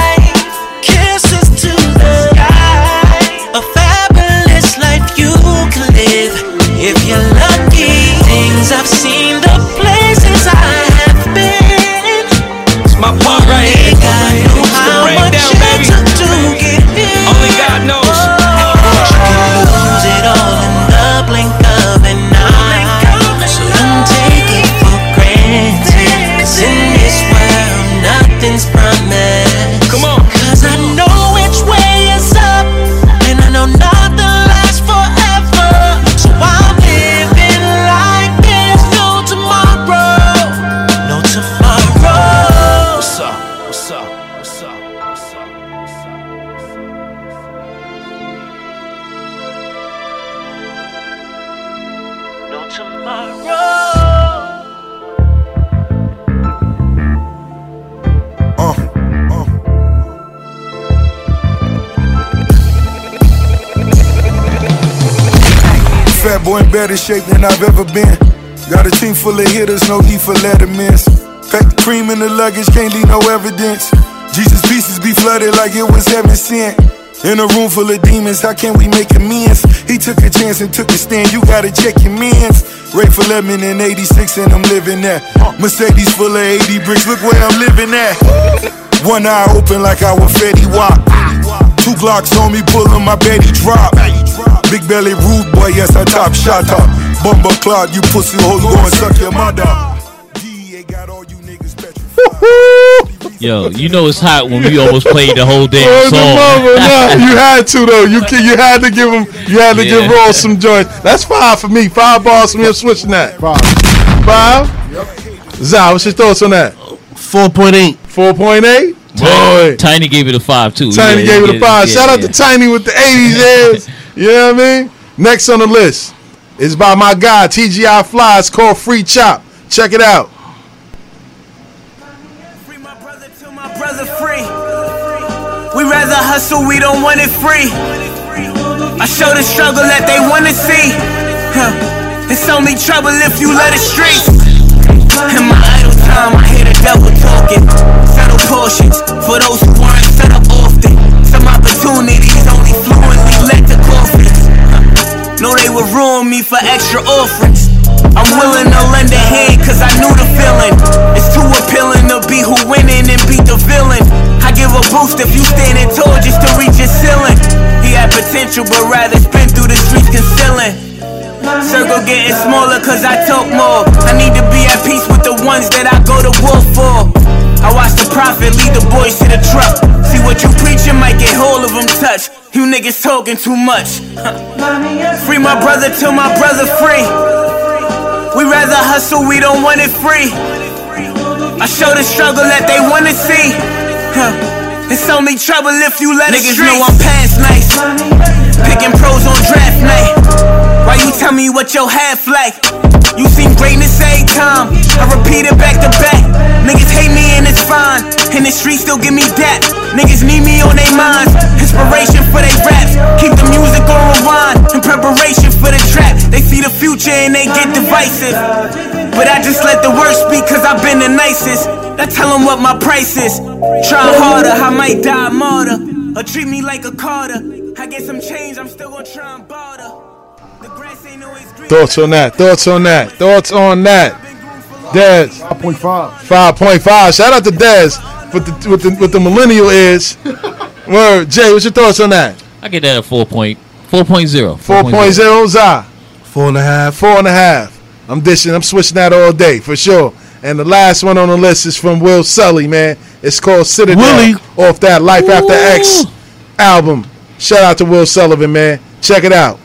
In better shape than I've ever been. Got a team full of hitters, no need for lettermans. Pack the cream in the luggage, can't leave no evidence. Jesus pieces be flooded like it was heaven sent. In a room full of demons, how can we make amends? He took a chance and took a stand, you gotta check your mans. Ray for lemon in 86 and I'm living there. Mercedes full of 80 bricks, look where I'm living at. One eye open like I was Fetty Wap. Two Glocks on me, pulling my Betty drop. Big belly rude boy, yes I top shot up. Bumble cloud, you pussy hole, go and suck your mother. Yo, you know it's hot when we almost played the whole damn oh, Word song. mother, nah, you had to though. You can, you had to give him. You had to give Yeah. Ross some joints. That's five for me. Five bars for me. I'm switching that. Five. Five. Zah, what's your thoughts on that? Four point eight. Four point eight. Boy, Tiny gave it a five too. Tiny Yeah, gave it a five. yeah, Shout out yeah. to Tiny with the 80s ears. You know what I mean? Next on the list is by my guy TGI Fly. It's called Free Chop. Check it out. free my brother free. We rather hustle, we don't want it free. I show the struggle that they wanna see. Huh. It's only trouble if you let it street. In my idle time, I hear the devil talking. Portions for those who aren't set up often. Some opportunities only fluently let the coffins. Know they would ruin me for extra offerings. I'm willing to lend a hand cause I knew the feeling. It's too appealing to be who winning and beat the villain. I give a boost if you standing tall just to reach your ceiling. He had potential but rather spin through the streets concealing. Circle getting smaller cause I talk more. I need to be at peace with the ones that I go to war for. I watch the prophet lead the boys to the truck. See what you preaching might get hold of them touch. You niggas talking too much. free my brother till my brother free. We rather hustle, we don't want it free. I show the struggle that they wanna see. Huh. It's only trouble if you let Niggas know I'm past nice. Picking pros on draft night. Why you tell me what your half like? You seen greatness every time. I repeat it back to back. Niggas hate me and it's fine. In the streets still give me that. Niggas need me on their minds. Inspiration for they raps. Keep the music on rewind. In preparation for the trap. They see the future and they get divisive. But I just let the worst speak cause I've been the nicest. I tell them what my price is. Try harder, I might die a martyr. Or treat me like a Carter. I get some change, I'm still gonna try and barter. Thoughts on that? Thoughts on that? Thoughts on that? Dez. 5.5. 5.5. Shout out to Dez with the with the with the millennial is. Word. Jay, what's your thoughts on that? I get that at 4 point, 4.0. 4.0 Za. Four and a half. Four and a half. I'm dishing. I'm switching that all day for sure. And the last one on the list is from Will Sully, man. It's called Citadel Willie. off that Life After X album. Shout out to Will Sullivan, man. Check it out.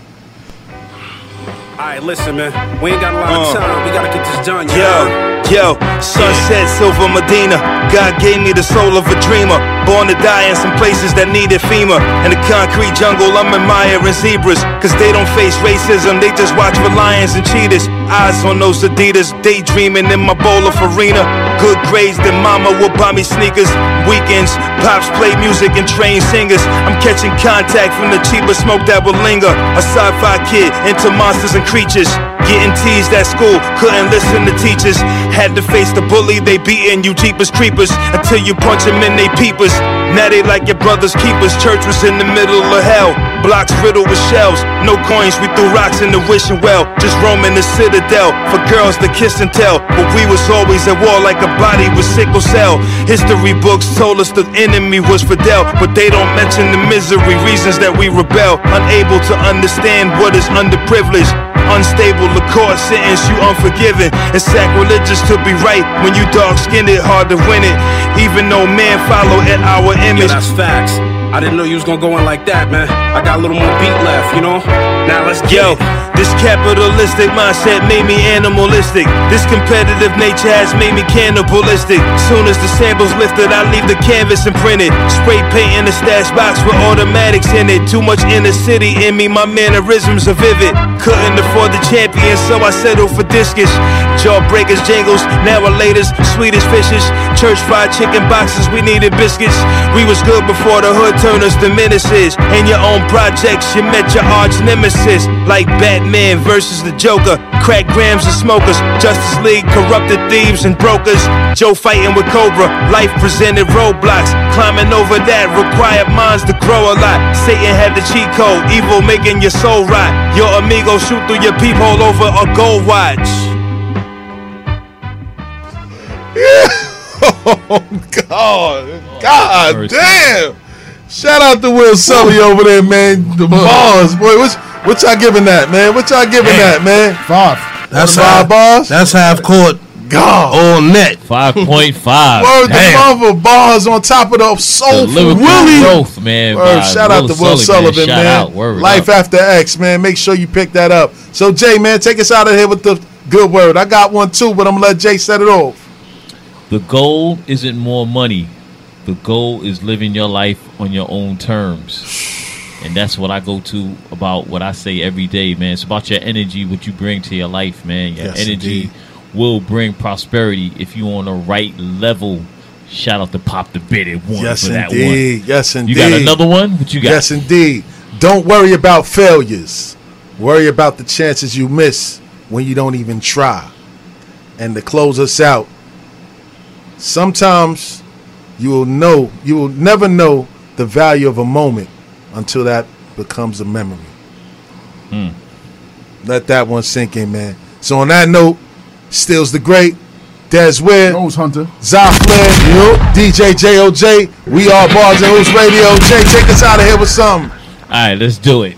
Alright, listen, man. We ain't got a lot of Uh. time. We gotta get this done. Yo, know? yo, sunset, silver Medina. God gave me the soul of a dreamer. Born to die in some places that needed FEMA. In the concrete jungle, I'm admiring zebras. Cause they don't face racism, they just watch for lions and cheetahs. Eyes on those Adidas, daydreaming in my bowl of farina. Good grades, then mama will buy me sneakers. Weekends, pops play music and train singers. I'm catching contact from the cheaper smoke that will linger. A sci-fi kid into monsters and creatures. Getting teased at school, couldn't listen to teachers. Had to face the bully, they beating you jeepers creepers until you punch them in they peepers. Now they like your brother's keepers. Church was in the middle of hell. Blocks riddled with shells. No coins, we threw rocks in the wishing well. Just roaming the citadel for girls to kiss and tell. But we was always at war like a body with sickle cell. History books told us the enemy was Fidel, but they don't mention the misery, reasons that we rebel. Unable to understand what is underprivileged. Unstable, the court sentence you unforgiving. It's sacrilegious to be right when you dark skinned, it hard to win it. Even though men follow at our Yo, image. that's facts. I didn't know you was gonna go in like that, man. I got a little more beat left, you know? Now let's Yo, this capitalistic mindset made me animalistic. This competitive nature has made me cannibalistic. Soon as the sample's lifted, I leave the canvas imprinted. Spray paint in the stash box with automatics in it. Too much inner city in me, my mannerisms are vivid. Couldn't afford the champion, so I settled for discus. Jawbreakers, jingles, latest. Swedish fishes, church fried chicken boxes, we needed biscuits. We was good before the hood turned us to menaces. In your own projects, you met your arch nemesis. Like Batman versus the Joker. Crack grams and smokers. Justice League, corrupted thieves and brokers. Joe fighting with Cobra. Life presented roadblocks. Climbing over that required minds to grow a lot. Satan had the cheat code. Evil making your soul rot. Your amigo shoot through your peephole over a gold watch. Oh God, God damn! Shout out to Will Sully over there, man. The bars, boy. What's what y'all giving that, man? What y'all giving that, man? Five. That's five half, bars. That's half court. God. All net. 5.5. Word, the Damn. mother bars on top of the soul The lyrical Willie. growth, man, Word, by shout out to Will Sullivan, Sullivan, shout man. out, word Life up. after X, man. Make sure you pick that up. So Jay, man, take us out of here with the good word. I got one too, but I'm gonna let Jay set it off. The goal isn't more money. The goal is living your life on your own terms. And that's what I go to about what I say every day, man. It's about your energy, what you bring to your life, man. Your Yes, energy indeed. will bring prosperity if you're on the right level. Shout out to Pop the Bid at one Yes, for that indeed. one. Yes, indeed. You got another one? What you got? Yes, indeed. Don't worry about failures. Worry about the chances you miss when you don't even try. And to close us out, sometimes you will know, you will never know the value of a moment until that becomes a memory. Hmm. Let that one sink in, man. So on that note, Stills the Great, Des Ware, Nose Hunter, Zah Flynn, DJ JOJ, we are Bars and Hoops Radio. Jay, take us out of here with something. All right, let's do it.